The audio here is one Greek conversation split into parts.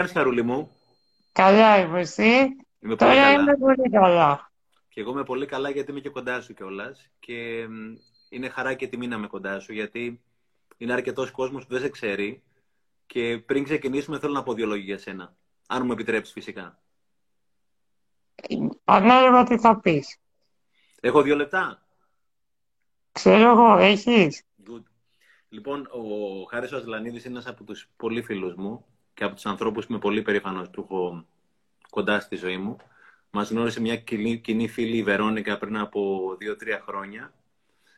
κάνεις χαρούλη μου. Καλά είμαι εσύ. Είμαι πολύ Τώρα καλά. είμαι πολύ καλά. Και εγώ είμαι πολύ καλά γιατί είμαι και κοντά σου κιόλας. Και μ, είναι χαρά και τιμή να είμαι κοντά σου γιατί είναι αρκετός κόσμος που δεν σε ξέρει. Και πριν ξεκινήσουμε, θέλω να πω δύο λόγια για σένα. Αν μου επιτρέψεις, φυσικά. Ανάλογα τι θα πεις. Έχω δύο λεπτά. Ξέρω εγώ, έχεις. Good. Λοιπόν, ο Χάρης Ασλανίδης είναι ένας από τους πολύ φίλους μου και από τους ανθρώπους που είμαι πολύ περήφανος που έχω κοντά στη ζωή μου. Μας γνώρισε μια κοινή, κοινή φίλη η Βερόνικα πριν από δύο-τρία χρόνια.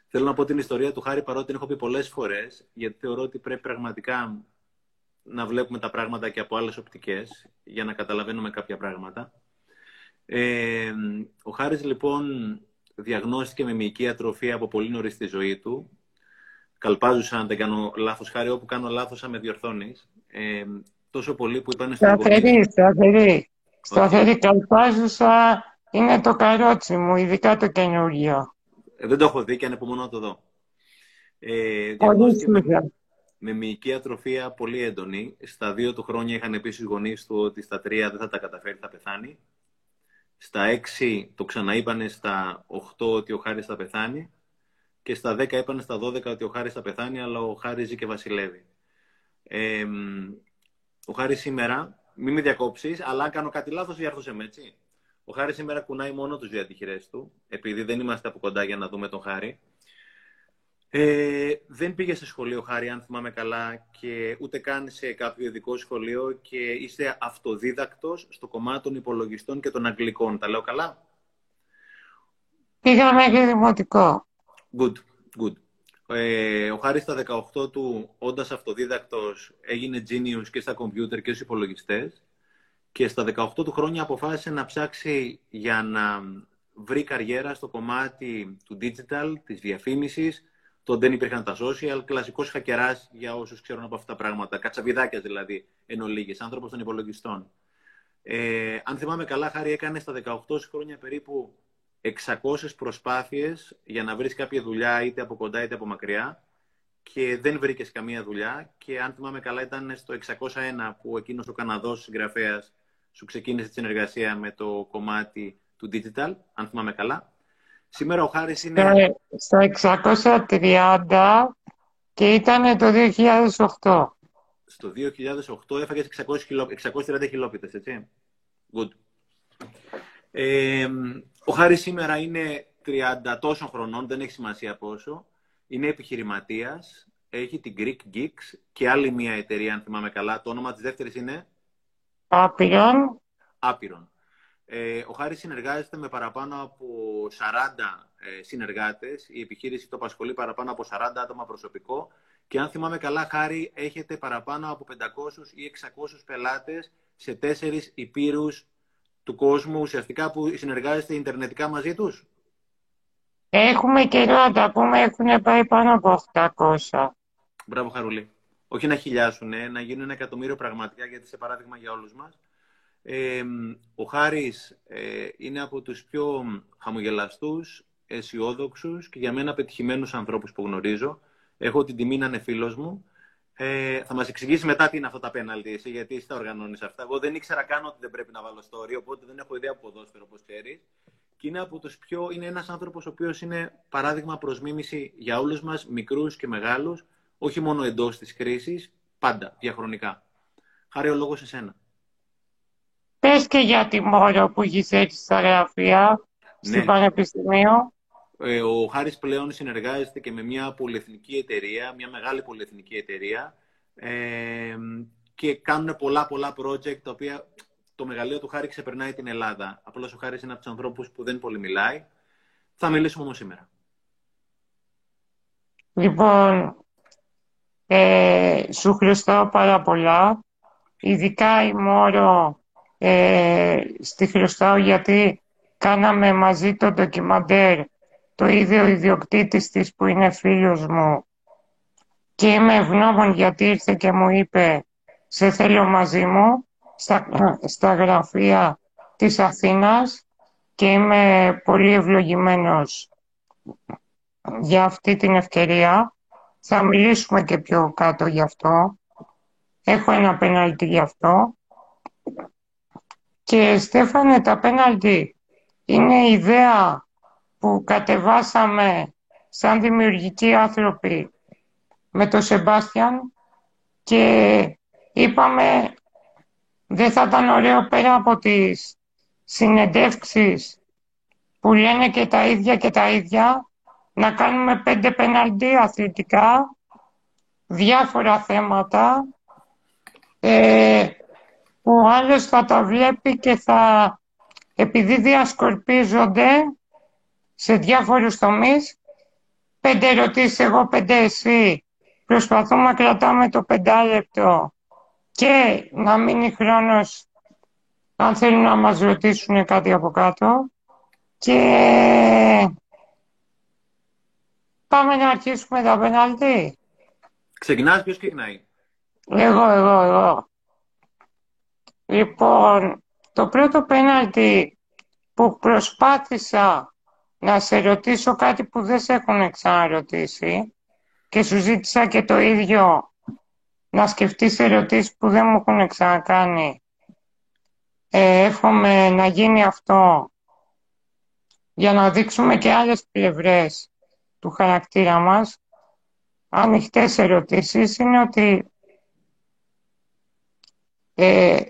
Θέλω να πω την ιστορία του Χάρη παρότι την έχω πει πολλές φορές γιατί θεωρώ ότι πρέπει πραγματικά να βλέπουμε τα πράγματα και από άλλες οπτικές για να καταλαβαίνουμε κάποια πράγματα. Ε, ο Χάρης λοιπόν διαγνώστηκε με μυϊκή ατροφία από πολύ νωρίς στη ζωή του καλπάζουσα, αν δεν κάνω λάθος, χάρη όπου κάνω λάθος, θα με διορθώνεις. Ε, τόσο πολύ που είπανε στον Σταθερή, σταθερή. Σταθερή καλπάζουσα είναι το καρότσι μου, ειδικά το καινούριο. Ε, δεν το έχω δει και ανεπομονώ να το δω. Ε, Πολύ διαγνώστηκε με, σίγουρα. με μυϊκή ατροφία πολύ έντονη. Στα δύο του χρόνια είχαν πει στους γονείς του ότι στα τρία δεν θα τα καταφέρει, θα πεθάνει. Στα έξι το ξαναείπανε στα οχτώ ότι ο Χάρης θα πεθάνει. Και στα δέκα είπανε στα δώδεκα ότι ο Χάρης θα πεθάνει, αλλά ο Χάρης ζει και βασιλεύει. Ε, μ, ο Χάρης σήμερα, μην με διακόψεις, αλλά αν κάνω κάτι λάθος, διάρθωσε με, έτσι. Ο Χάρης σήμερα κουνάει μόνο τους διατυχηρές του, επειδή δεν είμαστε από κοντά για να δούμε τον Χάρη. Ε, δεν πήγε σε σχολείο, Χάρη, αν θυμάμαι καλά, και ούτε καν σε κάποιο ειδικό σχολείο και είσαι αυτοδίδακτος στο κομμάτι των υπολογιστών και των αγγλικών. Τα λέω καλά; Πήγα μέχρι δημοτικό. Good, good. Ε, ο Χάρης στα 18 του, όντας αυτοδίδακτος, έγινε genius και στα κομπιούτερ και στους υπολογιστές. Και στα 18 του χρόνια αποφάσισε να ψάξει για να βρει καριέρα στο κομμάτι του digital, της διαφήμισης, το δεν υπήρχαν τα social, κλασικός χακεράς για όσους ξέρουν από αυτά τα πράγματα, κατσαβιδάκια δηλαδή, εν ολίγης, άνθρωπος των υπολογιστών. Ε, αν θυμάμαι καλά, Χάρη, έκανε στα 18 σου χρόνια περίπου 600 προσπάθειες για να βρεις κάποια δουλειά είτε από κοντά είτε από μακριά και δεν βρήκες καμία δουλειά και αν θυμάμαι καλά ήταν στο 601 που εκείνος ο Καναδός συγγραφέας σου ξεκίνησε τη συνεργασία με το κομμάτι του digital, αν θυμάμαι καλά. Σήμερα ο Χάρης είναι... Στα, στα 630 και ήταν το 2008. Στο 2008 έφαγες 600 χιλό... 630 χιλόπιτες, έτσι. Good. Ε, ο Χάρης σήμερα είναι 30 τόσων χρονών, δεν έχει σημασία πόσο. Είναι επιχειρηματίας, έχει την Greek Geeks και άλλη μια εταιρεία, αν θυμάμαι καλά. Το όνομα της δεύτερης είναι; Άπειρον. Άπειρον. Ε, ο Χάρης συνεργάζεται με παραπάνω από 40 ε, συνεργάτες. Η επιχείρηση το απασχολεί παραπάνω από 40 άτομα προσωπικό. Και αν θυμάμαι καλά, Χάρη, έχετε παραπάνω από 500 ή 600 πελάτες σε τέσσερις υπήρους του κόσμου, ουσιαστικά που συνεργάζεστε ιντερνετικά μαζί τους; Έχουμε καιρό να τα πούμε, έχουν πάει πάνω από 800. Μπράβο, Χαρούλη. Όχι να χιλιάσουν, να γίνουν ένα εκατομμύριο πραγματικά, γιατί σε παράδειγμα για όλους μας. Ε, ο Χάρης ε, είναι από τους πιο χαμογελαστούς, αισιόδοξους και για μένα πετυχημένους ανθρώπους που γνωρίζω. Έχω την τιμή να είναι φίλος μου. Ε, θα μας εξηγήσει μετά τι είναι αυτά τα πέναλτι, εσύ, γιατί εσύ τα οργανώνεις αυτά. Εγώ δεν ήξερα καν ότι δεν πρέπει να βάλω story, οπότε δεν έχω ιδέα από ποδόσφαιρο, όπως ξέρεις. Και είναι από τους πιο... είναι ένας άνθρωπος ο οποίος είναι παράδειγμα προς μίμηση για όλους μας, μικρούς και μεγάλους, όχι μόνο εντός της κρίσης, πάντα, διαχρονικά. Χάρη ο λόγος σε σένα. Πες και για τη Μόρο που έχεις έρθει στα γραφεία, Ναι. στην Πανεπιστημίου. Ε, ο Χάρης πλέον συνεργάζεται και με μια πολυεθνική εταιρεία, μια μεγάλη πολυεθνική εταιρεία ε, και κάνουν πολλά πολλά project τα οποία το μεγαλείο του Χάρη ξεπερνάει την Ελλάδα. Απλώς ο Χάρης είναι από τους ανθρώπους που δεν πολύ μιλάει. Θα μιλήσουμε όμως σήμερα. Λοιπόν, ε, σου χρωστάω πάρα πολλά. Ειδικά η Μόρο ε, στη χρωστάω γιατί κάναμε μαζί το ντοκιμαντέρ το ίδιο ιδιοκτήτης της που είναι φίλος μου και είμαι ευγνώμων γιατί ήρθε και μου είπε σε θέλω μαζί μου στα, στα γραφεία της Αθήνας και είμαι πολύ ευλογημένος για αυτή την ευκαιρία. Θα μιλήσουμε και πιο κάτω γι' αυτό. Έχω ένα πέναλτι γι' αυτό. Και Στέφανε, τα πέναλτι είναι η ιδέα που κατεβάσαμε σαν δημιουργικοί άνθρωποι με τον Σεμπάστιαν και είπαμε δεν θα ήταν ωραίο πέρα από τις συνεντεύξεις που λένε και τα ίδια και τα ίδια να κάνουμε πέντε πέναλτι αθλητικά, διάφορα θέματα ε, που ο άλλος θα τα βλέπει και θα, επειδή διασκορπίζονται σε διάφορους τομείς, πέντε ερωτήσεις εγώ, πέντε εσύ, προσπαθούμε να κρατάμε το πεντάλεπτο και να μείνει χρόνος αν θέλουν να μας ρωτήσουν κάτι από κάτω και πάμε να αρχίσουμε τα πέναλτι. Ξεκινάς, ποιος ξεκινάει; Εγώ, εγώ, εγώ. Λοιπόν, το πρώτο πέναλτι που προσπάθησα να σε ρωτήσω κάτι που δεν σε έχουν ξαναρωτήσει και σου ζήτησα και το ίδιο να σκεφτείς ερωτήσεις που δεν μου έχουν ξανακάνει. Ε, εύχομαι να γίνει αυτό για να δείξουμε και άλλες πλευρές του χαρακτήρα μας. Ανοιχτές ερωτήσεις είναι ότι ε,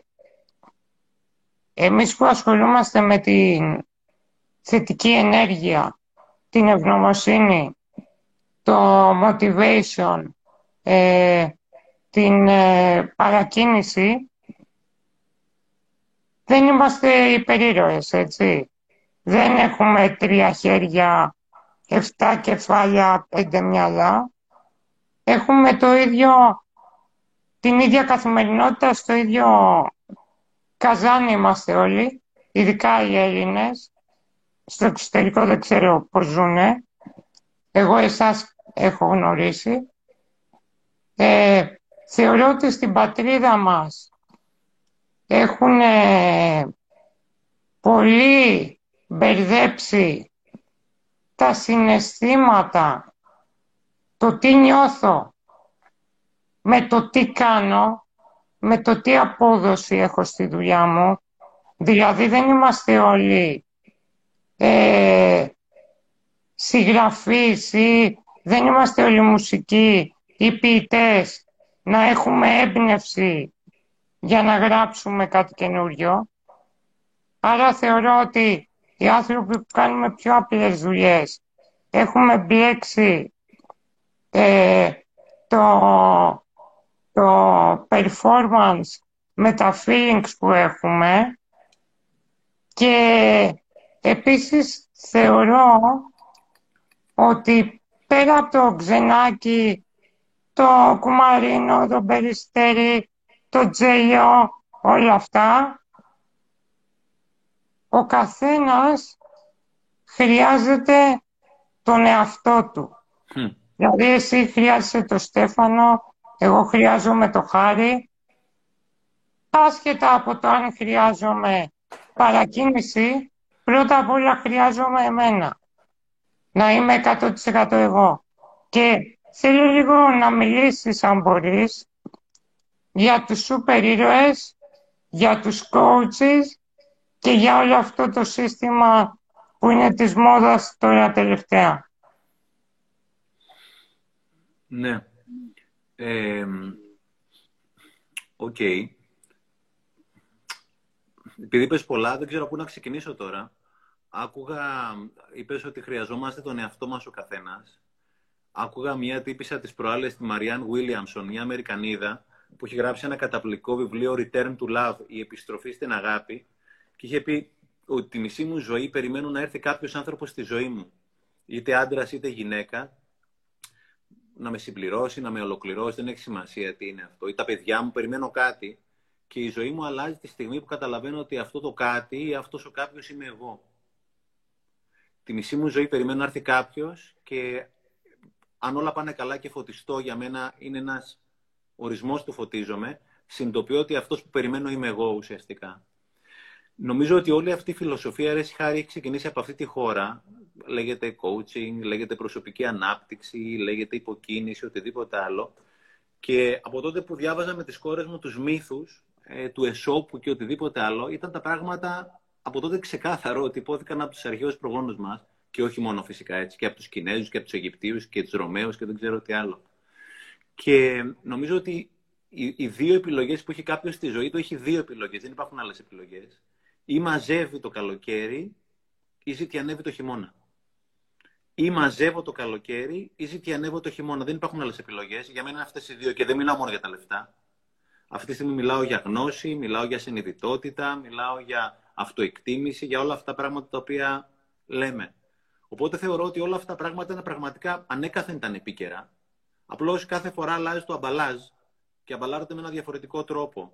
εμείς που ασχολούμαστε με την θετική ενέργεια, την ευγνωμοσύνη, το motivation, ε, την ε, παρακίνηση, δεν είμαστε υπερήρωες, έτσι. Δεν έχουμε τρία χέρια, εφτά κεφάλια, πέντε μυαλά. Έχουμε το ίδιο, την ίδια καθημερινότητα στο ίδιο καζάνι είμαστε όλοι, ειδικά οι Έλληνες. Στο εξωτερικό δεν ξέρω πώς ζουνε. Εγώ εσάς έχω γνωρίσει. Ε, θεωρώ ότι στην πατρίδα μας έχουν πολύ μπερδέψει τα συναισθήματα, το τι νιώθω, με το τι κάνω, με το τι απόδοση έχω στη δουλειά μου. Δηλαδή δεν είμαστε όλοι ε, συγγραφείς ή δεν είμαστε όλοι μουσικοί ή ποιητές να έχουμε έμπνευση για να γράψουμε κάτι καινούριο. Άρα θεωρώ ότι οι άνθρωποι που κάνουμε πιο απλές δουλειές έχουμε μπλέξει ε, το, το performance με τα feelings που έχουμε και επίσης θεωρώ ότι πέρα από το ξενάκι, το κουμαρίνο, το περιστέρι, το τζέλιο, όλα αυτά, ο καθένας χρειάζεται τον εαυτό του. Δηλαδή εσύ χρειάζεσαι το Στέφανο, εγώ χρειάζομαι το Χάρη. Άσχετα από το αν χρειάζομαι παρακίνηση, πρώτα απ' όλα χρειάζομαι εμένα. Να είμαι 100% εγώ. Και θέλω λίγο να μιλήσεις αν μπορείς για τους σούπερ ήρωες, για τους coaches και για όλο αυτό το σύστημα που είναι της μόδας τώρα τελευταία. Ναι. Οκ. Επειδή είπες πολλά, δεν ξέρω πού να ξεκινήσω τώρα. Άκουγα, είπες ότι χρειαζόμαστε τον εαυτό μας ο καθένας. Άκουγα μια τύπησα της προάλλες, τη Μαριάν Βίλιαμσον, μια Αμερικανίδα, που έχει γράψει ένα καταπληκτικό βιβλίο Return to Love, η επιστροφή στην αγάπη, και είχε πει ότι τη μισή μου ζωή περιμένω να έρθει κάποιος άνθρωπος στη ζωή μου, είτε άντρας είτε γυναίκα, να με συμπληρώσει, να με ολοκληρώσει, δεν έχει σημασία τι είναι αυτό. Ή τα παιδιά μου περιμένω κάτι και η ζωή μου αλλάζει τη στιγμή που καταλαβαίνω ότι αυτό το κάτι ή αυτός ο κάποιος είμαι εγώ. Τη μισή μου ζωή περιμένω να έρθει κάποιος και αν όλα πάνε καλά και φωτιστώ, για μένα είναι ένας ορισμός του φωτίζομαι, συνειδητοποιώ ότι αυτός που περιμένω είμαι εγώ ουσιαστικά. Νομίζω ότι όλη αυτή η φιλοσοφία, αρέσει χάρη, έχει ξεκινήσει από αυτή τη χώρα. Λέγεται coaching, λέγεται προσωπική ανάπτυξη, λέγεται υποκίνηση, οτιδήποτε άλλο. Και από τότε που διάβαζα με τις κόρες μου τους μύθους, ε, του εσώπου και οτιδήποτε άλλο, ήταν τα πράγματα από τότε ξεκάθαρο ότι υπόθηκαν από τους αρχαίους προγόνους μας και όχι μόνο φυσικά έτσι, και από τους Κινέζους και από τους Αιγυπτίους και τους Ρωμαίους και δεν ξέρω τι άλλο. Και νομίζω ότι οι, οι δύο επιλογές που έχει κάποιος στη ζωή του έχει δύο επιλογές, δεν υπάρχουν άλλες επιλογές. Ή μαζεύει το καλοκαίρι ή ζητιανεύει το χειμώνα. Ή μαζεύω το καλοκαίρι ή ζητιανεύω το χειμώνα. Δεν υπάρχουν άλλες επιλογές. Για μένα αυτές οι δύο και δεν μιλάω μόνο για τα λεφτά. Αυτή τη στιγμή μιλάω για γνώση, μιλάω για συνειδητότητα, μιλάω για αυτοεκτίμηση, για όλα αυτά τα πράγματα τα οποία λέμε. Οπότε θεωρώ ότι όλα αυτά τα πράγματα είναι πραγματικά ανέκαθεν ήταν επίκαιρα. Απλώς κάθε φορά αλλάζει το αμπαλάζ και αμπαλάρεται με ένα διαφορετικό τρόπο.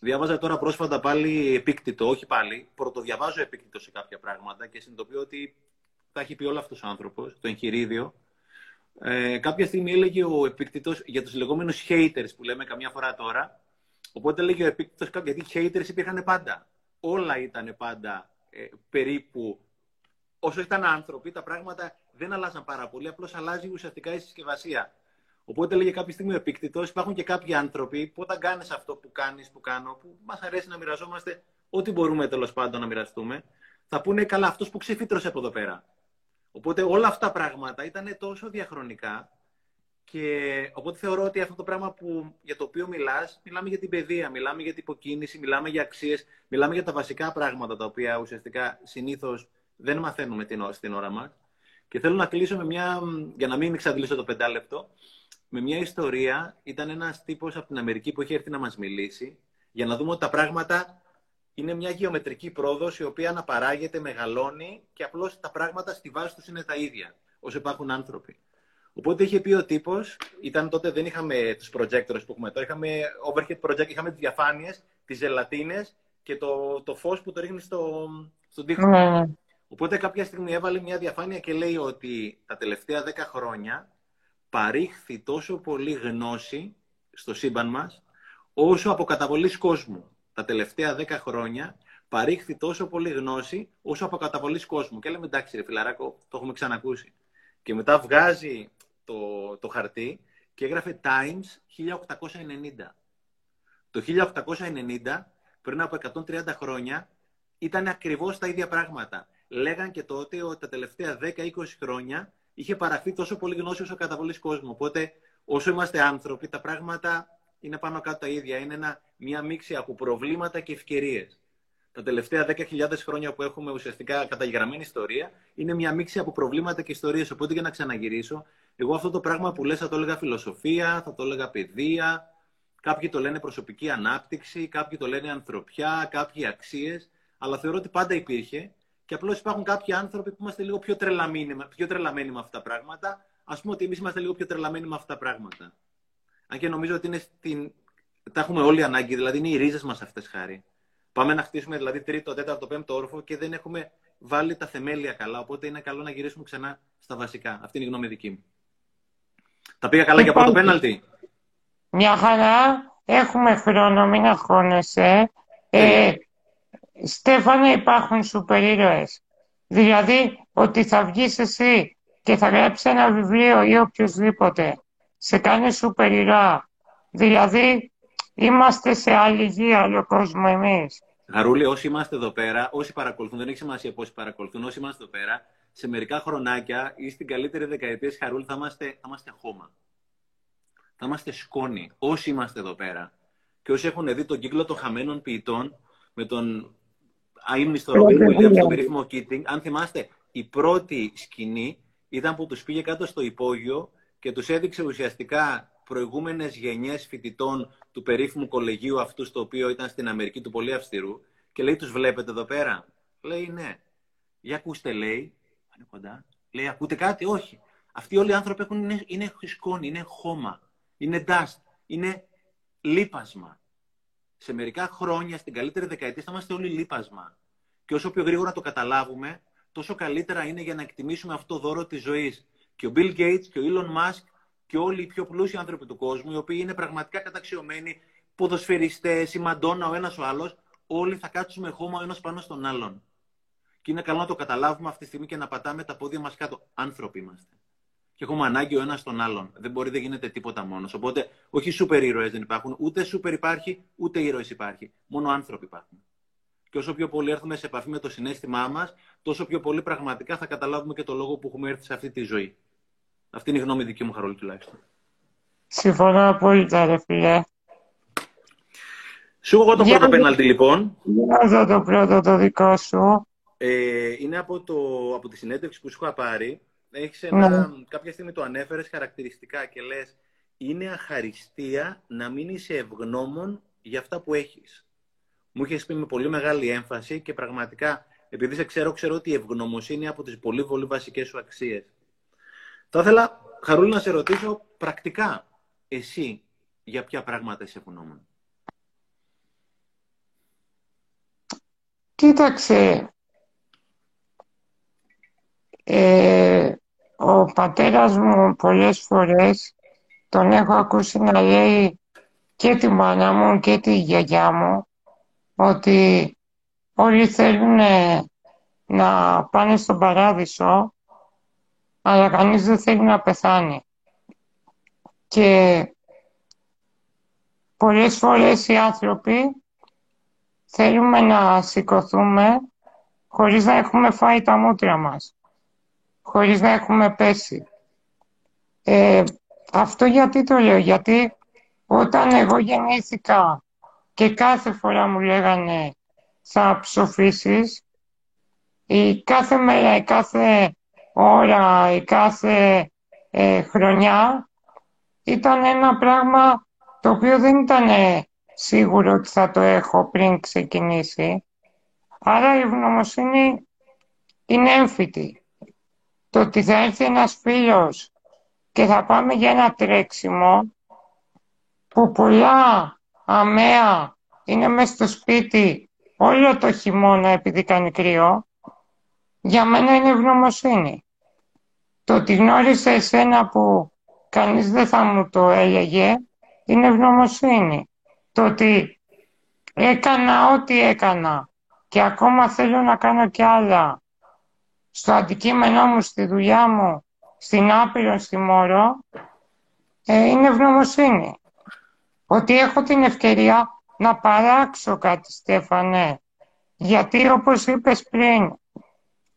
Διάβαζα τώρα πρόσφατα πάλι επίκτητο, όχι πάλι, πρωτοδιαβάζω επίκτητο σε κάποια πράγματα και συνειδητοποιώ ότι τα έχει πει όλο αυτός ο άνθρωπος, το εγχειρίδιο. Ε, κάποια στιγμή έλεγε ο επίκτητος για τους λεγόμενους haters που λέμε καμιά φορά τώρα. Οπότε έλεγε ο επίκτητος, γιατί haters υπήρχαν πάντα. Όλα ήταν πάντα ε, περίπου. Όσο ήταν άνθρωποι, τα πράγματα δεν αλλάζαν πάρα πολύ, απλώς αλλάζει ουσιαστικά η συσκευασία. Οπότε έλεγε κάποια στιγμή ο επίκτητος, υπάρχουν και κάποιοι άνθρωποι που όταν κάνεις αυτό που κάνεις, που κάνω, που μας αρέσει να μοιραζόμαστε ό,τι μπορούμε τέλος πάντων να μοιραστούμε, θα πούνε καλά αυτός που ξεφύτρωσε από εδώ πέρα. Οπότε όλα αυτά τα πράγματα ήταν τόσο διαχρονικά και οπότε θεωρώ ότι αυτό το πράγμα που, για το οποίο μιλάς, μιλάμε για την παιδεία, μιλάμε για την υποκίνηση, μιλάμε για αξίες, μιλάμε για τα βασικά πράγματα τα οποία ουσιαστικά συνήθως δεν μαθαίνουμε την, στην ώρα μας. Και θέλω να κλείσω με μια, για να μην εξαντλήσω το πεντάλεπτο, με μια ιστορία. Ήταν ένας τύπος από την Αμερική που είχε έρθει να μας μιλήσει για να δούμε ότι τα πράγματα είναι μια γεωμετρική πρόοδος η οποία αναπαράγεται, μεγαλώνει και απλώς τα πράγματα στη βάση τους είναι τα ίδια όσο υπάρχουν άνθρωποι. Οπότε είχε πει ο τύπος, ήταν τότε δεν είχαμε τους projectors που έχουμε τώρα, είχαμε overhead project, είχαμε τις διαφάνειες, τις ζελατίνε και το, το φως που το ρίχνει στο, στον τοίχο. Ναι, ναι. Οπότε κάποια στιγμή έβαλε μια διαφάνεια και λέει ότι τα τελευταία 10 χρόνια παρήχθη τόσο πολύ γνώση στο σύμπαν μας, όσο από καταβολής κόσμου. Τα τελευταία 10 χρόνια παρήχθη τόσο πολύ γνώση, όσο από καταβολής κόσμου. Και λέμε εντάξει ρε φιλαράκο, το έχουμε ξανακούσει. Και μετά βγάζει το, το χαρτί και έγραφε Times 1890. Το 1890, πριν από 130 χρόνια, ήταν ακριβώς τα ίδια πράγματα. Λέγαν και τότε ότι τα τελευταία 10-20 χρόνια είχε παραχθεί τόσο πολύ γνώση όσο καταβολής κόσμου. Οπότε, όσο είμαστε άνθρωποι, τα πράγματα είναι πάνω κάτω τα ίδια. Είναι ένα, μια μίξη από προβλήματα και ευκαιρίες. Τα τελευταία 10.000 χρόνια που έχουμε ουσιαστικά καταγεγραμμένη ιστορία είναι μια μίξη από προβλήματα και ιστορίες. Οπότε, για να ξαναγυρίσω, εγώ αυτό το πράγμα που λες θα το έλεγα φιλοσοφία, θα το έλεγα παιδεία. Κάποιοι το λένε προσωπική ανάπτυξη, κάποιοι το λένε ανθρωπιά, κάποιοι αξίες. Αλλά θεωρώ ότι πάντα υπήρχε και απλώς υπάρχουν κάποιοι άνθρωποι που είμαστε λίγο πιο τρελαμένοι, πιο τρελαμένοι με αυτά τα πράγματα. Α πούμε ότι εμείς είμαστε λίγο πιο τρελαμένοι με αυτά τα πράγματα. Αν και νομίζω ότι είναι στην... τα έχουμε όλοι ανάγκη, δηλαδή είναι οι ρίζες μας αυτές χάρη. Πάμε να χτίσουμε δηλαδή τρίτο, τέταρτο, πέμπτο όροφο και δεν έχουμε βάλει τα θεμέλια καλά. Οπότε είναι καλό να γυρίσουμε ξανά στα βασικά. Αυτή είναι η γνώμη δική μου. Τα πήγα καλά για πρώτο πέναλτι. Μια χαρά. Έχουμε χρόνο, μην αγχώνεσαι. Ε, Στέφανε, υπάρχουν σούπερ ήρωες. Δηλαδή, ότι θα βγεις εσύ και θα γράψεις ένα βιβλίο ή οποιοδήποτε. Σε κάνει σούπερ ήρωα. Δηλαδή, είμαστε σε άλλη γη, άλλο κόσμο εμείς. Χαρούλη, όσοι είμαστε εδώ πέρα, όσοι παρακολουθούν, δεν έχει σημασία πόσοι παρακολουθούν, όσοι είμαστε εδώ πέρα, σε μερικά χρονάκια ή στην καλύτερη δεκαετία, Χαρούλη, θα είμαστε, θα είμαστε χώμα. Θα είμαστε σκόνη, όσοι είμαστε εδώ πέρα. Και όσοι έχουν δει τον κύκλο των χαμένων ποιητών με τον ήμουν στο Ρόμπιν Williams, στο περίφημο Keating. Αν θυμάστε, η πρώτη σκηνή ήταν που τους πήγε κάτω στο υπόγειο και τους έδειξε ουσιαστικά προηγούμενες γενιές φοιτητών του περίφημου κολεγίου αυτού, στο οποίο ήταν στην Αμερική του πολύ αυστηρού, και λέει: Τους βλέπετε εδώ πέρα; Λέει: Ναι. Για ακούστε, λέει. Είναι κοντά. Λέει: Ακούτε κάτι, όχι. Αυτοί όλοι οι άνθρωποι έχουν, είναι, είναι σκόνη, είναι χώμα, είναι dust, είναι λίπασμα σε μερικά χρόνια, στην καλύτερη δεκαετία, θα είμαστε όλοι λίπασμα. Και όσο πιο γρήγορα το καταλάβουμε, τόσο καλύτερα είναι για να εκτιμήσουμε αυτό το δώρο της ζωής. Και ο Bill Gates και ο Elon Musk και όλοι οι πιο πλούσιοι άνθρωποι του κόσμου, οι οποίοι είναι πραγματικά καταξιωμένοι, ποδοσφαιριστές, η Μαντόνα, ο ένας ο άλλος, όλοι θα κάτσουμε χώμα ο ένας πάνω στον άλλον. Και είναι καλό να το καταλάβουμε αυτή τη στιγμή και να πατάμε τα πόδια μας κάτω. Άνθρωποι είμαστε. και έχουμε ανάγκη ο ένας τον άλλον. Δεν μπορεί, δεν γίνεται τίποτα μόνος. Οπότε, όχι σούπερ ήρωε δεν υπάρχουν, ούτε σούπερ υπάρχει, ούτε ήρωε υπάρχει. Μόνο άνθρωποι υπάρχουν. Και όσο πιο πολύ έρθουμε σε επαφή με το συνέστημά μας, τόσο πιο πολύ πραγματικά θα καταλάβουμε και το λόγο που έχουμε έρθει σε αυτή τη ζωή. Αυτή είναι η γνώμη δική μου, Χαρόλη, τουλάχιστον. Συμφωνώ απόλυτα, ρε φίλε. Σου εγώ το πρώτο πέναλτι, λοιπόν. Για το πρώτο το δικό σου. Ε, είναι από, το, από τη συνέντευξη που σου είχα πάρει. Έχεις ένα, Ναι. κάποια στιγμή το ανέφερες χαρακτηριστικά και λες είναι αχαριστία να μην είσαι ευγνώμων για αυτά που έχεις. Μου είχες πει με πολύ μεγάλη έμφαση και πραγματικά, επειδή σε ξέρω, ξέρω ότι η ευγνωμοσύνη είναι από τις πολύ πολύ βασικές σου αξίες. Θα ήθελα, Χαρούλη, να σε ρωτήσω πρακτικά, εσύ για ποια πράγματα είσαι ευγνώμων; Κοίταξε, ε, ο πατέρας μου πολλές φορές τον έχω ακούσει να λέει και τη μάνα μου και τη γιαγιά μου ότι όλοι θέλουν να πάνε στον παράδεισο αλλά κανείς δεν θέλει να πεθάνει. Και πολλές φορές οι άνθρωποι θέλουμε να σηκωθούμε χωρίς να έχουμε φάει τα μούτρα μας, χωρίς να έχουμε πέσει. Ε, αυτό γιατί το λέω, γιατί όταν εγώ γεννήθηκα και κάθε φορά μου λέγανε θα ψοφήσεις, η κάθε μέρα, η κάθε ώρα, η κάθε ε, χρονιά ήταν ένα πράγμα το οποίο δεν ήταν σίγουρο ότι θα το έχω πριν ξεκινήσει. Άρα η ευγνωμοσύνη είναι έμφυτη. Το ότι θα έρθει ένας φίλος και θα πάμε για ένα τρέξιμο που πολλά αμαία είναι μέσα στο σπίτι όλο το χειμώνα επειδή κάνει κρύο, για μένα είναι ευγνωμοσύνη. Το ότι γνώρισα εσένα που κανείς δεν θα μου το έλεγε, είναι ευγνωμοσύνη. Το ότι έκανα ό,τι έκανα και ακόμα θέλω να κάνω κι άλλα στο αντικείμενό μου, στη δουλειά μου, στην Άπειρο, στη Μόρο, ε, είναι ευγνωμοσύνη. Ότι έχω την ευκαιρία να παράξω κάτι, Στέφανε. Γιατί όπως είπες πριν,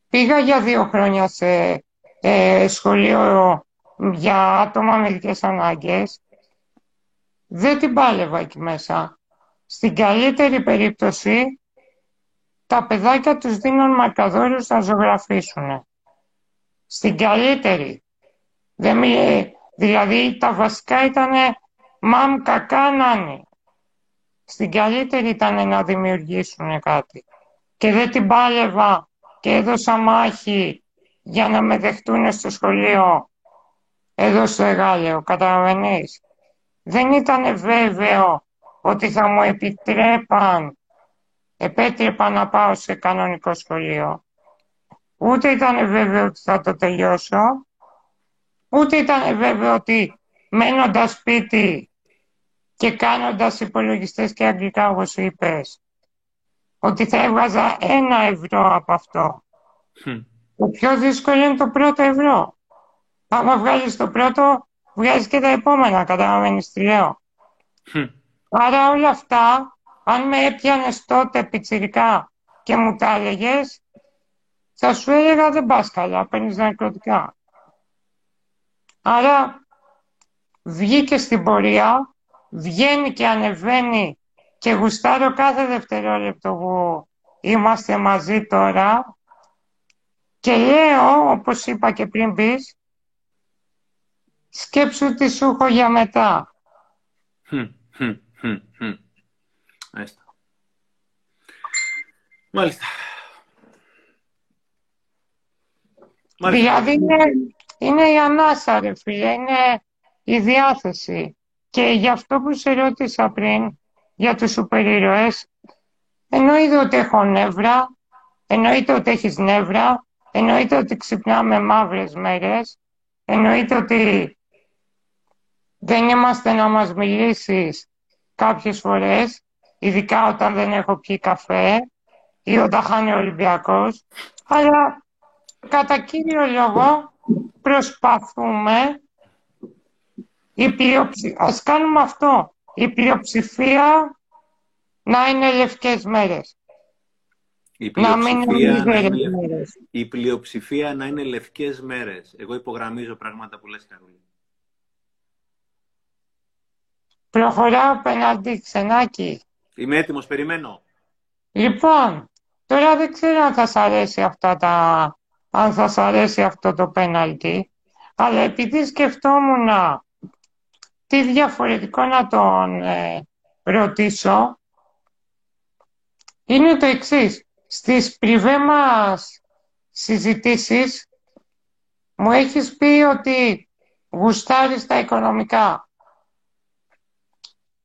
πήγα για δύο χρόνια σε ε, σχολείο για άτομα με ειδικές ανάγκες. Δεν την πάλευα εκεί μέσα. Στην καλύτερη περίπτωση, τα παιδάκια τους δίνουν μαρκαδόρους να ζωγραφίσουν. Στην καλύτερη. Δεν μι- Δηλαδή, τα βασικά ήταν μαμ κακά νάνι. Στην καλύτερη ήταν να δημιουργήσουν κάτι. Και δεν την πάλευα και έδωσα μάχη για να με δεχτούν στο σχολείο εδώ στο Εγάλεο, καταλαβαίνεις. Δεν ήταν βέβαιο ότι θα μου επιτρέπαν, επέτρεπαν να πάω σε κανονικό σχολείο. Ούτε ήταν βέβαιο ότι θα το τελειώσω, ούτε ήταν βέβαιο ότι μένοντας σπίτι και κάνοντας υπολογιστές και αγγλικά όπως είπες, ότι θα έβγαζα ένα ευρώ από αυτό. Χμ. Το πιο δύσκολο είναι το πρώτο ευρώ. Άμα βγάλεις το πρώτο, βγάζεις και τα επόμενα, καταλαβαίνεις τι λέω. Χμ. Άρα όλα αυτά, αν με έπιανες τότε πιτσιρικά και μου τα έλεγες, θα σου έλεγα δεν πας καλά, παίρνεις ναρκωτικά. Άρα βγήκε στην πορεία, βγαίνει και ανεβαίνει και γουστάρω κάθε δευτερόλεπτο που είμαστε μαζί τώρα και λέω, όπως είπα και πριν πεις, σκέψου τι σου έχω για μετά. Χμ, χμ, χμ, χμ. Μάλιστα. Μάλιστα. Μάλιστα. Δηλαδή είναι, είναι η ανάσα, ρε φίλε, είναι η διάθεση. Και γι' αυτό που σε ρώτησα πριν για τους σούπερ ήρωες, εννοείται ότι έχω νεύρα, εννοείται ότι έχεις νεύρα, εννοείται ότι ξυπνάμε μαύρες μέρες, εννοείται ότι δεν είμαστε να μας μιλήσεις κάποιες φορές, ειδικά όταν δεν έχω πιει καφέ ή όταν χάνει ο Ολυμπιακός, αλλά κατά κύριο λόγο προσπαθούμε η πλειοψη... ας κάνουμε αυτό. Η πλειοψηφία να είναι λευκές μέρες. Η πλειοψηφία, να, είναι, μέρες. η πλειοψηφία να είναι λευκές μέρες. Εγώ υπογραμμίζω πράγματα που λες, Καρολή. Προχωράω πέναντι ξενάκι. Είμαι έτοιμος, περιμένω. Λοιπόν, τώρα δεν ξέρω αν θα σας αρέσει, αυτά τα... αν θα σας αρέσει αυτό το πέναλτι, αλλά επειδή σκεφτόμουν τι διαφορετικό να τον ε, ρωτήσω, είναι το εξής. Στις πριβέ μας συζητήσεις μου έχεις πει ότι γουστάρεις τα οικονομικά.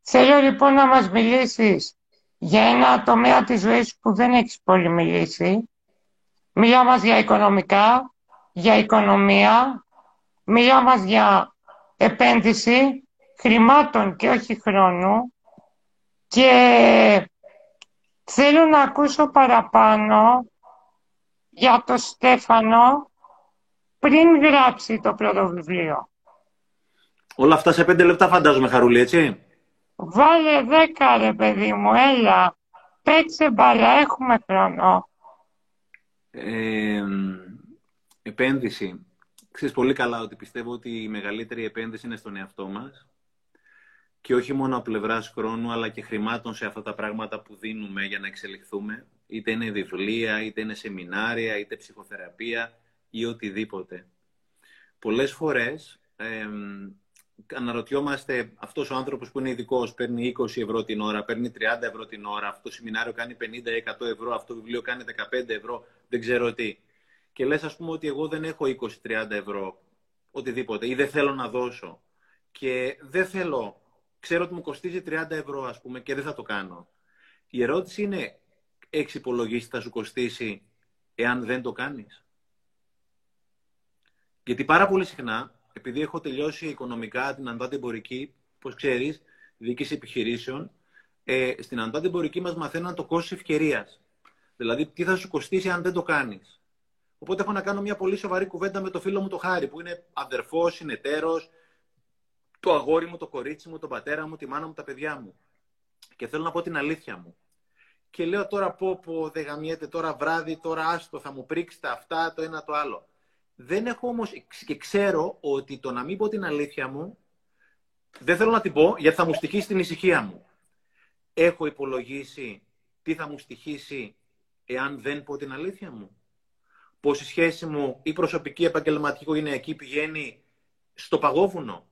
Θέλω λοιπόν να μας μιλήσεις για ένα τομέα της ζωής που δεν έχεις πολύ μιλήσει. Μιλά μας για οικονομικά, για οικονομία, μιλά μας για επένδυση χρημάτων και όχι χρόνου και θέλω να ακούσω παραπάνω για το Στέφανο πριν γράψει το πρώτο βιβλίο. Όλα αυτά σε πέντε λεπτά φαντάζομαι, Χαρούλη, έτσι; Βάλε δέκα, ρε παιδί μου, έλα. Παίξε μπαλά, έχουμε χρόνο. Ε, επένδυση. Ξέρεις πολύ καλά ότι πιστεύω ότι η μεγαλύτερη επένδυση είναι στον εαυτό μας και όχι μόνο από πλευράς χρόνου, αλλά και χρημάτων σε αυτά τα πράγματα που δίνουμε για να εξελιχθούμε. Είτε είναι βιβλία, είτε είναι σεμινάρια, είτε ψυχοθεραπεία ή οτιδήποτε. Πολλές φορές ε, αναρωτιόμαστε αυτός ο άνθρωπος που είναι ειδικός, παίρνει 20 ευρώ την ώρα, παίρνει 30 ευρώ την ώρα, αυτό το σεμινάριο κάνει 50-100 ευρώ, αυτό το βιβλίο κάνει 15 ευρώ, δεν ξέρω τι. Και λες ας πούμε ότι εγώ δεν έχω 20-30 ευρώ, οτιδήποτε, ή δεν θέλω να δώσω. Και δεν θέλω, ξέρω ότι μου κοστίζει 30 ευρώ ας πούμε και δεν θα το κάνω. Η ερώτηση είναι, έχεις υπολογίσει θα σου κοστίσει εάν δεν το κάνεις; Γιατί πάρα πολύ συχνά επειδή έχω τελειώσει οικονομικά την αντάτεμπορική, πώς ξέρεις, διοίκηση επιχειρήσεων, ε, στην αντάτεμπορική μας μαθαίναν το κόστος ευκαιρίας. Δηλαδή, τι θα σου κοστίσει αν δεν το κάνεις. Οπότε έχω να κάνω μια πολύ σοβαρή κουβέντα με το φίλο μου το Χάρη, που είναι αδερφός, συνεταίρος, το αγόρι μου, το κορίτσι μου, τον πατέρα μου, τη μάνα μου, τα παιδιά μου. Και θέλω να πω την αλήθεια μου. Και λέω τώρα πω πω δεν γαμιέται τώρα βράδυ, τώρα άστο, θα μου πρίξετε αυτά, το ένα το άλλο. Δεν έχω όμως και ξέρω ότι το να μην πω την αλήθεια μου, δεν θέλω να την πω γιατί θα μου στοιχήσει την ησυχία μου. Έχω υπολογίσει τι θα μου στοιχήσει εάν δεν πω την αλήθεια μου. Πώς η σχέση μου ή προσωπική, επαγγελματική, οικογενειακή πηγαίνει στο παγόβουνο.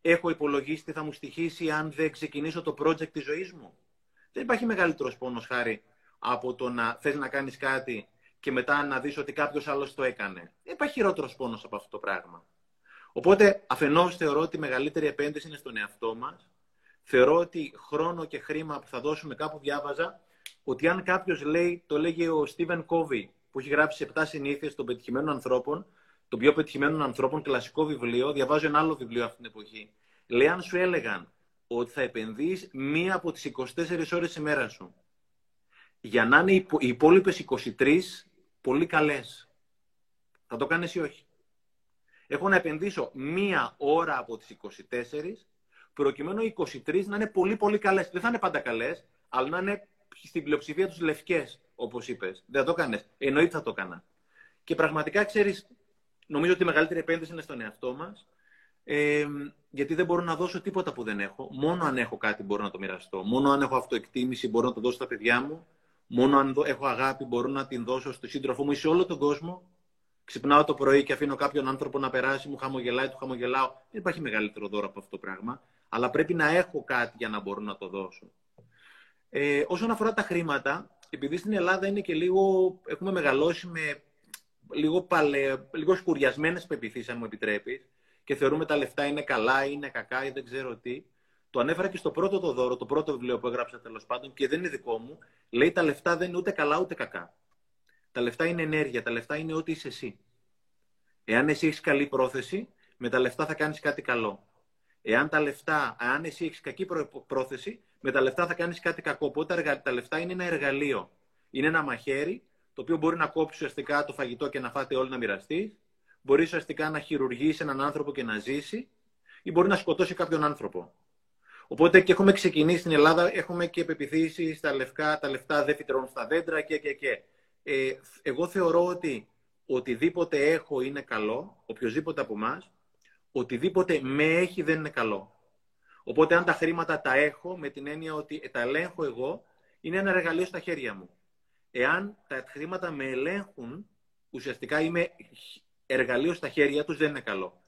Έχω υπολογίσει τι θα μου στοιχήσει αν δεν ξεκινήσω το project της ζωής μου. Δεν υπάρχει μεγαλύτερος πόνος, χάρη, από το να θες να κάνεις κάτι και μετά να δεις ότι κάποιος άλλος το έκανε. Δεν υπάρχει χειρότερος πόνος από αυτό το πράγμα. Οπότε, αφενός θεωρώ ότι η μεγαλύτερη επένδυση είναι στον εαυτό μας. Θεωρώ ότι χρόνο και χρήμα που θα δώσουμε κάπου διάβαζα, ότι αν κάποιος λέει, το λέγει ο Στίβεν Κόβι, που έχει γράψει 7 συνήθειες των πετυχημένων ανθρώπων, των πιο πετυχημένων ανθρώπων, κλασικό βιβλίο, διαβάζω ένα άλλο βιβλίο αυτή την εποχή. Λέει, αν σου έλεγαν ότι θα επενδύεις μία από τις 24 ώρες ημέρα σου για να είναι οι υπόλοιπες 23 πολύ καλές. Θα το κάνεις ή όχι; Έχω να επενδύσω μία ώρα από τις 24, προκειμένου οι 23 να είναι πολύ πολύ καλές. Δεν θα είναι πάντα καλές, αλλά να είναι στην πλειοψηφία τους λευκές, όπως είπες. Δεν θα το κάνεις. Εννοείται θα το έκανα. Και πραγματικά, ξέρεις, νομίζω ότι η μεγαλύτερη επένδυση είναι στον εαυτό μας, ε, γιατί δεν μπορώ να δώσω τίποτα που δεν έχω. Μόνο αν έχω κάτι μπορώ να το μοιραστώ. Μόνο αν έχω αυτοεκτίμηση μπορώ να το δώσω στα παιδιά μου. Μόνο αν έχω αγάπη μπορώ να την δώσω στο σύντροφό μου ή σε όλο τον κόσμο. Ξυπνάω το πρωί και αφήνω κάποιον άνθρωπο να περάσει, μου χαμογελάει, του χαμογελάω. Δεν υπάρχει μεγαλύτερο δώρο από αυτό το πράγμα. Αλλά πρέπει να έχω κάτι για να μπορώ να το δώσω. Ε, όσον αφορά τα χρήματα, επειδή στην Ελλάδα είναι και λίγο, έχουμε μεγαλώσει με λίγο, παλαι, λίγο σκουριασμένες πεπιθήσεις, αν μου επιτρέπεις, και θεωρούμε τα λεφτά είναι καλά, είναι κακά ή δεν ξέρω τι. Το ανέφερα και στο πρώτο το δώρο, το πρώτο βιβλίο που έγραψα τέλος πάντων και δεν είναι δικό μου. Λέει τα λεφτά δεν είναι ούτε καλά ούτε κακά. Τα λεφτά είναι ενέργεια, τα λεφτά είναι ό,τι είσαι εσύ. Εάν εσύ έχεις καλή πρόθεση, με τα λεφτά θα κάνεις κάτι καλό. Εάν τα λεφτά, αν εσύ έχεις κακή πρόθεση, με τα λεφτά θα κάνεις κάτι κακό. Οπότε τα λεφτά είναι ένα εργαλείο. Είναι ένα μαχαίρι το οποίο μπορεί να κόψει ουσιαστικά το φαγητό και να φάτε όλοι να μοιραστεί. μπορεί ουσιαστικά να χειρουργήσει έναν άνθρωπο και να ζήσει ή μπορεί να σκοτώσει κάποιον άνθρωπο. Οπότε και έχουμε ξεκινήσει στην Ελλάδα, έχουμε και πεπιθήσει στα λευκά, τα λεφτά δεν φυτρώνουν στα δέντρα και και και. Ε, εγώ θεωρώ ότι οτιδήποτε έχω είναι καλό, οποιοδήποτε από εμάς, οτιδήποτε με έχει δεν είναι καλό. Οπότε αν τα χρήματα τα έχω με την έννοια ότι τα ελέγχω εγώ, είναι ένα εργαλείο στα χέρια μου. Εάν τα χρήματα με ελέγχουν, ουσιαστικά είμαι εργαλείο στα χέρια τους, δεν είναι καλό.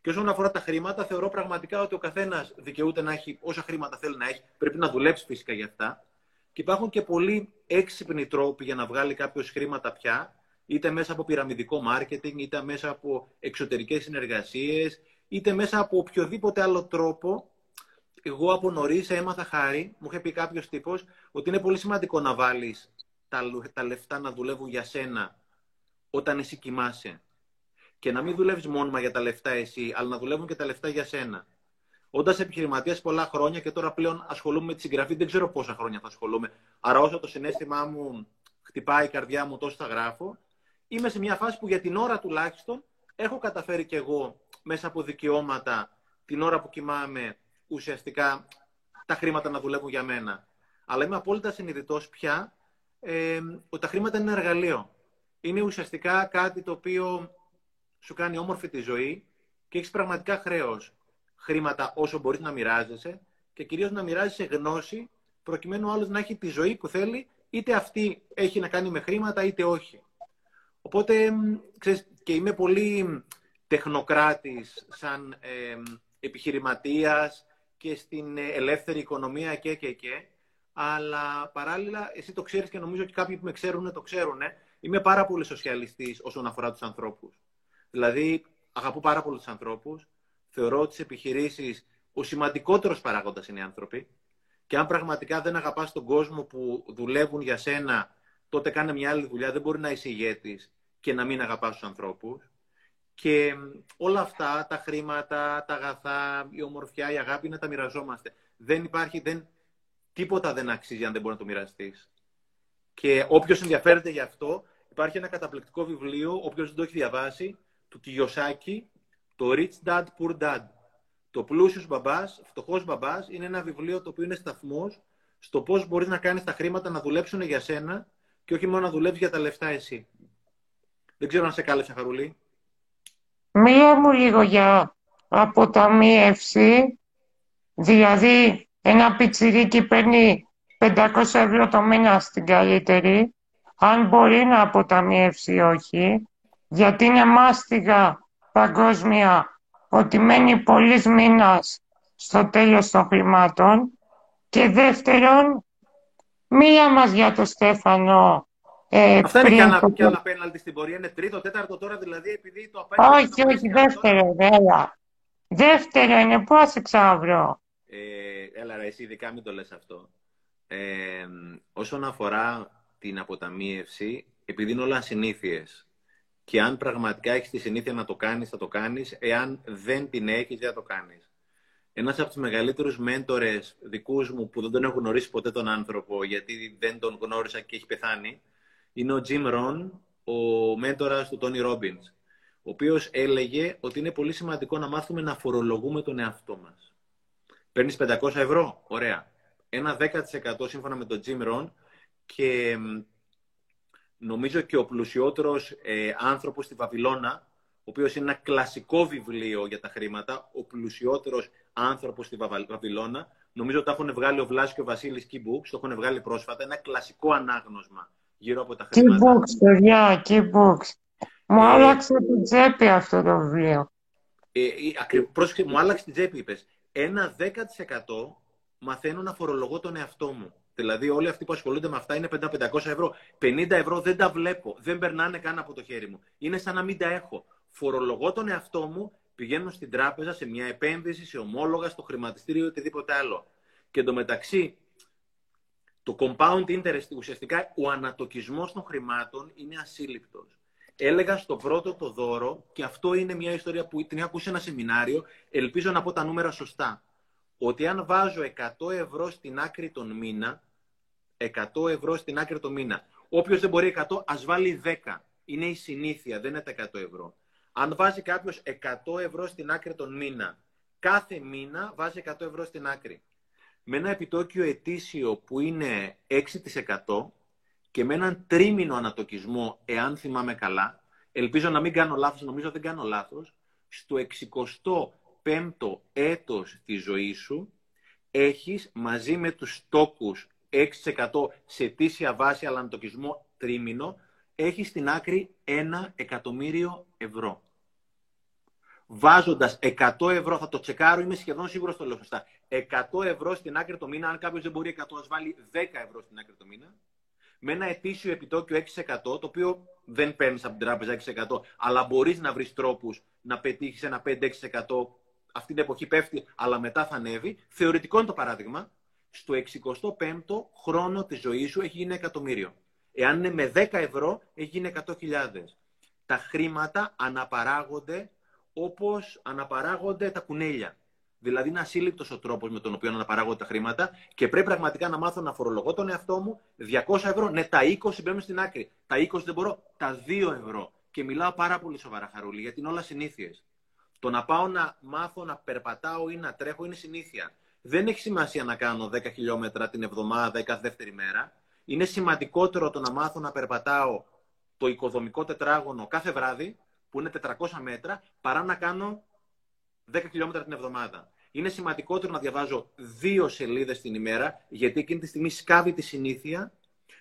Και όσον αφορά τα χρήματα, θεωρώ πραγματικά ότι ο καθένας δικαιούται να έχει όσα χρήματα θέλει να έχει. Πρέπει να δουλέψει φυσικά για αυτά. Και υπάρχουν και πολλοί έξυπνοι τρόποι για να βγάλει κάποιος χρήματα πια, είτε μέσα από πυραμιδικό μάρκετινγκ, είτε μέσα από εξωτερικές συνεργασίες, είτε μέσα από οποιοδήποτε άλλο τρόπο. Εγώ από νωρίς έμαθα χάρη, μου είχε πει κάποιος τύπος, ότι είναι πολύ σημαντικό να βάλεις τα, τα λεφτά να δουλεύουν για σένα όταν εσύ κοιμάσαι και να μην δουλεύεις μόνιμα για τα λεφτά εσύ, αλλά να δουλεύουν και τα λεφτά για σένα. Όντας επιχειρηματίας πολλά χρόνια και τώρα πλέον ασχολούμαι με τη συγγραφή, δεν ξέρω πόσα χρόνια θα ασχολούμαι. Άρα, όσο το συνέστημά μου χτυπάει η καρδιά μου, τόσο θα γράφω. Είμαι σε μια φάση που για την ώρα τουλάχιστον έχω καταφέρει κι εγώ μέσα από δικαιώματα την ώρα που κοιμάμαι ουσιαστικά τα χρήματα να δουλεύουν για μένα. Αλλά είμαι απόλυτα συνειδητός πια ε, ότι τα χρήματα είναι ένα εργαλείο. Είναι ουσιαστικά κάτι το οποίο σου κάνει όμορφη τη ζωή και έχεις πραγματικά χρέος χρήματα όσο μπορείς να μοιράζεσαι και κυρίως να μοιράζεσαι γνώση προκειμένου ο άλλος να έχει τη ζωή που θέλει, είτε αυτή έχει να κάνει με χρήματα είτε όχι. Οπότε, ξέρεις, και είμαι πολύ τεχνοκράτης σαν ε, επιχειρηματίας και στην ελεύθερη οικονομία και και και. Αλλά παράλληλα, εσύ το ξέρεις και νομίζω ότι κάποιοι που με ξέρουν το ξέρουν. Είμαι πάρα πολύ σοσιαλιστής όσον αφορά τους ανθρώπους. Δηλαδή, αγαπώ πάρα πολύ τους ανθρώπους. Θεωρώ ότι τι επιχειρήσεις ο σημαντικότερος παράγοντας είναι οι άνθρωποι. Και αν πραγματικά δεν αγαπάς τον κόσμο που δουλεύουν για σένα, τότε κάνε μια άλλη δουλειά. Δεν μπορεί να είσαι ηγέτης και να μην αγαπάς τους ανθρώπους. Και όλα αυτά, τα χρήματα, τα αγαθά, η ομορφιά, η αγάπη, να τα μοιραζόμαστε. Δεν υπάρχει, δεν, τίποτα δεν αξίζει αν δεν μπορεί να το μοιραστείς. Και όποιος ενδιαφέρεται γι' αυτό, υπάρχει ένα καταπληκτικό βιβλίο, όποιος δεν το έχει διαβάσει, του Κιγιοσάκη, το Rich Dad, Poor Dad. Το πλούσιος μπαμπάς, φτωχός μπαμπάς, είναι ένα βιβλίο το οποίο είναι σταθμός στο πώς μπορείς να κάνεις τα χρήματα να δουλέψουν για σένα και όχι μόνο να δουλεύεις για τα λεφτά εσύ. Δεν ξέρω αν σε κάλεσε, Χαρούλη. Μία μου λίγο για αποταμίευση, δηλαδή ένα πιτσιρίκι παίρνει 500 ευρώ το μήνα στην καλύτερη, αν μπορεί να αποταμιεύσει όχι, γιατί είναι μάστιγα παγκόσμια ότι μένει πολλής μήνας στο τέλος των χρημάτων και δεύτερον, μία μας για το Στέφανο ε, Αυτά είναι και άλλα, το... άλλα πέναλτι στην πορεία. Είναι τρίτο, τέταρτο τώρα, δηλαδή επειδή το απέναντι... Όχι, όχι, δεύτερο, βέβαια. Δεύτερο είναι, πώς εξαύρω. Ε, έλα ρε, εσύ ειδικά μην το λες αυτό. Ε, όσον αφορά την αποταμίευση, επειδή είναι όλα συνήθειες, και αν πραγματικά έχεις τη συνήθεια να το κάνεις, θα το κάνεις. Εάν δεν την έχεις, δεν θα το κάνεις. Ένας από τους μεγαλύτερους μέντορες δικούς μου που δεν τον έχω γνωρίσει ποτέ τον άνθρωπο, γιατί δεν τον γνώρισα και έχει πεθάνει, είναι ο Jim Rohn, ο μέντορας του Tony Robbins. Ο οποίος έλεγε ότι είναι πολύ σημαντικό να μάθουμε να φορολογούμε τον εαυτό μας. Παίρνεις 500 ευρώ, ωραία. Ένα 10% σύμφωνα με τον Jim Rohn και νομίζω και ο πλουσιότερος ε, άνθρωπος στη Βαβυλώνα, ο οποίος είναι ένα κλασικό βιβλίο για τα χρήματα, ο πλουσιότερος άνθρωπος στη Βαβυλώνα, νομίζω ότι το έχουν βγάλει ο Βλάσης και ο Βασίλης Keybooks, το έχουν βγάλει πρόσφατα, ένα κλασικό ανάγνωσμα γύρω από τα χρήματα. Keybooks, παιδιά, Keybooks. Μου ε, άλλαξε την τσέπη αυτό το βιβλίο. Ε, ε, πρόσεχε, μου άλλαξε την τσέπη, είπες. Ένα 10% μαθαίνω να φορολογώ τον εαυτό μου. Δηλαδή, όλοι αυτοί που ασχολούνται με αυτά είναι 500 ευρώ. 50 ευρώ δεν τα βλέπω. Δεν περνάνε καν από το χέρι μου. Είναι σαν να μην τα έχω. Φορολογώ τον εαυτό μου, πηγαίνω στην τράπεζα σε μια επένδυση, σε ομόλογα, στο χρηματιστήριο ή οτιδήποτε άλλο. Και εντωμεταξύ, το compound interest, ουσιαστικά ο ανατοκισμός των χρημάτων είναι ασύλληπτος. Έλεγα στο πρώτο το δώρο, και αυτό είναι μια ιστορία που την είχα ακούσει σε ένα σεμινάριο, ελπίζω να πω τα νούμερα σωστά, ότι αν βάζω 100 ευρώ στην άκρη τον μήνα, 100 ευρώ στην άκρη το μήνα. Όποιος δεν μπορεί 100, ας βάλει 10. Είναι η συνήθεια, δεν είναι τα 100 ευρώ. Αν βάζει κάποιος 100 ευρώ στην άκρη τον μήνα, κάθε μήνα βάζει 100 ευρώ στην άκρη. Με ένα επιτόκιο ετήσιο που είναι 6% και με έναν τρίμηνο ανατοκισμό, εάν θυμάμαι καλά, ελπίζω να μην κάνω λάθος, νομίζω δεν κάνω λάθος, στο 65ο έτος της ζωής σου, έχεις μαζί με τους στόκους 6% σε αιτήσια βάση, αλλά ανατοκισμό τρίμηνο, έχεις στην άκρη ένα εκατομμύριο ευρώ. Βάζοντας 100 ευρώ, θα το τσεκάρω, είμαι σχεδόν σίγουρος το λέω σωστά. 100 ευρώ στην άκρη το μήνα, αν κάποιος δεν μπορεί 100, ας βάλει 10 ευρώ στην άκρη το μήνα, με ένα ετήσιο επιτόκιο 6%, το οποίο δεν παίρνεις από την τράπεζα 6%, αλλά μπορείς να βρεις τρόπους να πετύχεις ένα 5-6%. Αυτή την εποχή πέφτει, αλλά μετά θα ανέβει. Θεωρητικό είναι το παράδειγμα. Στο 65ο χρόνο της ζωής σου έχει γίνει εκατομμύριο. Εάν είναι με 10 ευρώ, έχει γίνει 100.000. Τα χρήματα αναπαράγονται όπως αναπαράγονται τα κουνέλια. Δηλαδή είναι ασύλληπτος ο τρόπος με τον οποίο αναπαράγονται τα χρήματα και πρέπει πραγματικά να μάθω να φορολογώ τον εαυτό μου 200 ευρώ. Ναι, τα 20 μπαίνουν στην άκρη. Τα 20 δεν μπορώ. Τα 2 ευρώ. Και μιλάω πάρα πολύ σοβαρά, Χαρούλη, γιατί είναι όλα συνήθειες. Το να πάω να μάθω να περπατάω ή να τρέχω είναι συνήθεια. Δεν έχει σημασία να κάνω 10 χιλιόμετρα την εβδομάδα ή κάθε δεύτερη μέρα. Είναι σημαντικότερο το να μάθω να περπατάω το οικοδομικό τετράγωνο κάθε βράδυ, που είναι 400 μέτρα, παρά να κάνω 10 χιλιόμετρα την εβδομάδα. Είναι σημαντικότερο να διαβάζω δύο σελίδες την ημέρα, γιατί εκείνη τη στιγμή σκάβει τη συνήθεια,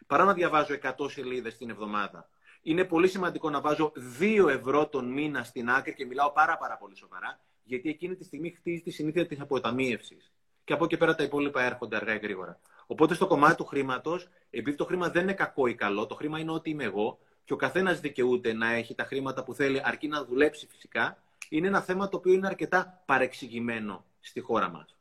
παρά να διαβάζω 100 σελίδες την εβδομάδα. Είναι πολύ σημαντικό να βάζω 2 ευρώ τον μήνα στην άκρη και μιλάω πάρα, πάρα πολύ σοβαρά, γιατί εκείνη τη στιγμή χτίζει τη συνήθεια της αποταμίευσης. Και από εκεί πέρα τα υπόλοιπα έρχονται αργά ή γρήγορα. Οπότε στο κομμάτι του χρήματος, επειδή το χρήμα δεν είναι κακό ή καλό, το χρήμα είναι ό,τι είμαι εγώ και ο καθένας δικαιούται να έχει τα χρήματα που θέλει, αρκεί να δουλέψει φυσικά, είναι ένα θέμα το οποίο είναι αρκετά παρεξηγημένο στη χώρα μας.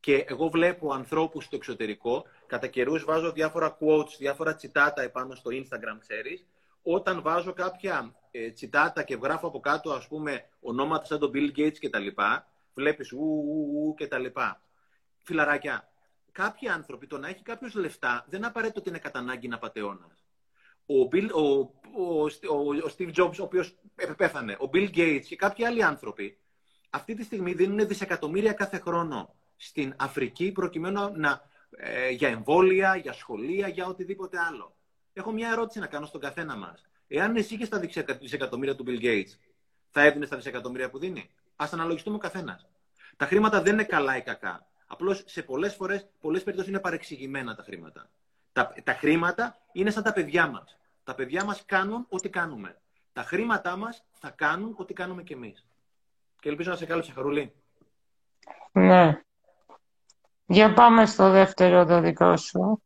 Και εγώ βλέπω ανθρώπους στο εξωτερικό, κατά καιρούς βάζω διάφορα quotes, διάφορα τσιτάτα επάνω στο Instagram, ξέρεις. Όταν βάζω κάποια ε, τσιτάτα και γράφω από κάτω, ας πούμε, ονόματα σαν τον Bill Gates κτλ., βλέπεις ου, ου, ου κτλ. Φιλαράκια, κάποιοι άνθρωποι το να έχει κάποιος λεφτά δεν απαραίτητο ότι είναι κατά ανάγκη να πατεώνα. Ο, Bill, ο, ο, ο, ο Steve Jobs, ο οποίος πέθανε, ο Bill Gates και κάποιοι άλλοι άνθρωποι, αυτή τη στιγμή δίνουν δισεκατομμύρια κάθε χρόνο στην Αφρική προκειμένου να, ε, για εμβόλια, για σχολεία, για οτιδήποτε άλλο. Έχω μια ερώτηση να κάνω στον καθένα μας. Εάν εσύ είχες τα δισεκατομμύρια του Bill Gates, θα έδινες τα δισεκατομμύρια που δίνει; Α αναλογιστούμε ο καθένας. Τα χρήματα δεν είναι καλά ή κακά. Απλώς σε πολλές φορές, πολλές περιπτώσεις είναι παρεξηγημένα τα χρήματα. Τα, τα χρήματα είναι σαν τα παιδιά μας. Τα παιδιά μας κάνουν ό,τι κάνουμε. Τα χρήματά μας θα κάνουν ό,τι κάνουμε κι εμείς. Και ελπίζω να σε κάλυψε, Χαρούλη. Ναι. Για πάμε στο δεύτερο το δικό σου.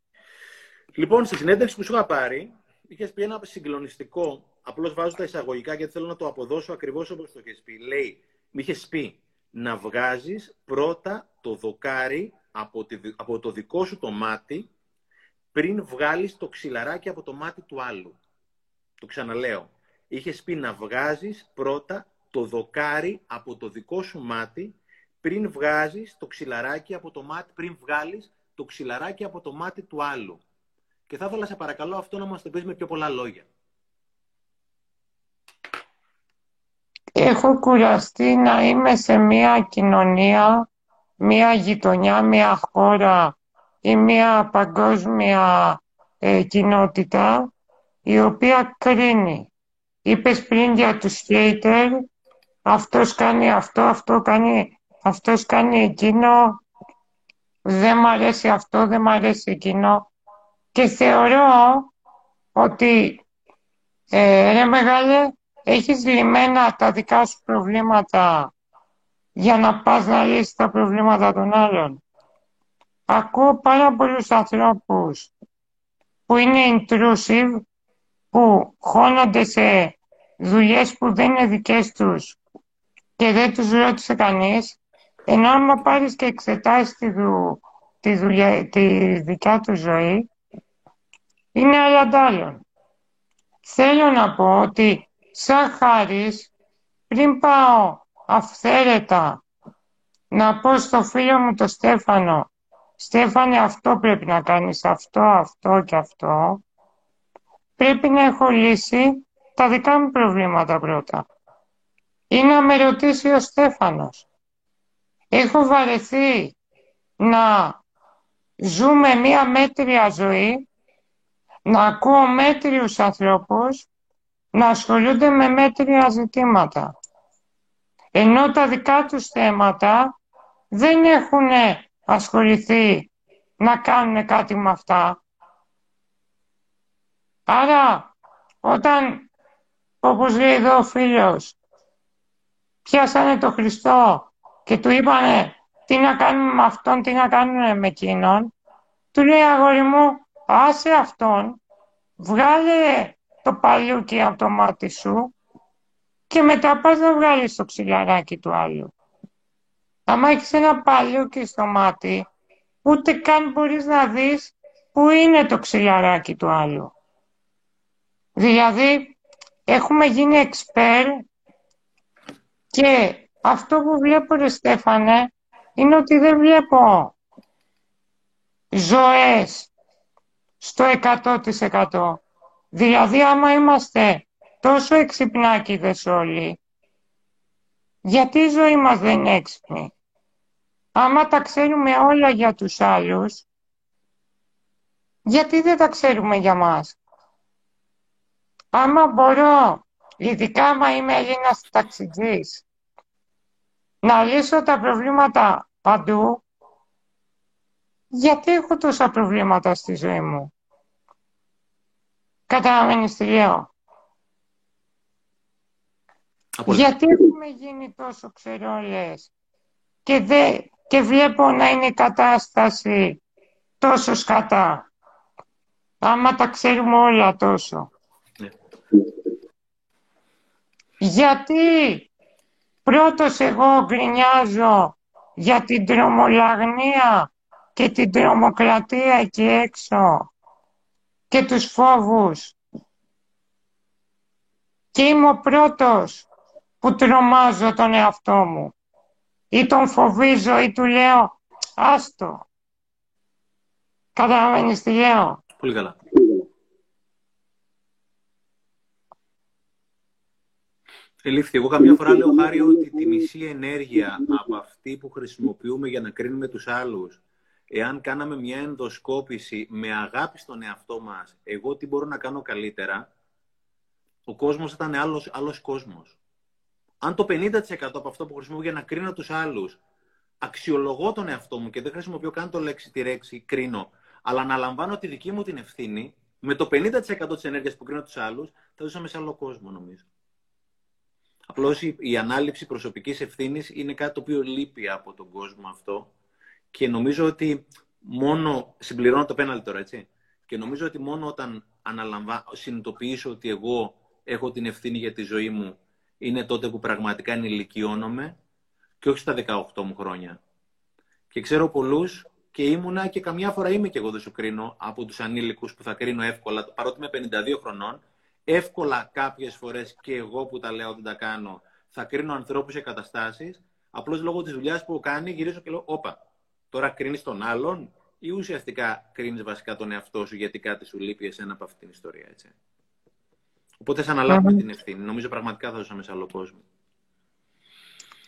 Λοιπόν, στη συνέντευξη που σου είχα πάρει, είχες πει ένα συγκλονιστικό. Απλώς βάζω τα εισαγωγικά γιατί θέλω να το αποδώσω ακριβώς όπως το είχες πει. Λέει, μου είχες πει να βγάζεις πρώτα το δοκάρι από, από το δικό σου το μάτι πριν βγάλεις το ξυλαράκι από το μάτι του άλλου. Το ξαναλέω. Είχες πει να βγάζεις πρώτα το δοκάρι από το δικό σου μάτι πριν βγάζεις το ξυλαράκι από το μάτι, πριν βγάλεις το ξυλαράκι από το μάτι του άλλου. Και θα ήθελα σε παρακαλώ αυτό να μας το πεις με πιο πολλά λόγια. Έχω κουραστεί να είμαι σε μια κοινωνία, μια γειτονιά, μια χώρα ή μια παγκόσμια ε, κοινότητα η οποία κρίνει. Είπες πριν για τους hater, αυτός κάνει αυτό, αυτό κάνει, αυτός κάνει εκείνο, δεν μ' αρέσει αυτό, δεν μ' αρέσει εκείνο. Και θεωρώ ότι, ε, ρε μεγάλε, έχεις λυμμένα τα δικά σου προβλήματα για να πας να λύσεις τα προβλήματα των άλλων. Ακούω πάρα πολλούς ανθρώπους που είναι intrusive, που χώνονται σε δουλειές που δεν είναι δικές τους και δεν τους ρώτησε κανείς, ενώ άμα πάρεις και εξετάσεις τη, δου, τη, δουλειά, τη δικιά τους ζωή, είναι αλλαντάλλον. Θέλω να πω ότι σαν χάρης, πριν πάω αυθαίρετα να πω στο φίλο μου το Στέφανο Στέφανε, αυτό πρέπει να κάνεις, αυτό, αυτό και αυτό. Πρέπει να έχω λύσει τα δικά μου προβλήματα πρώτα. ή να με ρωτήσει ο Στέφανος. Έχω βαρεθεί να ζούμε μία μέτρια ζωή, να ακούω μέτριους ανθρώπους, να ασχολούνται με μέτρια ζητήματα. Ενώ τα δικά τους θέματα δεν έχουν ασχοληθεί να κάνουν κάτι με αυτά. Άρα, όταν, όπως λέει εδώ ο φίλος, πιάσανε το Χριστό και του είπανε τι να κάνουμε με αυτόν, τι να κάνουμε με εκείνον, του λέει αγόρι μου, άσε αυτόν, βγάλε το παλιούκι από το μάτι σου και μετά πας να βγάλεις το ξυλαράκι του άλλου. Άμα έχεις ένα παλιούκι στο μάτι, ούτε καν μπορείς να δεις που είναι το ξυλαράκι του άλλου. Δηλαδή, έχουμε γίνει εξπέρ και αυτό που βλέπω, ρε Στέφανε, είναι ότι δεν βλέπω ζωές στο 100%. Δηλαδή, άμα είμαστε τόσο εξυπνάκιδες όλοι, γιατί η ζωή μας δεν είναι έξυπνη; Άμα τα ξέρουμε όλα για τους άλλους, γιατί δεν τα ξέρουμε για μας; Άμα μπορώ, ειδικά άμα είμαι Έλληνας ταξιτζής, να λύσω τα προβλήματα παντού, γιατί έχω τόσα προβλήματα στη ζωή μου; Καταλαβαίνεις τι λέω; Γιατί έχουμε γίνει τόσο ξερόλες και, δε, και βλέπω να είναι η κατάσταση τόσο σκατά. Άμα τα ξέρουμε όλα τόσο. Ναι. Γιατί πρώτος εγώ γκρινιάζω για την τρομολαγνία και την τρομοκρατία εκεί έξω και τους φόβους. Και είμαι ο πρώτος που τρομάζω τον εαυτό μου. Ή τον φοβίζω ή του λέω άστο. Καταλαβαίνεις τι λέω. Πολύ καλά. Ελήφθη. Εγώ καμιά φορά λέω, Χάρη, ότι τη μισή ενέργεια από αυτή που χρησιμοποιούμε για να κρίνουμε τους άλλους, εάν κάναμε μια ενδοσκόπηση με αγάπη στον εαυτό μας, εγώ τι μπορώ να κάνω καλύτερα, ο κόσμος ήταν άλλος, άλλος κόσμος. Αν το 50% από αυτό που χρησιμοποιώ για να κρίνω τους άλλους, αξιολογώ τον εαυτό μου και δεν χρησιμοποιώ καν το λέξη τη ρέξη, κρίνω, αλλά να λαμβάνω τη δική μου την ευθύνη, με το 50% της ενέργειας που κρίνω τους άλλους, θα ζούσαμε σε άλλο κόσμο, νομίζω. Απλώς η, ανάληψη προσωπικής ευθύνης είναι κάτι το οποίο λείπει από τον κόσμο αυτό και νομίζω ότι μόνο. Συμπληρώνω το πέναλ τώρα, έτσι. Και νομίζω ότι μόνο όταν αναλαμβα... συνειδητοποιήσω ότι εγώ έχω την ευθύνη για τη ζωή μου, είναι τότε που πραγματικά ενηλικιώνομαι και όχι στα 18 μου χρόνια. Και ξέρω πολλούς και ήμουνα και καμιά φορά είμαι και εγώ δεν σου κρίνω από τους ανήλικους που θα κρίνω εύκολα, παρότι είμαι 52 χρονών, εύκολα κάποιες φορές και εγώ που τα λέω δεν τα κάνω, θα κρίνω ανθρώπους σε καταστάσεις, απλώς λόγω της δουλειάς που κάνει γυρίζω και λέω, όπα, τώρα κρίνεις τον άλλον ή ουσιαστικά κρίνεις βασικά τον εαυτό σου γιατί κάτι σου λείπει εσένα από αυτή την ιστορία, έτσι. Οπότε θα αναλάβουμε την ευθύνη. Νομίζω πραγματικά θα ζούσαμε σε άλλο κόσμο.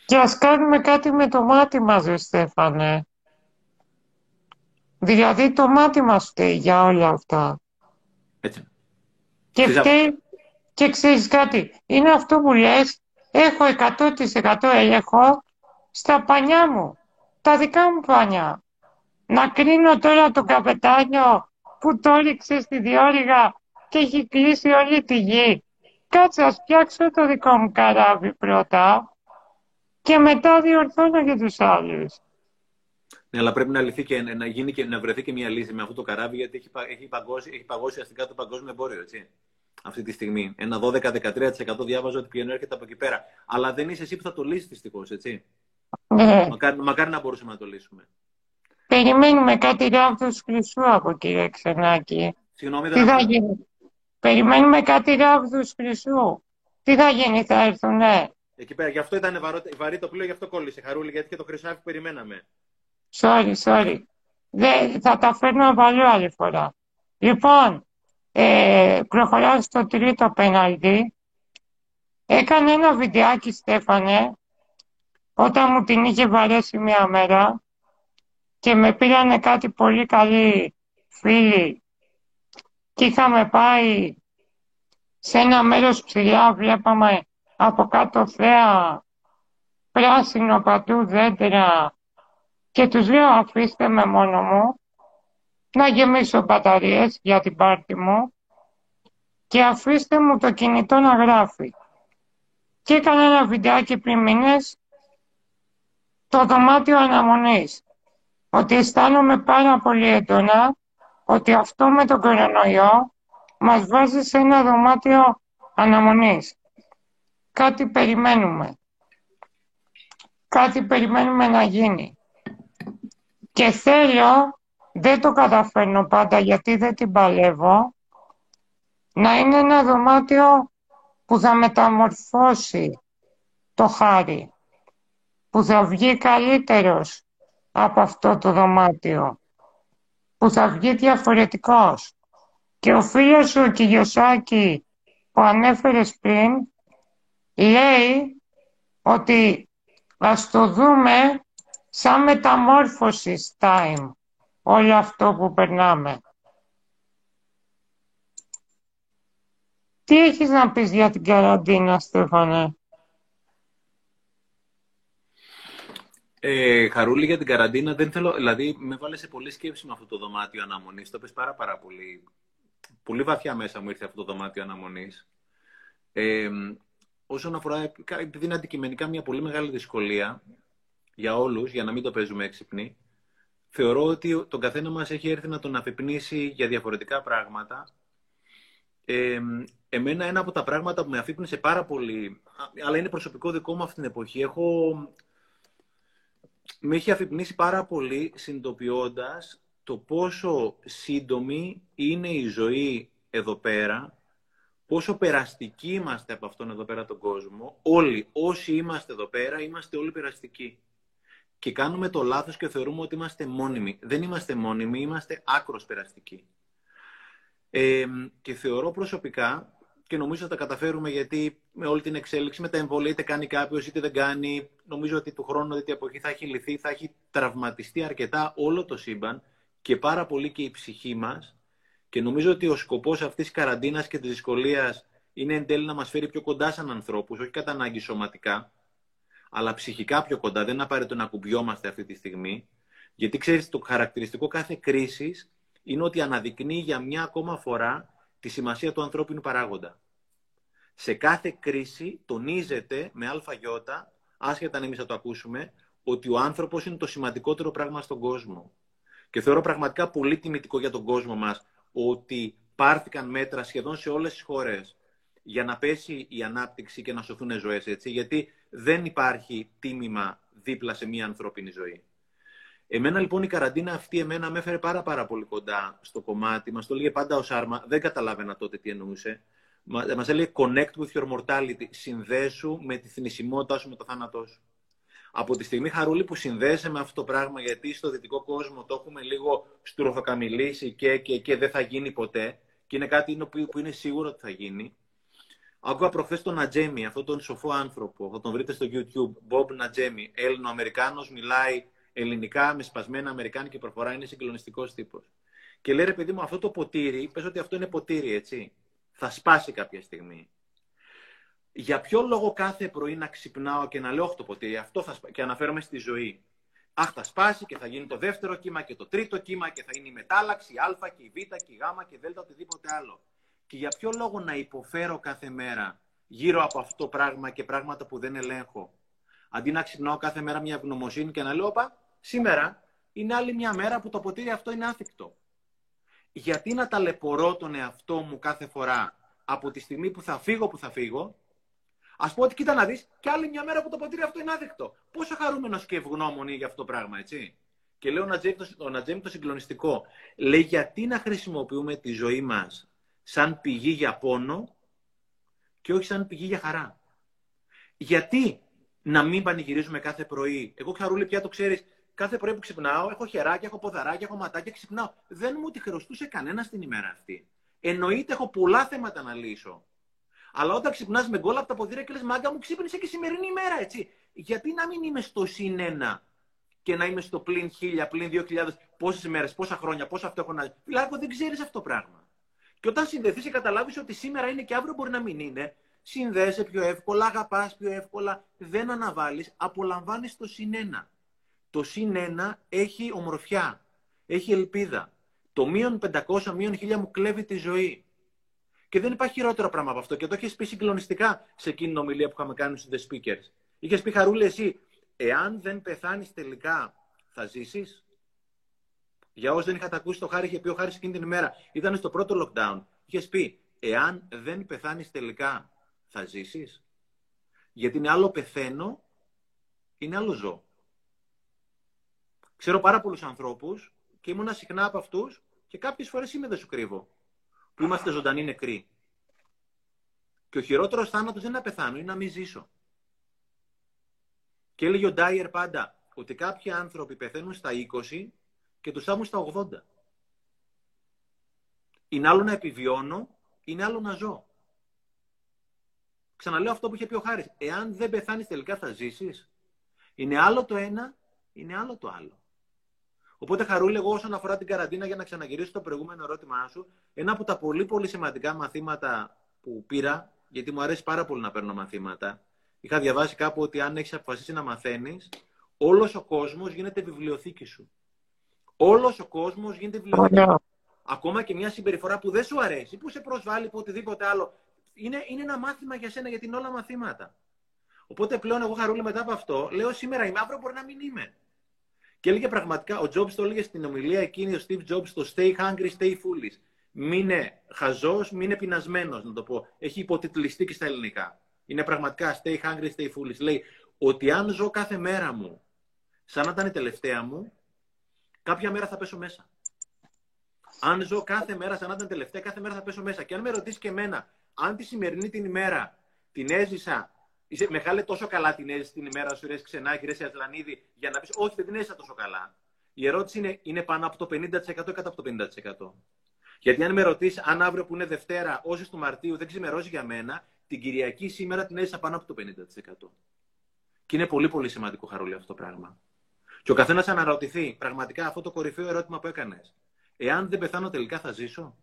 Και ας κάνουμε κάτι με το μάτι μας, Στέφανε. Δηλαδή το μάτι μας φταίει για όλα αυτά. Έτσι. Και φταίει, και ξέρεις κάτι, είναι αυτό που λες, έχω 100% έλεγχο στα πανιά μου, τα δικά μου πανιά. Να κρίνω τώρα τον καπετάνιο που το έριξε στη διόρυγα και έχει κλείσει όλη τη γη. Κάτσε, ας φτιάξω το δικό μου καράβι πρώτα και μετά διορθώνω και τους άλλους. Ναι, αλλά πρέπει να λυθεί και να, γίνει και να βρεθεί και μια λύση με αυτό το καράβι, γιατί έχει, έχει, παγώσει, έχει παγώσει αστικά το παγκόσμιο εμπόριο, έτσι. Αυτή τη στιγμή. Ένα 12-13% διάβαζα ότι ποιον έρχεται από εκεί πέρα. Αλλά δεν είσαι εσύ που θα το λύσεις δυστυχώς, έτσι. Ναι. Μακάρι, μακάρι να μπορούσαμε να το λύσουμε. Περιμένουμε κάτι ράβδο χρυσού από κύριε Ξενάκη. Συγγνώμη, Τι θα γίνει; Περιμένουμε κάτι ράβδου χρυσού. Τι θα γίνει, θα έρθουν, ναι. Εκεί πέρα, γι' αυτό ήταν βαρύ το πλοίο, γι' αυτό κόλλησε χαρούλη, γιατί και το χρυσάφι που περιμέναμε. Sorry, sorry. Δεν, θα τα φέρνω παλιό άλλη φορά. Λοιπόν, ε, προχωράω στο τρίτο πέναλτι. Έκανε ένα βιντεάκι, Στέφανε, όταν μου την είχε βαρέσει μία μέρα και με πήρανε κάτι πολύ καλοί φίλοι και είχαμε πάει σε ένα μέρος ψηλά, βλέπαμε από κάτω θέα, πράσινο πατού δέντρα και τους λέω αφήστε με μόνο μου να γεμίσω μπαταρίες για την πάρτι μου και αφήστε μου το κινητό να γράφει. Και έκανα ένα βιντεάκι πριν μήνες το δωμάτιο αναμονής. Ότι αισθάνομαι πάρα πολύ έντονα ότι αυτό με τον κορονοϊό μας βάζει σε ένα δωμάτιο αναμονής. Κάτι περιμένουμε. Κάτι περιμένουμε να γίνει. Και θέλω, δεν το καταφέρνω πάντα γιατί δεν την παλεύω, να είναι ένα δωμάτιο που θα μεταμορφώσει το χάρι, που θα βγει καλύτερος από αυτό το δωμάτιο, που θα βγει διαφορετικός. Και ο φίλος σου, ο Κιγιοσάκη, που ανέφερες πριν, λέει ότι ας το δούμε σαν μεταμόρφωσης time, όλο αυτό που περνάμε. Τι έχεις να πεις για την καραντίνα, Στέφανε; Ε, χαρούλη για την καραντίνα, δεν θέλω, δηλαδή με βάλε σε πολλή σκέψη με αυτό το δωμάτιο αναμονής, το πες πάρα πάρα πολύ. Πολύ βαθιά μέσα μου ήρθε αυτό το δωμάτιο αναμονής. Ε, όσον αφορά, επειδή είναι αντικειμενικά μια πολύ μεγάλη δυσκολία για όλους, για να μην το παίζουμε έξυπνοι, θεωρώ ότι τον καθένα μας έχει έρθει να τον αφυπνήσει για διαφορετικά πράγματα. Ε, εμένα ένα από τα πράγματα που με αφύπνισε πάρα πολύ, αλλά είναι προσωπικό δικό μου αυτή την εποχή, έχω... με έχει αφυπνίσει πάρα πολύ συνειδητοποιώντα το πόσο σύντομη είναι η ζωή εδώ πέρα πόσο περαστικοί είμαστε από αυτόν εδώ πέρα τον κόσμο. Όλοι, όσοι είμαστε εδώ πέρα, είμαστε όλοι περαστικοί. Και κάνουμε το λάθος και θεωρούμε ότι είμαστε μόνιμοι. Δεν είμαστε μόνιμοι, είμαστε άκρος περαστικοί. Ε, και θεωρώ προσωπικά, και νομίζω ότι τα καταφέρουμε γιατί με όλη την εξέλιξη, με τα εμβόλια, είτε κάνει κάποιος είτε δεν κάνει, νομίζω ότι του χρόνου, τέτοια εποχή θα έχει λυθεί, θα έχει τραυματιστεί αρκετά όλο το σύμπαν και πάρα πολύ και η ψυχή μας και νομίζω ότι ο σκοπός αυτής της καραντίνας και της δυσκολίας είναι εν τέλει να μας φέρει πιο κοντά σαν ανθρώπους, όχι κατά ανάγκη σωματικά, αλλά ψυχικά πιο κοντά. Δεν είναι απαραίτητο να κουμπιόμαστε αυτή τη στιγμή. Γιατί ξέρεις, το χαρακτηριστικό κάθε κρίσης είναι ότι αναδεικνύει για μια ακόμα φορά τη σημασία του ανθρώπινου παράγοντα. Σε κάθε κρίση τονίζεται με αλφαγιώτα, άσχετα αν εμείς θα το ακούσουμε, ότι ο άνθρωπος είναι το σημαντικότερο πράγμα στον κόσμο. Και θεωρώ πραγματικά πολύ τιμητικό για τον κόσμο μας ότι πάρθηκαν μέτρα σχεδόν σε όλες τις χώρες για να πέσει η ανάπτυξη και να σωθούν ζωές, έτσι, γιατί δεν υπάρχει τίμημα δίπλα σε μια ανθρώπινη ζωή. Εμένα λοιπόν η καραντίνα αυτή εμένα με έφερε πάρα πάρα πολύ κοντά στο κομμάτι. Μας το λέγε πάντα ο Σάρμα, δεν καταλάβαινα τότε τι εννοούσε. Μας έλεγε connect with your mortality, συνδέσου με τη θνησιμότητά σου, με το θάνατό σου από τη στιγμή χαρούλη που συνδέεσαι με αυτό το πράγμα, γιατί στο δυτικό κόσμο το έχουμε λίγο στουροφακαμιλήσει και, και, και δεν θα γίνει ποτέ, και είναι κάτι που είναι σίγουρο ότι θα γίνει. Άκουγα προχθές τον Νατζέμι, αυτόν τον σοφό άνθρωπο, θα τον βρείτε στο YouTube, Bob Νατζέμι, Έλληνο-Αμερικάνος, μιλάει ελληνικά με σπασμένα αμερικάνικη προφορά, είναι συγκλονιστικός τύπος. Και λέει ρε παιδί μου, αυτό το ποτήρι, πες ότι αυτό είναι ποτήρι, έτσι. Θα σπάσει κάποια στιγμή για ποιο λόγο κάθε πρωί να ξυπνάω και να λέω το ποτήρι, αυτό θα σπάσει, και αναφέρομαι στη ζωή. Αχ, θα σπάσει και θα γίνει το δεύτερο κύμα και το τρίτο κύμα και θα είναι η μετάλλαξη, η α και η β και η γ και η δ, οτιδήποτε άλλο. Και για ποιο λόγο να υποφέρω κάθε μέρα γύρω από αυτό το πράγμα και πράγματα που δεν ελέγχω. Αντί να ξυπνάω κάθε μέρα μια ευγνωμοσύνη και να λέω, Πα, σήμερα είναι άλλη μια μέρα που το ποτήρι αυτό είναι άθικτο. Γιατί να ταλαιπωρώ τον εαυτό μου κάθε φορά από τη στιγμή που θα φύγω που θα φύγω; Α πω ότι κοίτα να δεις, και άλλη μια μέρα που το ποτήρι αυτό είναι άδεκτο. Πόσο χαρούμενος και ευγνώμων για αυτό το πράγμα, έτσι; Και λέω ο Νατζέμι το συγκλονιστικό. Λέει γιατί να χρησιμοποιούμε τη ζωή μας σαν πηγή για πόνο και όχι σαν πηγή για χαρά; Γιατί να μην πανηγυρίζουμε κάθε πρωί; Εγώ χαρούλη πια το ξέρεις, κάθε πρωί που ξυπνάω, έχω χεράκια, έχω ποδαράκια, έχω ματάκια, ξυπνάω. Δεν μου τη χρωστούσε κανένας την ημέρα αυτή. Εννοείται έχω πολλά θέματα να λύσω. Αλλά όταν ξυπνάς με γκολ από τα ποδήρια και λες, μάγκα μου ξύπνησε και σημερινή ημέρα, έτσι. Γιατί να μην είμαι στο συν ένα και να είμαι στο πλην χίλια, πλην δύο χιλιάδες, πόσες ημέρε, πόσα χρόνια, πόσα αυτό έχω να. Φιλάκο, δεν ξέρεις αυτό το πράγμα. Και όταν συνδεθείς και καταλάβεις ότι σήμερα είναι και αύριο μπορεί να μην είναι, συνδέεσαι πιο εύκολα, αγαπάς πιο εύκολα, δεν αναβάλεις, απολαμβάνεις το συν ένα. Το συν ένα έχει ομορφιά, έχει ελπίδα. Το μείον 500, μείον 1000 μου κλέβει τη ζωή. Και δεν υπάρχει χειρότερο πράγμα από αυτό. Και το έχεις πει συγκλονιστικά σε εκείνη την ομιλία που είχαμε κάνει στους The Speakers. Είχες πει, Χαρούλη, εσύ, εάν δεν πεθάνεις τελικά, θα ζήσεις; Για όσους δεν είχατε ακούσει, το Χάρη είχε πει ο Χάρης εκείνη την ημέρα. Ήταν στο πρώτο lockdown. Είχες πει, εάν δεν πεθάνεις τελικά, θα ζήσεις; Γιατί είναι άλλο πεθαίνω, είναι άλλο ζω. Ξέρω πάρα πολλούς ανθρώπους και ήμουν συχνά από αυτούς και κάποιες φορές είμαι δεν σου κρύβω που είμαστε ζωντανοί νεκροί. Και ο χειρότερος θάνατος δεν είναι να πεθάνω, είναι να μην ζήσω. Και έλεγε ο Ντάιερ πάντα ότι κάποιοι άνθρωποι πεθαίνουν στα 20 και τους άμουν στα 80. Είναι άλλο να επιβιώνω, είναι άλλο να ζω. Ξαναλέω αυτό που είχε πει ο Χάρης. Εάν δεν πεθάνεις τελικά θα ζήσεις. Είναι άλλο το ένα, είναι άλλο το άλλο. Οπότε, Χαρούλη, εγώ όσον αφορά την καραντίνα, για να ξαναγυρίσω το προηγούμενο ερώτημά σου, ένα από τα πολύ πολύ σημαντικά μαθήματα που πήρα, γιατί μου αρέσει πάρα πολύ να παίρνω μαθήματα, είχα διαβάσει κάπου ότι αν έχεις αποφασίσει να μαθαίνεις, όλος ο κόσμος γίνεται βιβλιοθήκη σου. Όλος ο κόσμος γίνεται βιβλιοθήκη. Ακόμα και μια συμπεριφορά που δεν σου αρέσει, που σε προσβάλλει, που οτιδήποτε άλλο. Είναι, είναι ένα μάθημα για σένα, γιατί είναι όλα μαθήματα. Οπότε πλέον εγώ χαρούλη μετά από αυτό, λέω σήμερα είμαι, αύριο μπορεί να μην είμαι. Και έλεγε πραγματικά, ο Jobs το έλεγε στην ομιλία εκείνη, ο Steve Jobs, το stay hungry, stay foolish. Μείνε χαζός, μείνε πεινασμένος, να το πω. Έχει υποτιτλιστεί και στα ελληνικά. Είναι πραγματικά stay hungry, stay foolish. Λέει ότι αν ζω κάθε μέρα μου σαν να ήταν η τελευταία μου, κάποια μέρα θα πέσω μέσα. Αν ζω κάθε μέρα σαν να ήταν τελευταία, κάθε μέρα θα πέσω μέσα. Και αν με ρωτήσεις και εμένα, αν τη σημερινή την ημέρα την έζησα Είσαι μεγάλη τόσο καλά την έζησε την ημέρα σου, ρες Ξενάκη, ρες Ατλανίδη, για να πεις Όχι, δεν την έζησα τόσο καλά. Η ερώτηση είναι, είναι πάνω από το 50% ή κάτω από το 50%. Γιατί αν με ρωτήσεις, αν αύριο που είναι Δευτέρα, όσε του Μαρτίου δεν ξημερώσει για μένα, την Κυριακή σήμερα την έζησα πάνω από το 50%. Και είναι πολύ πολύ σημαντικό χαρούλι αυτό το πράγμα. Και ο καθένας αναρωτηθεί, πραγματικά αυτό το κορυφαίο ερώτημα που έκανες. Εάν δεν πεθάνω τελικά θα ζήσω;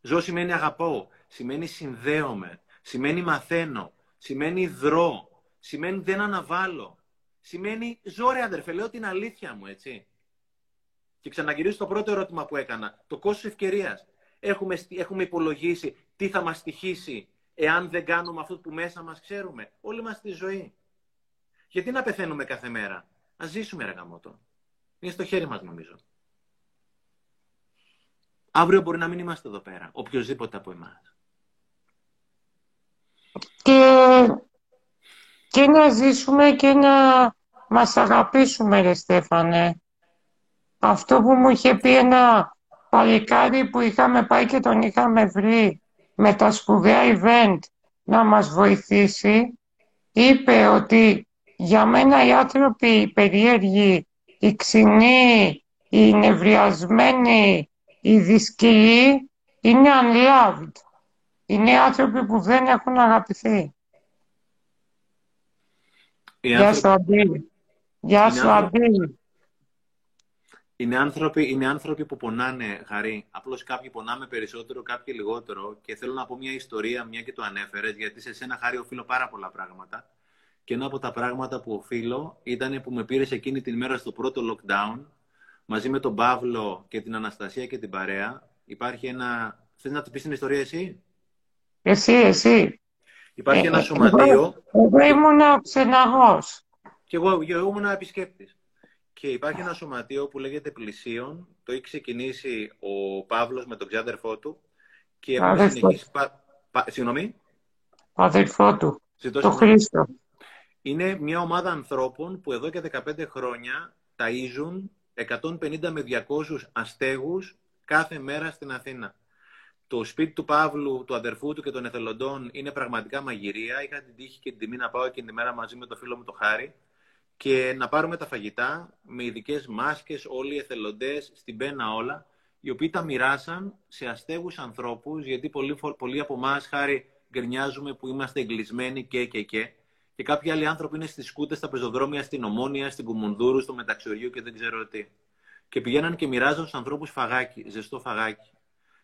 Ζω σημαίνει αγαπώ, σημαίνει συνδέομαι, σημαίνει μαθαίνω, σημαίνει δρό, σημαίνει δεν αναβάλω, σημαίνει ζω ρε αδερφέ, λέω την αλήθεια μου, έτσι. Και ξαναγυρίζω στο πρώτο ερώτημα που έκανα, το κόστος ευκαιρίας. Έχουμε, έχουμε υπολογίσει τι θα μας στοιχήσει εάν δεν κάνουμε αυτό που μέσα μας ξέρουμε. Όλη μας τη ζωή. Γιατί να πεθαίνουμε κάθε μέρα; Ας ζήσουμε ρε γαμότο. Είναι στο χέρι μας νομίζω. Αύριο μπορεί να μην είμαστε εδώ πέρα. Οποιοςδήποτε από εμάς και, και να ζήσουμε και να μας αγαπήσουμε, ρε Στέφανε. Αυτό που μου είχε πει ένα παλικάρι που είχαμε πάει και τον είχαμε βρει με τα σπουδαία event να μας βοηθήσει, είπε ότι για μένα οι άνθρωποι οι περίεργοι, οι ξινοί, οι νευριασμένοι, οι δυσκυλοί είναι unloved. Είναι άνθρωποι που δεν έχουν αγαπηθεί. Γεια σου, Αντί. Γεια σου, Αντί. Είναι άνθρωποι, είναι άνθρωποι που πονάνε, Χαρή. Απλώς κάποιοι πονάμε περισσότερο, κάποιοι λιγότερο. Και θέλω να πω μια ιστορία, μια και το ανέφερες, γιατί σε σένα, Χαρή, οφείλω πάρα πολλά πράγματα. Και ένα από τα πράγματα που οφείλω ήταν που με πήρες εκείνη την ημέρα στο πρώτο lockdown, μαζί με τον Παύλο και την Αναστασία και την παρέα. Υπάρχει ένα. Θες να του πεις την ιστορία εσύ; Εσύ, εσύ. Υπάρχει ένα ε, σωματείο. Εγώ ήμουν ξεναγός. Και εγώ, εγώ ήμουν επισκέπτης. Και υπάρχει ένα σωματείο που λέγεται Πλησίων. Το έχει ξεκινήσει ο Παύλος με τον ξάδερφό του. Και έχουμε συνεχίσει... Πα... Πα... Συγγνώμη. Αδερφό του. το Χρήστο. Είναι μια ομάδα ανθρώπων που εδώ και 15 χρόνια ταΐζουν 150 με 200 αστέγους κάθε μέρα στην Αθήνα. Το σπίτι του Παύλου, του αδερφού του και των εθελοντών είναι πραγματικά μαγειρία. Είχα την τύχη και την τιμή να πάω εκείνη τη μέρα μαζί με το φίλο μου το Χάρη και να πάρουμε τα φαγητά με ειδικές μάσκες, όλοι οι εθελοντές, στην πένα όλα. οι οποίοι τα μοιράσαν σε αστέγους ανθρώπους, γιατί πολλοί, πολλοί από εμάς χάρη γκρινιάζουμε που είμαστε εγκλεισμένοι και και και. Και κάποιοι άλλοι άνθρωποι είναι στις σκούτες, στα πεζοδρόμια, στην Ομόνια, στην Κουμουνδούρου, στο Μεταξιοριού και δεν ξέρω τι. Και πηγαίναν και μοιράζαν στους ανθρώπους φαγάκι, ζεστό φαγάκι.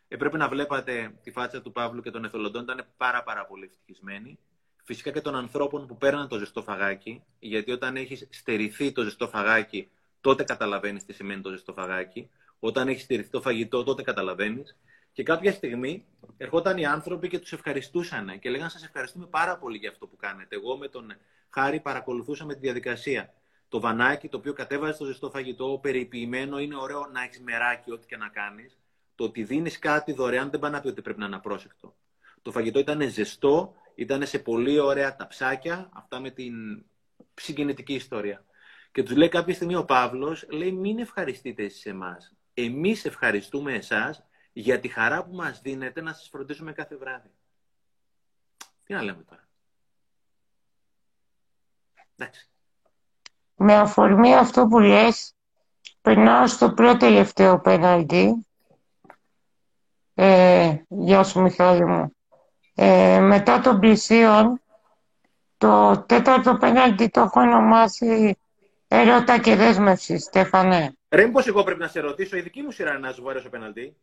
Ε, πρέπει να βλέπατε τη φάτσα του Παύλου και των εθελοντών, ήταν πάρα, πάρα πολύ ευτυχισμένοι. Φυσικά και των ανθρώπων που παίρναν το ζεστό φαγάκι, γιατί όταν έχεις στερηθεί το ζεστό φαγάκι, τότε καταλαβαίνεις τι σημαίνει το ζεστό φαγάκι. Όταν έχεις στερηθεί το φαγητό, τότε καταλαβαίνεις. Και κάποια στιγμή ερχόταν οι άνθρωποι και τους ευχαριστούσαν και λέγανε Σας ευχαριστούμε πάρα πολύ για αυτό που κάνετε. Εγώ με τον Χάρη παρακολουθούσαμε τη διαδικασία. Το βανάκι το οποίο κατέβαζε το ζεστό φαγητό, περιποιημένο, είναι ωραίο να έχεις μεράκι, ό,τι και να κάνεις. Το ότι δίνεις κάτι δωρεάν δεν πάει να πει ότι πρέπει να είναι απρόσεκτο. Το φαγητό ήταν ζεστό, ήταν σε πολύ ωραία ταψάκια, αυτά με την συγκινητική ιστορία. Και τους λέει κάποια στιγμή ο Παύλος, λέει: Μην ευχαριστείτε εσείς εμάς. Εμείς ευχαριστούμε εσάς για τη χαρά που μας δίνετε να σας φροντίσουμε κάθε βράδυ. Τι να λέμε τώρα. Εντάξει. Με αφορμή αυτό που λες, περνάω στο πρώτο τελευταίο πέναλτι. Ε, γεια σου Μιχάλη μου. Ε, μετά των πλησίων, το τέταρτο πέναλτι το έχω ονομάσει Ερώτα και δέσμευση, Στέφανε. Ρε, μήπως εγώ πρέπει να σε ρωτήσω, η δική μου σειρά είναι να σου βαρέσω πέναλτι.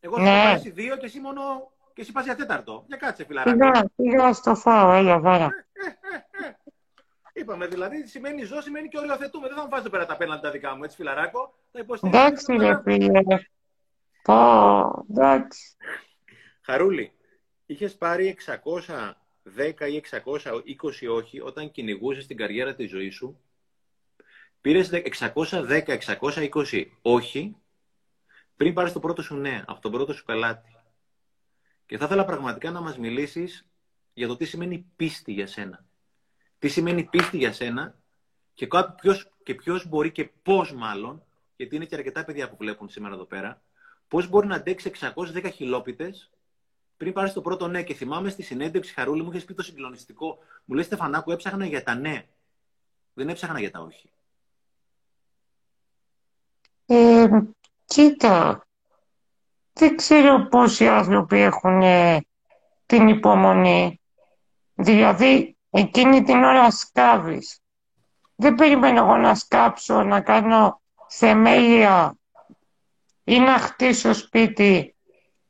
Εγώ θα ναι. σου δύο και εσύ μόνο και εσύ πας για τέταρτο. Για κάτσε, φιλαράκι. Πήγα, πήγα στο φάω, έλα, βάρα. Ε, ε, ε, Είπαμε δηλαδή, σημαίνει ζω, σημαίνει και οριοθετούμε. Δεν θα μου βάζετε πέρα τα πέναλτι τα δικά μου, έτσι, φιλαράκο. Εντάξει, ρε φίλε. Πω, εντάξει. Χαρούλη, είχες πάρει 610 ή 620 όχι όταν κυνηγούσες την καριέρα τη ζωή σου; Πήρες 610-620 όχι; Πριν πάρεις το πρώτο σου ναι, από τον πρώτο σου πελάτη. Και θα ήθελα πραγματικά να μας μιλήσεις για το τι σημαίνει πίστη για σένα. Τι σημαίνει πίστη για σένα και ποιος, και ποιος μπορεί και πώς μάλλον, γιατί είναι και αρκετά παιδιά που βλέπουν σήμερα εδώ πέρα, πώς μπορεί να αντέξει 610 χιλόπιτες πριν πάρεις το πρώτο ναι. Και θυμάμαι στη συνέντευξη Χαρούλη μου είχες πει το συγκλονιστικό. Μου λέει Στεφανάκου, έψαχνα για τα ναι. Δεν έψαχνα για τα όχι. Ε, κοίτα, δεν ξέρω πόσοι άνθρωποι έχουν την υπομονή. Δηλαδή, εκείνη την ώρα σκάβεις. Δεν περιμένω εγώ να σκάψω, να κάνω θεμέλια ή να χτίσω σπίτι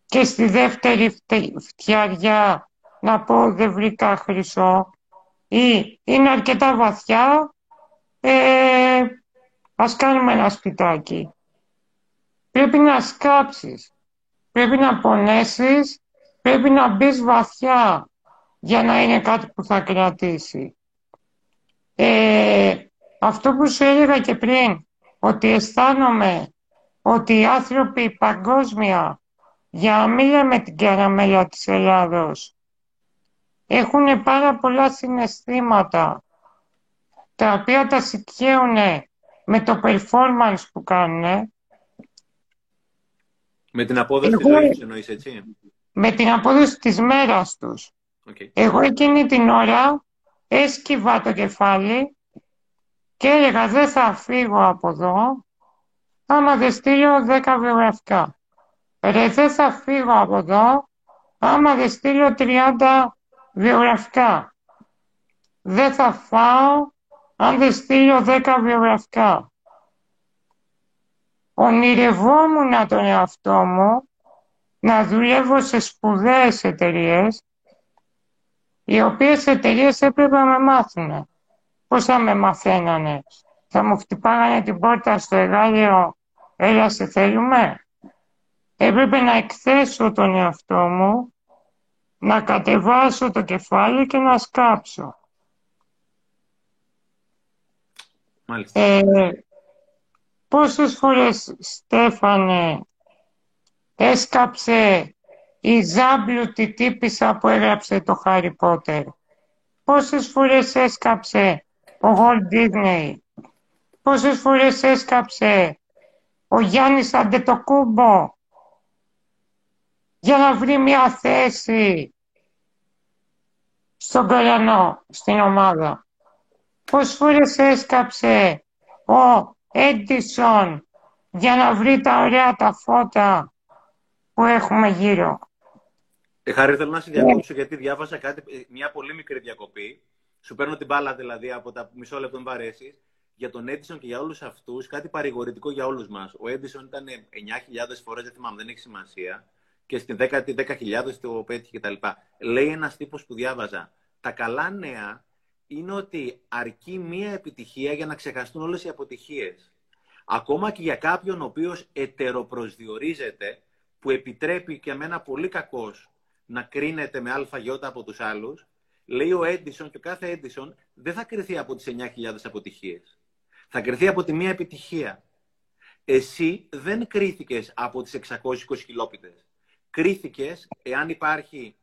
και στη δεύτερη φτιαριά να πω δεν βρήκα χρυσό ή είναι αρκετά βαθιά, ε, ας κάνουμε ένα σπιτάκι. Πρέπει να σκάψεις, πρέπει να πονέσεις, πρέπει να μπεις βαθιά για να είναι κάτι που θα κρατήσει. Ε, αυτό που σου έλεγα και πριν, ότι αισθάνομαι ότι οι άνθρωποι παγκόσμια για να μην λέμε την καραμέλα της Ελλάδος. Έχουν πάρα πολλά συναισθήματα, τα οποία τα σηκαίουν με το performance που κάνουν. Με την απόδοση Εγώ... της ζωής εννοείς, έτσι; Με την απόδοση της μέρας τους. Okay. Εγώ εκείνη την ώρα έσκυβα το κεφάλι και έλεγα δεν θα φύγω από εδώ άμα δεν στείλω 10 βιογραφικά. Ρε, δεν θα φύγω από εδώ άμα δεν στείλω 30 βιογραφικά. Δεν θα φάω αν δεν στείλω 10 βιογραφικά. Ονειρευόμουν τον εαυτό μου να δουλεύω σε σπουδαίες εταιρείες, οι οποίες εταιρείες έπρεπε να με μάθουν. Πώς θα με μαθαίνανε; Θα μου χτυπάγανε την πόρτα στο εργάλειο, έλα σε θέλουμε. Έπρεπε να εκθέσω τον εαυτό μου, να κατεβάσω το κεφάλι και να σκάψω. Μάλιστα. Ε, πόσες φορές, Στέφανε, έσκαψε η ζάμπλουτη τύπησα που έγραψε το Χάρι Πότερ. Πόσες φορές έσκαψε ο Γολ Ντίγνεϊ. Πόσες φορές έσκαψε ο Γιάννης Αντετοκούμπο για να βρει μια θέση στον Κορανό, στην ομάδα. Πώς φορές έσκαψε ο Έντισον για να βρει τα ωραία τα φώτα που έχουμε γύρω. Ε, Χάρη, θέλω να σε διακόψω γιατί διάβασα κάτι, ε, μια πολύ μικρή διακοπή. Σου παίρνω την μπάλα δηλαδή από τα μισό λεπτό με βαρέσεις. Για τον Έντισον και για όλους αυτούς, κάτι παρηγορητικό για όλους μας. Ο Έντισον ήταν 9.000 φορές, δεν θυμάμαι, δεν έχει σημασία. Και στην 10.000 10 το πέτυχε κτλ. Λέει ένας τύπος που διάβαζα. Τα καλά νέα είναι ότι αρκεί μία επιτυχία για να ξεχαστούν όλες οι αποτυχίες. Ακόμα και για κάποιον ο οποίος ετεροπροσδιορίζεται, που επιτρέπει και με ένα πολύ κακό να κρίνεται με αλφαγιώτα από τους άλλους, λέει ο Έντισον και ο κάθε Έντισον δεν θα κρυθεί από τις 9.000 αποτυχίες. Θα κρυθεί από τη μία επιτυχία. Εσύ δεν κρίθηκες από τις 620 χιλόπιτες. Κρίθηκες, εάν υπάρχει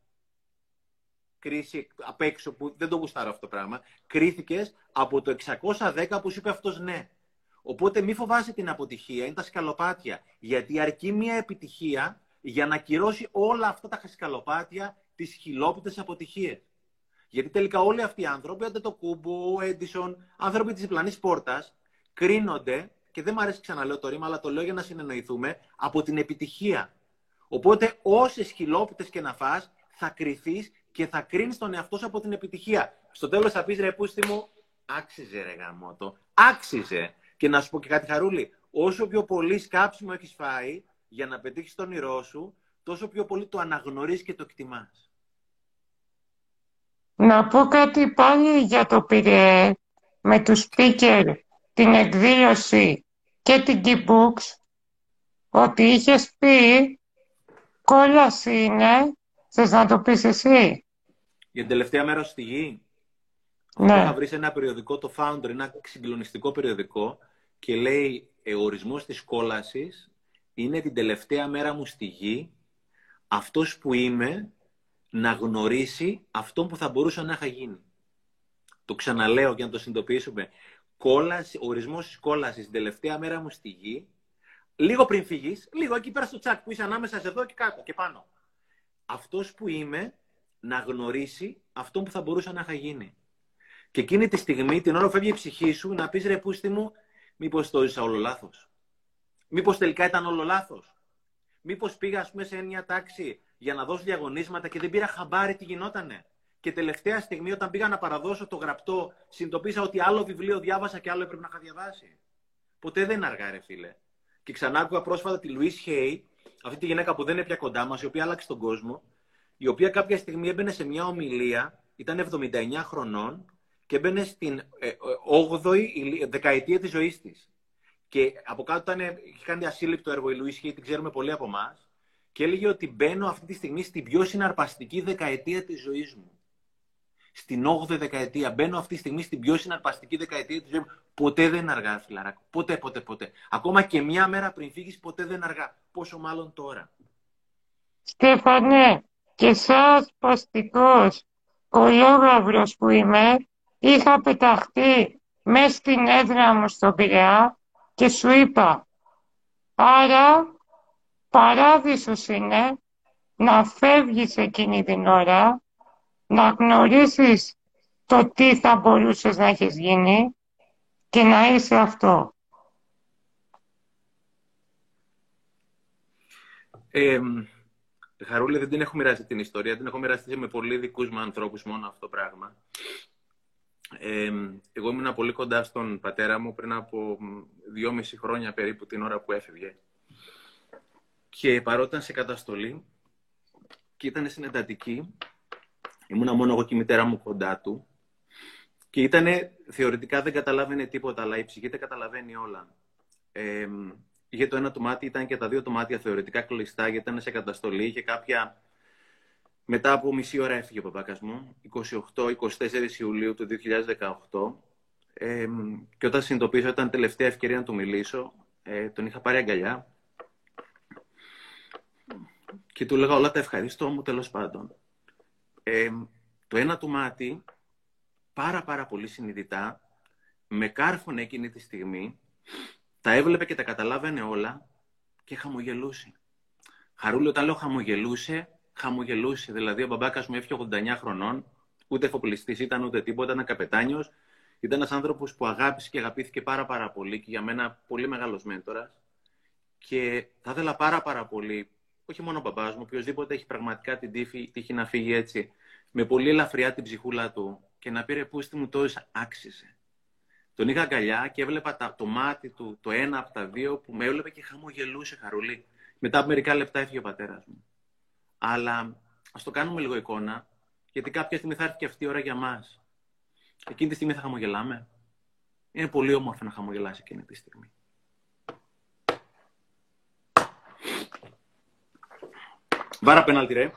κρίση απ' έξω που δεν το γουστάρω αυτό το πράγμα, κρίθηκες από το 610 που σου είπε αυτός ναι. Οπότε μη φοβάσαι την αποτυχία, είναι τα σκαλοπάτια. Γιατί αρκεί μια επιτυχία για να κυρώσει όλα αυτά τα σκαλοπάτια, τις χιλόπιτες αποτυχίες. Γιατί τελικά όλοι αυτοί οι άνθρωποι, άντε το Κούμπο, ο Έντισον, άνθρωποι της διπλανής πόρτας, κρίνονται, και δεν μου αρέσει ξαναλέω το ρήμα, αλλά το λέω για να συνεννοηθούμε, από την επιτυχία. Οπότε όσε χιλόπιτες και να φας, θα κρυθεί και θα κρίνεις τον εαυτό σου από την επιτυχία. Στο τέλος θα πεις ρε πούστη μου, άξιζε ρε γαμότο, άξιζε. Και να σου πω και κάτι χαρούλι, όσο πιο πολύ σκάψιμο έχεις φάει για να πετύχεις τον όνειρό σου, τόσο πιο πολύ το αναγνωρίζεις και το εκτιμάς. Να πω κάτι πάλι για το πήρε με τους speaker, την εκδήλωση και την Keybooks, ότι είχες πει κόλαση είναι, θες να το πεις εσύ; Για την τελευταία μέρα στη γη. Ναι. Θα βρεις ένα περιοδικό, το Founder, ένα συγκλονιστικό περιοδικό και λέει ε, ο ορισμός της κόλασης είναι την τελευταία μέρα μου στη γη αυτός που είμαι να γνωρίσει αυτό που θα μπορούσε να είχα γίνει. Το ξαναλέω για να το συνειδητοποιήσουμε. Κόλαση, ο ορισμός της κόλασης την τελευταία μέρα μου στη γη, λίγο πριν φύγεις, λίγο εκεί πέρα στο τσάκ που είσαι ανάμεσα σε εδώ και κάτω και πάνω. Αυτός που είμαι να γνωρίσει αυτό που θα μπορούσε να είχα γίνει. Και εκείνη τη στιγμή, την ώρα που φεύγει η ψυχή σου, να πεις ρε πούστη μου, μήπως το ζήσα όλο λάθος; Μήπως τελικά ήταν όλο λάθος; Μήπως πήγα, ας πούμε, σε μια τάξη για να δώσω διαγωνίσματα και δεν πήρα χαμπάρι τι γινότανε; Και τελευταία στιγμή, όταν πήγα να παραδώσω το γραπτό, συνειδητοποίησα ότι άλλο βιβλίο διάβασα και άλλο έπρεπε να είχα διαβάσει. Ποτέ δεν είναι αργά, ρε φίλε. Και ξανά άκουγα πρόσφατα τη Λουίς Χέι, αυτή τη γυναίκα που δεν είναι πια κοντά μας, η οποία άλλαξε τον κόσμο, η οποία κάποια στιγμή έμπαινε σε μια ομιλία, ήταν 79 χρονών και έμπαινε στην 8η ε, δεκαετία της ζωής της. Και από κάτω ήταν, είχε κάνει ασύλληπτο έργο η Λουίς την ξέρουμε πολλοί από εμάς. Και έλεγε ότι μπαίνω αυτή τη στιγμή στην πιο συναρπαστική δεκαετία της ζωής μου. Στην 8η δεκαετία. Μπαίνω αυτή τη στιγμή στην πιο συναρπαστική δεκαετία τη ζωή μου. Ποτέ δεν είναι αργά, φιλαράκο. Ποτέ, ποτέ, ποτέ. Ακόμα και μια μέρα πριν φύγεις, ποτέ δεν είναι αργά. Πόσο μάλλον τώρα. Στέφανε, και σαν παστικός κολόγαυρος που είμαι, είχα πεταχτεί μέσα στην έδρα μου στον Πειραιά και σου είπα, άρα παράδεισος είναι να φεύγεις εκείνη την ώρα, να γνωρίσεις το τι θα μπορούσες να έχεις γίνει και να είσαι αυτό. Ε, Χαρούλη, δεν την έχω μοιράσει την ιστορία, την έχω μοιραστεί με πολύ δικούς μου ανθρώπους μόνο αυτό το πράγμα. Ε, εγώ ήμουν πολύ κοντά στον πατέρα μου πριν από δυόμιση χρόνια περίπου την ώρα που έφευγε. Και παρόταν σε καταστολή και ήταν συνεντατική, ήμουνα μόνο εγώ και η μητέρα μου κοντά του και ήταν θεωρητικά δεν καταλάβαινε τίποτα, αλλά η ψυχή δεν καταλαβαίνει όλα. Ε, είχε το ένα του μάτι, ήταν και τα δύο του μάτια θεωρητικά κλειστά, γιατί ήταν σε καταστολή, είχε κάποια μετά από μισή ώρα έφυγε ο παπάκας μου, 28-24 Ιουλίου του 2018. Ε, και όταν συνειδητοποίησα ότι ήταν τελευταία ευκαιρία να του μιλήσω, ε, τον είχα πάρει αγκαλιά. Και του λέγα όλα τα ευχαριστώ μου τέλος πάντων. Ε, το ένα του μάτι, πάρα πάρα πολύ συνειδητά, με κάρφωνε εκείνη τη στιγμή, τα έβλεπε και τα καταλάβαινε όλα και χαμογελούσε. Χαρούλη όταν λέω χαμογελούσε, χαμογελούσε. Δηλαδή, ο μπαμπάκας μου έφυγε 89 χρονών, ούτε εφοπλιστής ήταν ούτε τίποτα, ήταν καπετάνιος. Ήταν ένας άνθρωπος που αγάπησε και αγαπήθηκε πάρα, πάρα πολύ και για μένα πολύ μεγάλος μέντορας. Και θα ήθελα πάρα πάρα πολύ, όχι μόνο ο μπαμπάς μου, οποιοδήποτε έχει πραγματικά την τύχη, τύχη να φύγει έτσι, με πολύ ελαφριά την ψυχούλα του και να πει ρε πούστη μου τόσο άξιζε. Τον είχα αγκαλιά και έβλεπα τα, το μάτι του, το ένα από τα δύο που με έβλεπε και χαμογελούσε χαρουλή. Μετά από μερικά λεπτά έφυγε ο πατέρας μου. Αλλά ας το κάνουμε λίγο εικόνα, γιατί κάποια στιγμή θα έρθει και αυτή η ώρα για μας. Εκείνη τη στιγμή θα χαμογελάμε. Είναι πολύ όμορφο να χαμογελάσει εκείνη τη στιγμή. Βάρα πέναλτι, ρε.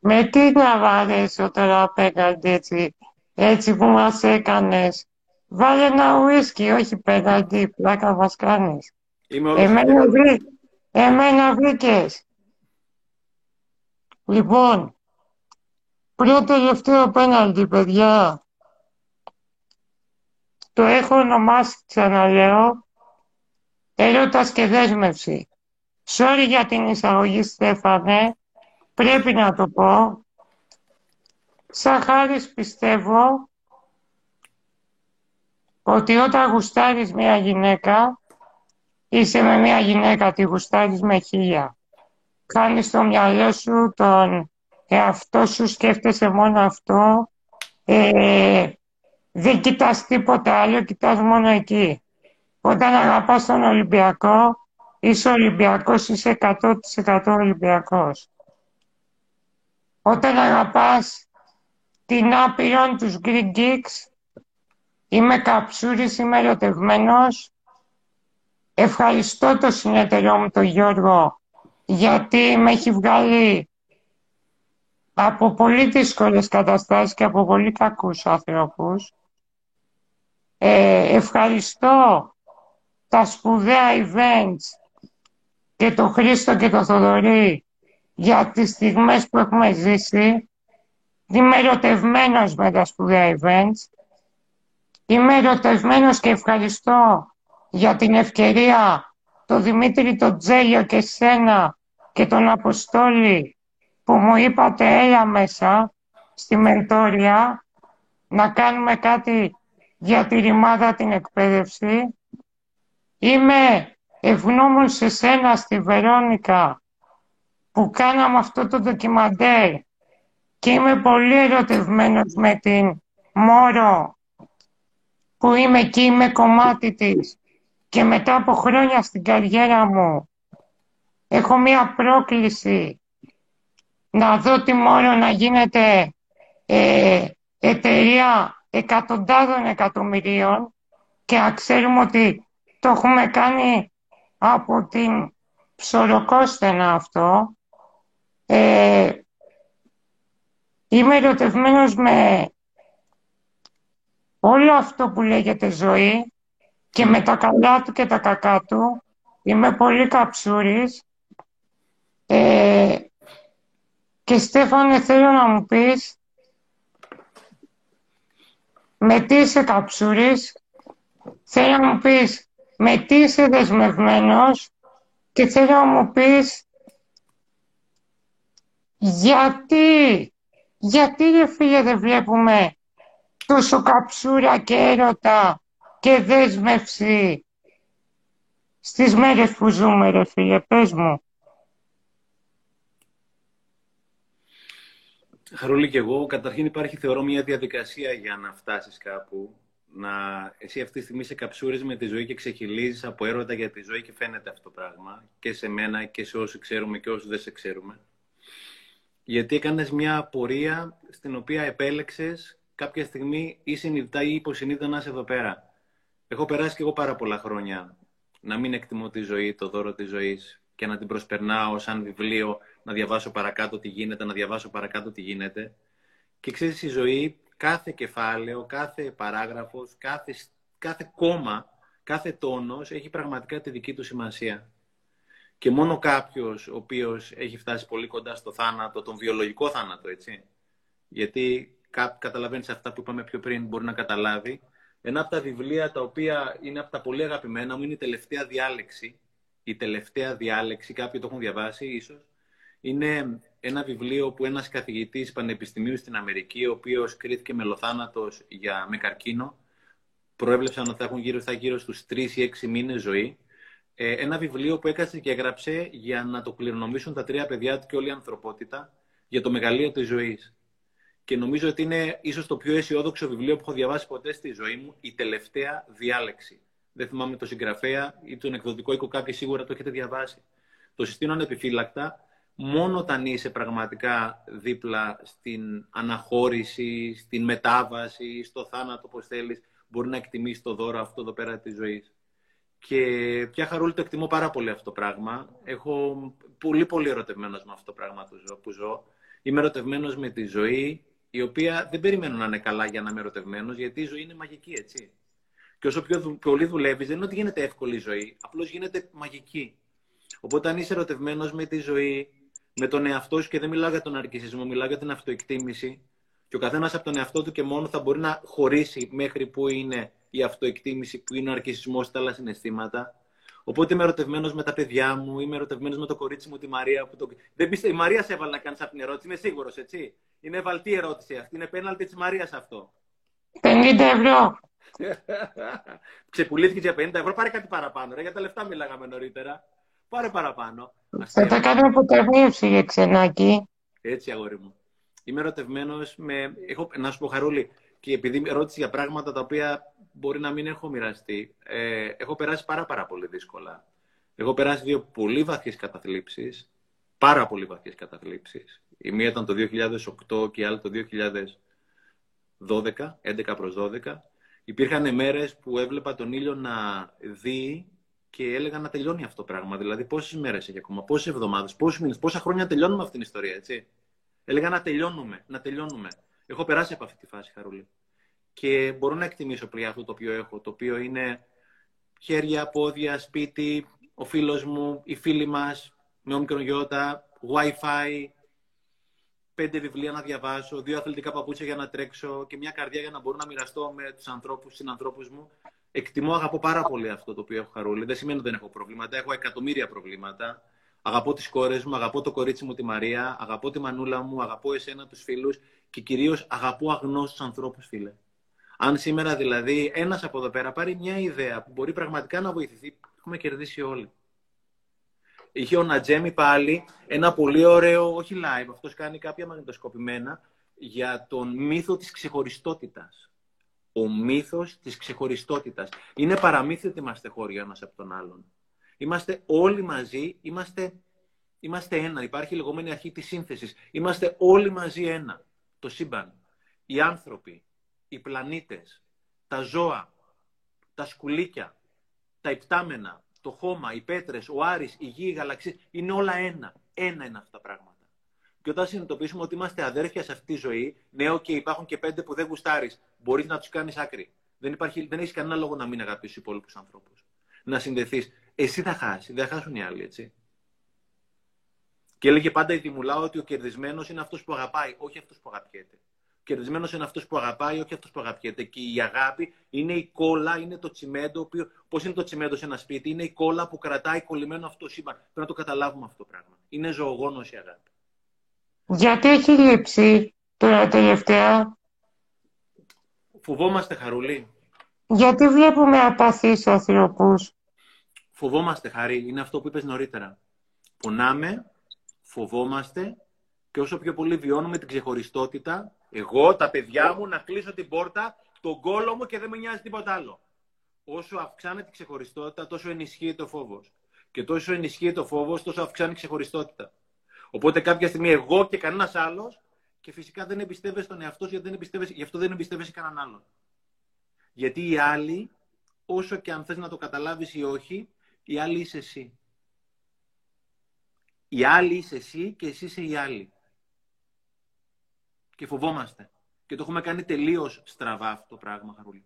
Με τι να βάρεσω τώρα απέναντι έτσι, έτσι που μας έκανες; Βάλε ένα ουίσκι, όχι πέναντι, πλάκα μας κάνεις. εμένα, βρή, εμένα βρήκες. Λοιπόν, πρώτο τελευταίο πέναλτι, παιδιά. Το έχω ονομάσει, ξαναλέω, έρωτας και δέσμευση. Sorry για την εισαγωγή, Στέφανε. Πρέπει να το πω. Σαν χάρης πιστεύω ότι όταν γουστάρεις μια γυναίκα, είσαι με μια γυναίκα, τη γουστάρεις με χίλια. Κάνεις το μυαλό σου τον εαυτό σου, σκέφτεσαι μόνο αυτό. Ε, δεν κοιτάς τίποτα άλλο, κοιτάς μόνο εκεί. Όταν αγαπάς τον Ολυμπιακό, είσαι Ολυμπιακός, είσαι 100% Ολυμπιακός. Όταν αγαπάς την άπειρον τους Greek Geeks, είμαι καψούρης, είμαι ερωτευμένος. Ευχαριστώ το συνεταιρό μου, τον Γιώργο, γιατί με έχει βγάλει από πολύ δύσκολες καταστάσεις και από πολύ κακούς ανθρώπους. Ε, ευχαριστώ τα σπουδαία events και το Χρήστο και το Θοδωρή για τις στιγμές που έχουμε ζήσει. Είμαι ερωτευμένος με τα σπουδαία events. Είμαι ερωτευμένος και ευχαριστώ για την ευκαιρία το Δημήτρη τον Τζέλιο και σένα και τον Αποστόλη που μου είπατε έλα μέσα στη Μεντόρια να κάνουμε κάτι για τη ρημάδα την εκπαίδευση. Είμαι ευγνώμων σε σένα στη Βερόνικα που κάναμε αυτό το ντοκιμαντέρ. Και είμαι πολύ ερωτευμένος με την Μόρο που είμαι εκεί, είμαι κομμάτι της. Και μετά από χρόνια στην καριέρα μου έχω μία πρόκληση να δω τη Μόρο να γίνεται ε, εταιρεία εκατοντάδων εκατομμυρίων. Και να ξέρουμε ότι το έχουμε κάνει από την ψωροκόστενα αυτό ε, είμαι ερωτευμένος με όλο αυτό που λέγεται ζωή και με τα καλά του και τα κακά του. Είμαι πολύ καψούρης. Ε, και Στέφανε θέλω να μου πεις με τι είσαι καψούρης, θέλω να μου πεις με τι είσαι δεσμευμένος και θέλω να μου πεις γιατί, γιατί ρε φίλε δεν βλέπουμε τόσο καψούρα και έρωτα και δέσμευση στις μέρες που ζούμε ρε φίλε, πες μου. Χαρούλη και εγώ, καταρχήν υπάρχει θεωρώ μια διαδικασία για να φτάσεις κάπου. Να... Εσύ αυτή τη στιγμή σε καψούρεις με τη ζωή και ξεχυλίζεις από έρωτα για τη ζωή και φαίνεται αυτό το πράγμα. Και σε μένα και σε όσοι ξέρουμε και όσους δεν σε ξέρουμε γιατί έκανες μια πορεία στην οποία επέλεξες κάποια στιγμή ή συνειδητά ή υποσυνείδητα να είσαι εδώ πέρα. Έχω περάσει και εγώ πάρα πολλά χρόνια να μην εκτιμώ τη ζωή, το δώρο της ζωής και να την προσπερνάω σαν βιβλίο, να διαβάσω παρακάτω τι γίνεται, να διαβάσω παρακάτω τι γίνεται. Και ξέρεις, η ζωή, κάθε κεφάλαιο, κάθε παράγραφος, κάθε, κάθε κόμμα, κάθε τόνος έχει πραγματικά τη δική του σημασία. Και μόνο κάποιος ο οποίος έχει φτάσει πολύ κοντά στο θάνατο, τον βιολογικό θάνατο, έτσι. Γιατί καταλαβαίνεις αυτά που είπαμε πιο πριν, μπορεί να καταλάβει. Ένα από τα βιβλία τα οποία είναι από τα πολύ αγαπημένα μου είναι η τελευταία διάλεξη. Η τελευταία διάλεξη, κάποιοι το έχουν διαβάσει ίσως. Είναι ένα βιβλίο που ένας καθηγητής πανεπιστημίου στην Αμερική, ο οποίος κρίθηκε μελοθάνατος για, με καρκίνο, προέβλεψαν ότι θα έχουν γύρω, θα γύρω στους 3 ή 6 μήνες ζωή ε, ένα βιβλίο που έκασε και έγραψε για να το κληρονομήσουν τα τρία παιδιά του και όλη η ανθρωπότητα για το μεγαλείο της ζωής. Και νομίζω ότι είναι ίσως το πιο αισιόδοξο βιβλίο που έχω διαβάσει ποτέ στη ζωή μου, η τελευταία διάλεξη. Δεν θυμάμαι το συγγραφέα ή τον εκδοτικό οίκο, κάποιοι σίγουρα το έχετε διαβάσει. Το συστήνω ανεπιφύλακτα μόνο όταν είσαι πραγματικά δίπλα στην αναχώρηση, στην μετάβαση, στο θάνατο, όπως θέλεις, μπορεί να εκτιμήσεις το δώρο αυτό εδώ πέρα της ζωής. Και πια χαρούλη το εκτιμώ πάρα πολύ αυτό το πράγμα. Έχω πολύ πολύ ερωτευμένος με αυτό το πράγμα που ζω. Είμαι ερωτευμένος με τη ζωή, η οποία δεν περιμένω να είναι καλά για να είμαι ερωτευμένος, γιατί η ζωή είναι μαγική, έτσι. Και όσο πιο πολύ δουλεύεις, δεν είναι ότι γίνεται εύκολη η ζωή, απλώς γίνεται μαγική. Οπότε, αν είσαι ερωτευμένος με τη ζωή, με τον εαυτό σου, και δεν μιλάω για τον αρκισισμό, μιλάω για την αυτοεκτίμηση, και ο καθένας από τον εαυτό του και μόνο θα μπορεί να χωρίσει μέχρι που είναι η αυτοεκτίμηση, που είναι ο αρκισισμό, τα άλλα συναισθήματα. Οπότε είμαι ερωτευμένος με τα παιδιά μου, είμαι ερωτευμένος με το κορίτσι μου, τη Μαρία. Που το... δεν πιστε... Η Μαρία σε έβαλε να κάνει αυτή την ερώτηση, είμαι σίγουρος, έτσι. Είναι βαλτή ερώτηση αυτή. Είναι πέναλτη της Μαρίας αυτό. 50 ευρώ. Ξεπουλήθηκε για 50 ευρώ. Πάρε κάτι παραπάνω. Ρε, για τα λεφτά μιλάγαμε νωρίτερα. Πάρε παραπάνω. Θα τα κάνω αποταμίευση για ξενάκι. Έτσι, αγόρι μου. Είμαι ερωτευμένος με. Έχω... Να σου πω, Χαρούλη, και επειδή με ρώτησες για πράγματα τα οποία μπορεί να μην έχω μοιραστεί, ε, έχω περάσει πάρα, πάρα πολύ δύσκολα. Έχω περάσει δύο πολύ βαθιές καταθλίψεις, πάρα πολύ βαθιές καταθλίψεις. Η μία ήταν το 2008 και η άλλη το 2012, 11 προς 12. Υπήρχαν μέρες που έβλεπα τον ήλιο να δει και έλεγα να τελειώνει αυτό το πράγμα. Δηλαδή, πόσες μέρες έχει ακόμα, πόσες εβδομάδες, πόσους μήνες, πόσα χρόνια τελειώνουμε αυτή την ιστορία, έτσι. Έλεγα να τελειώνουμε, να τελειώνουμε. Έχω περάσει από αυτή τη φάση, Χαρούλη. Και μπορώ να εκτιμήσω πλέον αυτό το οποίο έχω, το οποίο είναι χέρια, πόδια, σπίτι, ο φίλος μου, οι φίλοι μας, με ομικρογιώτα, wifi, πέντε βιβλία να διαβάσω, δύο αθλητικά παπούτσια για να τρέξω και μια καρδιά για να μπορώ να μοιραστώ με τους ανθρώπους, συνανθρώπους μου. Εκτιμώ, αγαπώ πάρα πολύ αυτό το οποίο έχω χαρούλη. Δεν σημαίνει ότι δεν έχω προβλήματα. Έχω εκατομμύρια προβλήματα. Αγαπώ τις κόρες μου, αγαπώ το κορίτσι μου τη Μαρία, αγαπώ τη μανούλα μου, αγαπώ εσένα τους φίλους και κυρίως αγαπώ αγνώστους ανθρώπους, φίλε. Αν σήμερα δηλαδή ένας από εδώ πέρα πάρει μια ιδέα που μπορεί πραγματικά να βοηθηθεί, έχουμε κερδίσει όλοι. Είχε ο Νατζέμι πάλι ένα πολύ ωραίο, όχι live, αυτός κάνει κάποια μαγνητοσκοπημένα, για τον μύθο της ξεχωριστότητας. Ο μύθος της ξεχωριστότητας. Είναι παραμύθι ότι είμαστε χώρια ένας από τον άλλον. Είμαστε όλοι μαζί, είμαστε, είμαστε ένα. Υπάρχει η λεγόμενη αρχή της σύνθεσης. Είμαστε όλοι μαζί ένα. Το σύμπαν. Οι άνθρωποι, οι πλανήτες, τα ζώα, τα σκουλίκια, τα υπτάμενα, το χώμα, οι πέτρες, ο Άρης, η γη, η γαλαξία, είναι όλα ένα. Ένα είναι αυτά τα πράγματα. Και όταν συνειδητοποιήσουμε ότι είμαστε αδέρφια σε αυτή τη ζωή, ναι, και υπάρχουν και πέντε που δεν γουστάρεις, μπορείς να τους κάνεις άκρη. Δεν, υπάρχει, δεν έχεις κανένα λόγο να μην αγαπήσεις του υπόλοιπους ανθρώπους. Να συνδεθείς. Εσύ θα χάσει, δεν θα χάσουν οι άλλοι, έτσι. Και έλεγε πάντα η Δημουλά ότι ο κερδισμένος είναι αυτός που αγαπάει, όχι αυτός που αγαπιέται. Ο κερδισμένος είναι αυτός που αγαπάει, όχι αυτός που αγαπιέται. Και η αγάπη είναι η κόλλα, είναι το τσιμέντο. Πώς είναι το τσιμέντο σε ένα σπίτι, είναι η κόλλα που κρατάει κολλημένο αυτό το σύμπαν. Πρέπει να το καταλάβουμε αυτό το πράγμα. Είναι ζωογόνος η αγάπη. Γιατί έχει λείψει τώρα τελευταία. Φοβόμαστε, Χαρούλη. Γιατί βλέπουμε απαθείς ανθρώπους; Φοβόμαστε, Χαρή. Είναι αυτό που είπες νωρίτερα. Πονάμε, φοβόμαστε και όσο πιο πολύ βιώνουμε την ξεχωριστότητα, εγώ, τα παιδιά μου, να κλείσω την πόρτα, τον κόλο μου και δεν με νοιάζει τίποτα άλλο. Όσο αυξάνεται η ξεχωριστότητα, τόσο ενισχύεται ο φόβος. Και τόσο ενισχύεται ο φόβος, τόσο αυξάνει η ξεχωριστότητα. Οπότε κάποια στιγμή εγώ και κανένας άλλος, και φυσικά δεν εμπιστεύεσαι τον εαυτό σου, γιατί δεν εμπιστεύεσαι, γι' αυτό δεν εμπιστεύεσαι κανέναν άλλον. Γιατί οι άλλοι, όσο και αν θες να το καταλάβεις ή όχι, οι άλλοι είσαι εσύ. Οι άλλοι είσαι εσύ και εσύ είσαι οι άλλοι. Και φοβόμαστε. Και το έχουμε κάνει τελείως στραβά αυτό το πράγμα, Χαρούλη.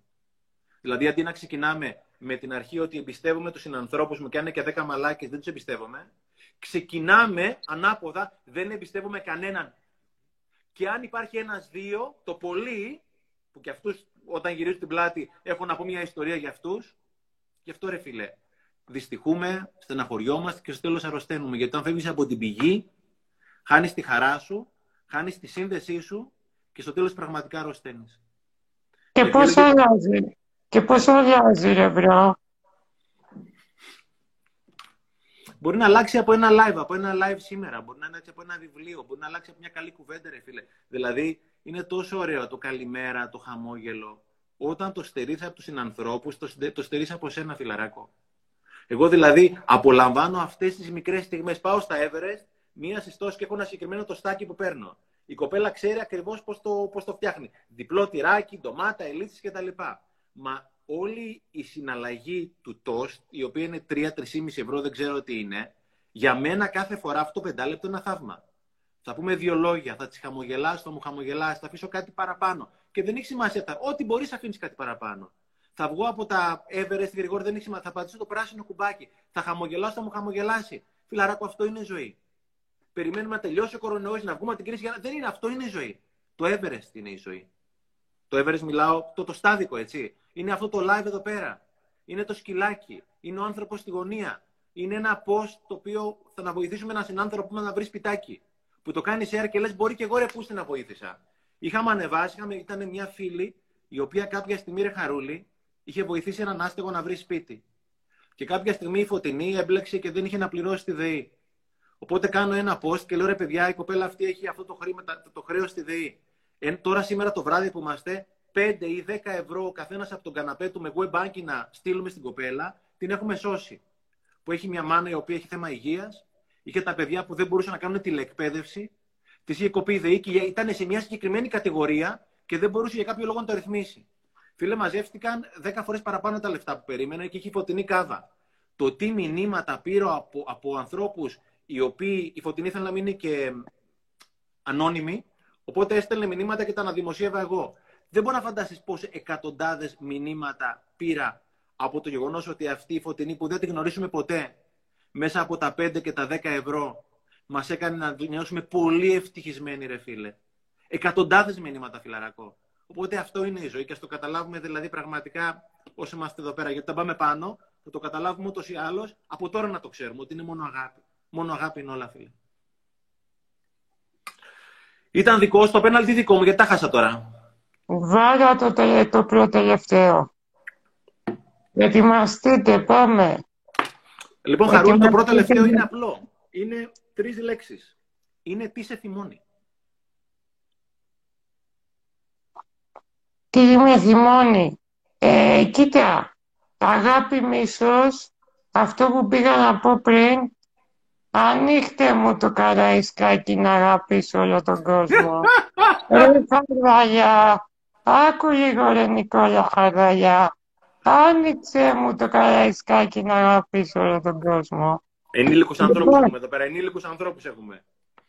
Δηλαδή, αντί να ξεκινάμε με την αρχή ότι εμπιστεύομαι τους συνανθρώπους μου και αν είναι και δέκα μαλάκες δεν τους εμπιστεύομαι, ξεκινάμε ανάποδα, δεν εμπιστεύομαι κανέναν. Και αν υπάρχει ένας-δύο, το πολύ, που και αυτούς όταν γυρίζουν την πλάτη έχω να πω μια ιστορία για αυτούς, γι' αυτό ρε φίλε, δυστυχούμε, στεναχωριόμαστε και στο τέλος αρρωσταίνουμε. Γιατί όταν φεύγεις από την πηγή, χάνεις τη χαρά σου, χάνεις τη σύνδεσή σου και στο τέλος πραγματικά αρρωσταίνεις. Και πώς αλλάζει, και πώς αλλάζει ρε bro. Μπορεί να αλλάξει από ένα live, από ένα live σήμερα. Μπορεί να αλλάξει από ένα βιβλίο. Μπορεί να αλλάξει από μια καλή κουβέντα, ρε φίλε. Δηλαδή, είναι τόσο ωραίο το καλημέρα, το χαμόγελο. Όταν το στερείς από τους συνανθρώπους, το, το στερείς από σένα, φιλαράκο. Εγώ δηλαδή απολαμβάνω αυτές τις μικρές στιγμές. Πάω στα Everest, μία συστόση και έχω ένα συγκεκριμένο το στάκι που παίρνω. Η κοπέλα ξέρει ακριβώς πώς το, πώς το φτιάχνει. Διπλό τυράκι, ντομάτα, ελίτσες κτλ. Μα όλη η συναλλαγή του τόστ, η οποία είναι 3-3,5 ευρώ, δεν ξέρω τι είναι, για μένα κάθε φορά αυτό το πεντάλεπτο είναι ένα θαύμα. Θα πούμε δύο λόγια, θα τις χαμογελάσω, θα μου χαμογελάσει, θα αφήσω κάτι παραπάνω. Και δεν έχει σημασία. Ό,τι μπορείς, αφήνεις κάτι παραπάνω. Θα βγω από τα Everest γρηγόρη, δεν έχει σημασία. Θα πατήσω το πράσινο κουμπάκι. Θα χαμογελάσω, θα μου χαμογελάσει. Φιλαράκο, αυτό είναι ζωή. Περιμένουμε να τελειώσει ο κορονοϊός, να βγούμε από την κρίση. Δεν είναι αυτό, είναι η ζωή. Το Everest είναι η ζωή. Το Everest μιλάω, το, το στάδικο, έτσι. Είναι αυτό το live εδώ πέρα. Είναι το σκυλάκι. Είναι ο άνθρωπος στη γωνία. Είναι ένα post το οποίο θα να βοηθήσουμε έναν συνάνθρωπο να βρει σπιτάκι. Που το κάνεις share και λες: Μπορεί και εγώ ρε πούστε να βοήθησα. Είχαμε ανεβάσει, είχαμε, ήταν μια φίλη η οποία κάποια στιγμή ρε χαρούλη είχε βοηθήσει έναν άστεγο να βρει σπίτι. Και κάποια στιγμή η φωτεινή έμπλεξε και δεν είχε να πληρώσει τη ΔΕΗ. Οπότε κάνω ένα post και λέω ρε παιδιά, η κοπέλα αυτή έχει αυτό το, χρήμα, το χρέος στη ΔΕΗ. Ε, τώρα σήμερα το βράδυ που είμαστε, 5 ή 10 ευρώ ο καθένας από τον καναπέ του με web banking να στείλουμε στην κοπέλα, την έχουμε σώσει. Που έχει μια μάνα η οποία έχει θέμα υγείας, είχε τα παιδιά που δεν μπορούσαν να κάνουν τηλεκπαίδευση, τη είχε κοπεί η ΔΕΗ και ήταν σε μια συγκεκριμένη κατηγορία και δεν μπορούσε για κάποιο λόγο να το ρυθμίσει. Φίλε, μαζεύτηκαν 10 φορές παραπάνω τα λεφτά που περίμενα και είχε φωτεινή κάβα. Το τι μηνύματα πήρω από, από ανθρώπους οι οποίοι η φωτεινή ήθελαν να μείνει και ανώνυμοι, οπότε έστελνε μηνύματα και τα αναδημοσίευα εγώ. Δεν μπορεί να φανταστείς πώς εκατοντάδες μηνύματα πήρα από το γεγονός ότι αυτή η φωτεινή που δεν τη γνωρίσουμε ποτέ, μέσα από τα 5 και τα 10 ευρώ, μας έκανε να νιώσουμε πολύ ευτυχισμένοι, ρε φίλε. Εκατοντάδες μηνύματα, φιλαρακό. Οπότε αυτό είναι η ζωή και ας το καταλάβουμε δηλαδή πραγματικά όσο είμαστε εδώ πέρα. Γιατί τα πάμε πάνω, θα το καταλάβουμε ούτως ή άλλως από τώρα να το ξέρουμε ότι είναι μόνο αγάπη. Μόνο αγάπη είναι όλα, φίλε. Ήταν δικό σου το πέναλτι δικό μου, γιατί τα χάσα τώρα; Βάλα το, το πρώτο τελευταίο. Ετοιμαστείτε, πάμε. Λοιπόν, Χαρούλη, το πρώτο τελευταίο είναι απλό. Είναι τρεις λέξεις. Είναι τι σε θυμώνει. Τι με θυμώνει. Ε, κοίτα, αγάπη μίσος, αυτό που πήγα να πω πριν, ανοίχτε μου το καραϊσκάκι να αγαπήσω όλο τον κόσμο. Ρε Χαρδαλιά, άκου λίγο ρε Νικόλα Χαρδαλιά, άνοιξε μου το καραϊσκάκι να αγαπήσω όλο τον κόσμο. Ενήλικους ανθρώπους λοιπόν. έχουμε εδώ πέρα, ενήλικους ανθρώπους έχουμε.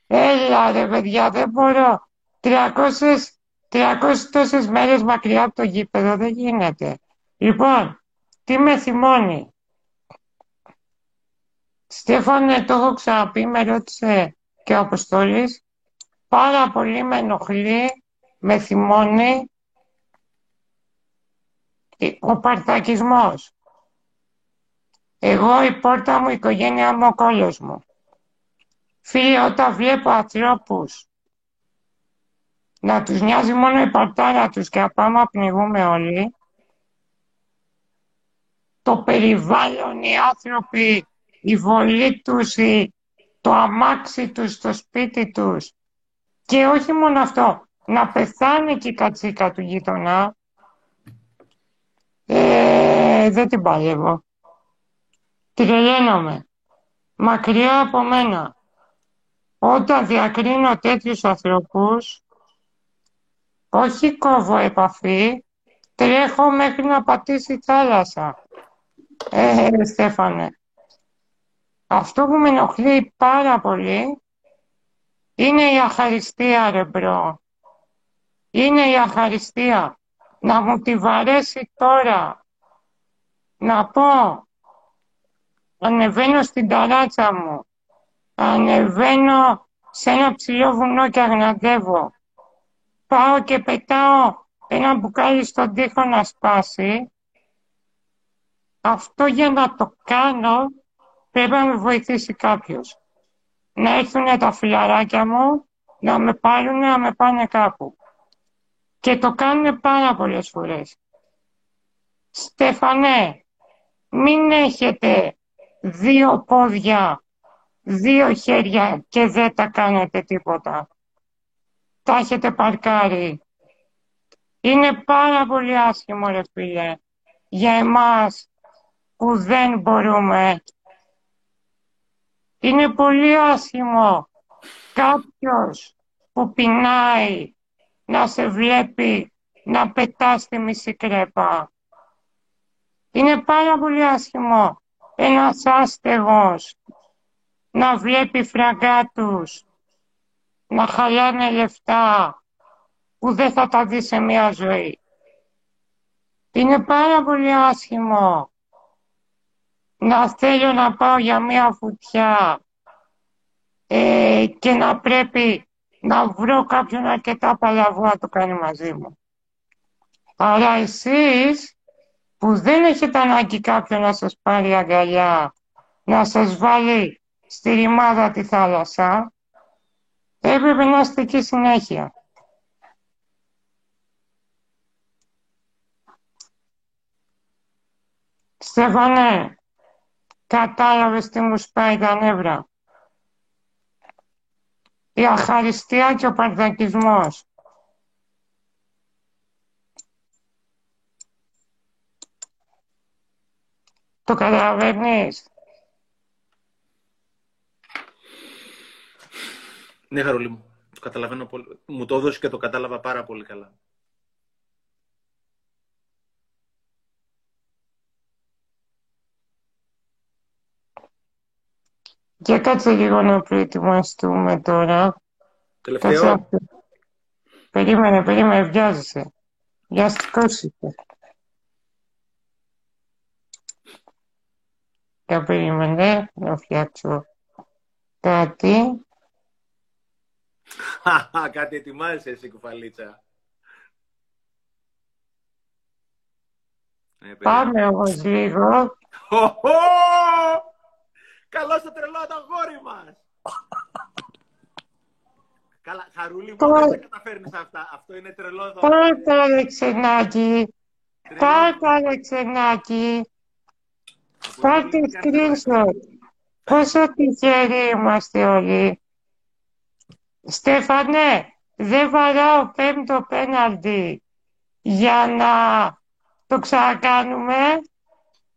Έλα ρε παιδιά, δεν μπορώ. 300 300 τόσες μέρες μακριά από το γήπεδο δεν γίνεται. Λοιπόν, τι με θυμώνει; Στέφανε, το έχω ξαναπεί, με ρώτησε και ο Αποστόλης. Πάρα πολύ με ενοχλεί, με θυμώνει ο παρτακισμός. Εγώ, η πόρτα μου, η οικογένειά μου, ο κόλλος μου. Φίλοι, όταν βλέπω ανθρώπους να τους νοιάζει μόνο η παρτάρα τους και απάνω πνιγούμε όλοι, το περιβάλλον, οι άνθρωποι, η βολή τους, το αμάξι τους, το σπίτι τους. Και όχι μόνο αυτό, να πεθάνει και η κατσίκα του γείτονα, ε, δεν την παλεύω. Τρελαίνομαι. Μακριά από μένα. Όταν διακρίνω τέτοιους ανθρώπους, όχι κόβω επαφή, τρέχω μέχρι να πατήσει η θάλασσα. Ε, Στέφανε. Αυτό που με ενοχλεί πάρα πολύ είναι η αχαριστία, ρε bro. Είναι η αχαριστία. Να μου τη βαρέσει τώρα. Να πω, ανεβαίνω στην ταράτσα μου. Ανεβαίνω σε ένα ψηλό βουνό και αγναντεύω πάω και πετάω ένα μπουκάλι στον τοίχο να σπάσει, αυτό για να το κάνω πρέπει να με βοηθήσει κάποιος. Να έρθουν τα φιλαράκια μου, να με πάρουν, να με πάνε κάπου. Και το κάνουν πάρα πολλές φορές. Στεφανέ, μην έχετε δύο πόδια, δύο χέρια και δεν τα κάνετε τίποτα. Τα έχετε παρκάρει. Είναι πάρα πολύ άσχημο, ρε φίλε, για εμάς που δεν μπορούμε. Είναι πολύ άσχημο κάποιος που πεινάει να σε βλέπει να πετάς στη μισή κρέπα. Είναι πάρα πολύ άσχημο ένας άστεγος να βλέπει φραγκάτους, να χαλάνε λεφτά που δεν θα τα δει σε μια ζωή. Είναι πάρα πολύ άσχημο να θέλω να πάω για μια φουτιά ε, και να πρέπει να βρω κάποιον αρκετά παλαβό να το κάνει μαζί μου. Αλλά εσείς που δεν έχετε ανάγκη κάποιον να σας πάρει αγκαλιά, να σας βάλει στη ρημάδα τη θάλασσα, έπρεπε να είστε εκεί συνέχεια. Στέφανε, κατάλαβες τι μου σπάει τα νεύρα. Η αχαριστία και ο παρδακισμός. Το καταλαβαίνεις; Ναι, Χαρούλη μου. Το καταλαβαίνω πολύ. Μου το έδωσε και το κατάλαβα πάρα πολύ καλά. Και κάτσε λίγο να προετοιμαστούμε τώρα. Τελευταίο. Περίμενε, περίμενε, βιάζεσαι. Βιαστικός Για περίμενε, να φτιάξω κάτι. κάτι ετοιμάζεσαι εσύ, κουφαλίτσα. Ε, Πάμε όμως λίγο. Καλό το τρελό το αγόρι μας. Καλά, χαρούλη μου, δεν τα καταφέρνεις αυτά. Αυτό είναι τρελό. Πάρτα, Αλεξενάκη. Πάρτα, Αλεξενάκη. Πάρτε screenshot. Πόσο τυχεροί είμαστε όλοι. Στέφανε, δεν βαράω πέμπτο πέναλτι για να το ξανακάνουμε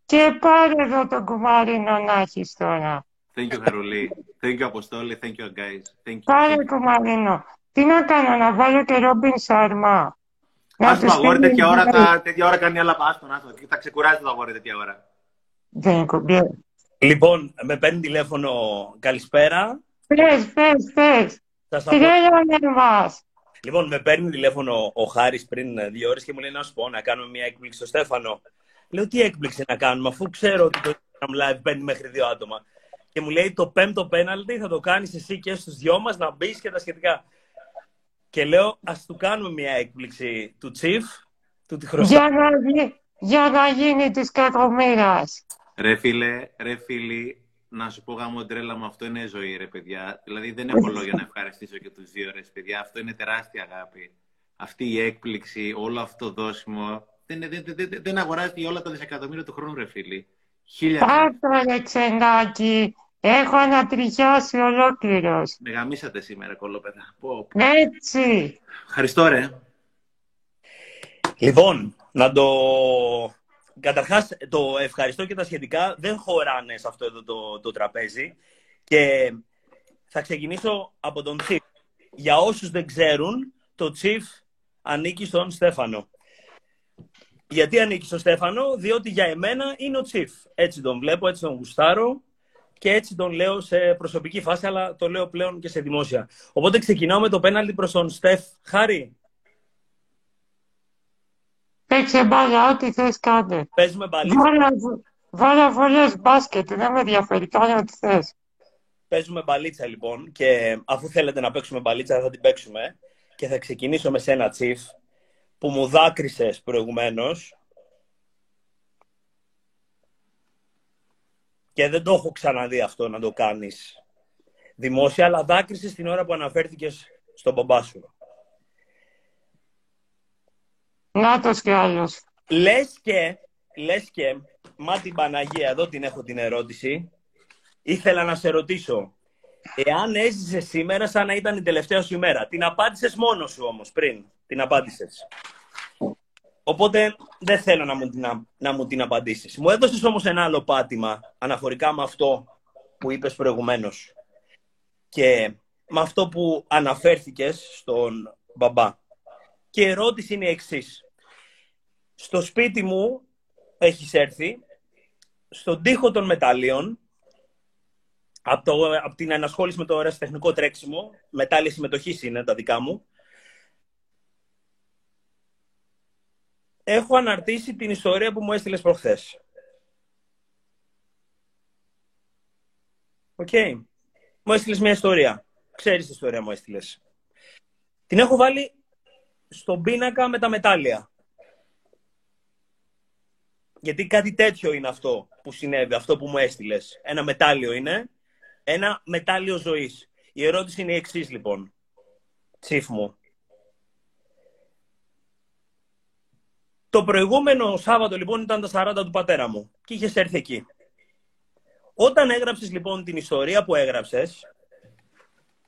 και πάρε εδώ τον κουμαρίνο να έχεις τώρα. Thank you, Χαρουλή. Thank you, Αποστόλη. Thank you, guys. Thank you. Πάρε κουμαρίνο. Τι να κάνω, να βάλω και Ρόμπιν Σάρμα. Ας το αγόρι τέτοια ώρα, τα, τέτοια ώρα κάνει άλλα πάστον. Θα ξεκουράζει το αγόρι τέτοια ώρα. Δεν είναι κουμπί. Λοιπόν, με παίρνει τηλέφωνο καλησπέρα. Πες, πες, πες. Τι λέγανε μας. Λοιπόν, με παίρνει τηλέφωνο ο Χάρης πριν δύο ώρες και μου λέει να σου πω να κάνουμε μια έκπληξη στο Στέφανο. Λέω τι έκπληξη να κάνουμε, αφού ξέρω ότι το Instagram Live παίρνει μέχρι δύο άτομα. Και μου λέει το πέμπτο πέναλτι θα το κάνεις εσύ και στους δυο μας να μπεις και τα σχετικά. Και λέω ας του κάνουμε μια έκπληξη του Chief, του τη Για να, για να γίνει της κακομοίρα. Ρε φίλε, ρε φίλοι, να σου πω γάμο τρέλα μου, αυτό είναι ζωή ρε παιδιά. Δηλαδή δεν έχω λόγια να ευχαριστήσω και τους δύο ρε παιδιά. Αυτό είναι τεράστια αγάπη. Αυτή η έκπληξη, όλο αυτό το δώσιμο, δεν, δεν, δεν, δεν αγοράζει όλα τα δισεκατομμύρια του χρόνου ρε φίλοι. Χίλια. Πάρτο ρε ξενάκι, έχω ανατριχιάσει ολόκληρος. Με γαμίσατε σήμερα κολόπεδα. Έτσι. Ευχαριστώ ρε. Λοιπόν, να το Καταρχάς, το ευχαριστώ και τα σχετικά δεν χωράνε σε αυτό εδώ το, το τραπέζι. Και θα ξεκινήσω από τον Τσίφ. Για όσους δεν ξέρουν, το Τσίφ ανήκει στον Στέφανο. Γιατί ανήκει στον Στέφανο, διότι για εμένα είναι ο Τσίφ. Έτσι τον βλέπω, έτσι τον γουστάρω και έτσι τον λέω σε προσωπική φάση, αλλά το λέω πλέον και σε δημόσια. Οπότε ξεκινάω με το πέναλτι προς τον Στεφ. Χάρη, Παίξε μπάλα, ό,τι θες κάντε. Παίζουμε μπαλίτσα. Βάλε βολές μπάσκετ, δεν με ενδιαφέρει, κάνε ό,τι θες. Παίζουμε μπαλίτσα λοιπόν και αφού θέλετε να παίξουμε μπαλίτσα θα την παίξουμε και θα ξεκινήσω με σένα τσίφ που μου δάκρυσες προηγουμένως και δεν το έχω ξαναδεί αυτό να το κάνεις δημόσια αλλά δάκρυσες την ώρα που αναφέρθηκες στον μπαμπά σου. Νάτος κι άλλος. Λες και λες και, μα την Παναγία, εδώ την έχω την ερώτηση. Ήθελα να σε ρωτήσω, εάν έζησε σήμερα σαν να ήταν η τελευταία σου ημέρα. Την απάντησες μόνος σου όμως πριν. Την απάντησες. Οπότε δεν θέλω να μου, την, να μου την απαντήσεις. Μου έδωσες όμως ένα άλλο πάτημα αναφορικά με αυτό που είπες προηγουμένως. Και με αυτό που αναφέρθηκες στον μπαμπά. Και η ερώτηση είναι η εξής. Στο σπίτι μου έχεις έρθει, στον τοίχο των μετάλλιων, από, το, από την ενασχόληση με το ερασιτεχνικό τρέξιμο, μετάλλια συμμετοχή είναι τα δικά μου, έχω αναρτήσει την ιστορία που μου έστειλες προχθές. OK. Okay. Μου έστειλες μια ιστορία. Ξέρεις τι ιστορία μου έστειλες. Την έχω βάλει στον πίνακα με τα μετάλλια. Γιατί κάτι τέτοιο είναι αυτό που συνέβη, αυτό που μου έστειλες. Ένα μετάλλιο είναι. Ένα μετάλλιο ζωής. Η ερώτηση είναι η εξής λοιπόν. Τσίφ μου. Το προηγούμενο Σάββατο λοιπόν ήταν τα 40 του πατέρα μου και είχες έρθει εκεί. Όταν έγραψες λοιπόν την ιστορία που έγραψες,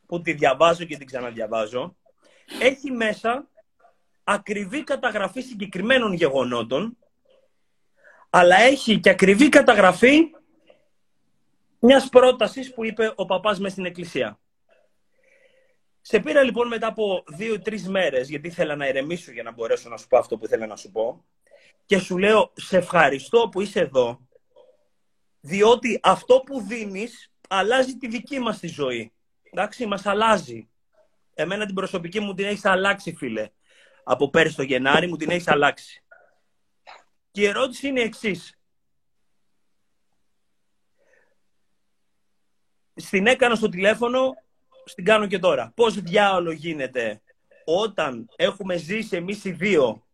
που τη διαβάζω και την ξαναδιαβάζω, έχει μέσα ακριβή καταγραφή συγκεκριμένων γεγονότων, αλλά έχει και ακριβή καταγραφή μιας πρότασης που είπε ο παπάς μες στην εκκλησία. Σε πήρα λοιπόν μετά από δύο-τρεις μέρες, γιατί ήθελα να ηρεμήσω για να μπορέσω να σου πω αυτό που ήθελα να σου πω. Και σου λέω, σε ευχαριστώ που είσαι εδώ, διότι αυτό που δίνεις αλλάζει τη δική μας τη ζωή. Εντάξει, μας αλλάζει. Εμένα την προσωπική μου την έχεις αλλάξει, φίλε. Από πέρυσι το Γενάρη μου την έχεις αλλάξει. Και η ερώτηση είναι η εξής. Στην έκανα στο τηλέφωνο στην κάνω και τώρα. Πώς διάολο γίνεται όταν έχουμε ζήσει εμείς οι δύο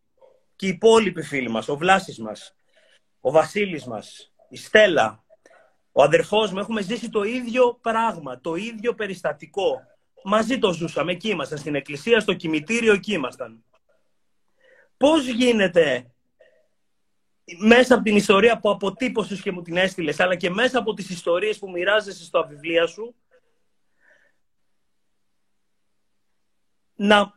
και οι υπόλοιποι φίλοι μας, ο Βλάσης μας, ο Βασίλης μας, η Στέλλα, ο αδερφός μου, έχουμε ζήσει το ίδιο πράγμα, το ίδιο περιστατικό. Μαζί το ζούσαμε, εκεί ήμασταν, στην εκκλησία, στο κημητήριο, εκεί ήμασταν. Πώς γίνεται μέσα από την ιστορία που αποτύπωσες και μου την έστειλες, αλλά και μέσα από τις ιστορίες που μοιράζεσαι στο βιβλία σου, να,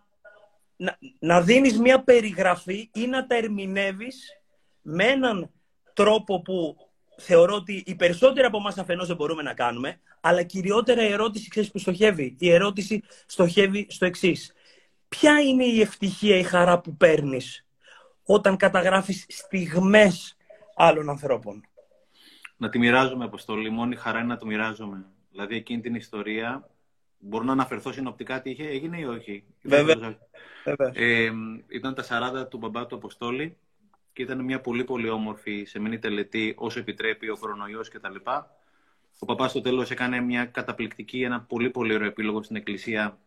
να, να δίνεις μια περιγραφή ή να τα ερμηνεύεις με έναν τρόπο που θεωρώ ότι οι περισσότεροι από εμάς αφενός δεν μπορούμε να κάνουμε, αλλά κυριότερα η ερώτηση ξέρεις που στοχεύει. Η ερώτηση στοχεύει στο εξής. Ποια είναι η ευτυχία, η χαρά που παίρνεις όταν καταγράφεις στιγμές άλλων ανθρώπων. Να τη μοιράζομαι, Αποστολή. Μόνη χαρά είναι να το μοιράζομαι. Δηλαδή εκείνη την ιστορία Μπορώ να αναφερθώ συνοπτικά τι είχε, έγινε ή όχι. Βέβαια. Ε, ήταν τα 40 του μπαμπά του Αποστόλη και ήταν μια πολύ πολύ όμορφη σεμινή τελετή όσο επιτρέπει ο κορονοϊός κτλ. Ο παπάς στο τέλος έκανε μια καταπληκτική, ένα πολύ πολύ ωραίο επίλογο στην εκκλησία.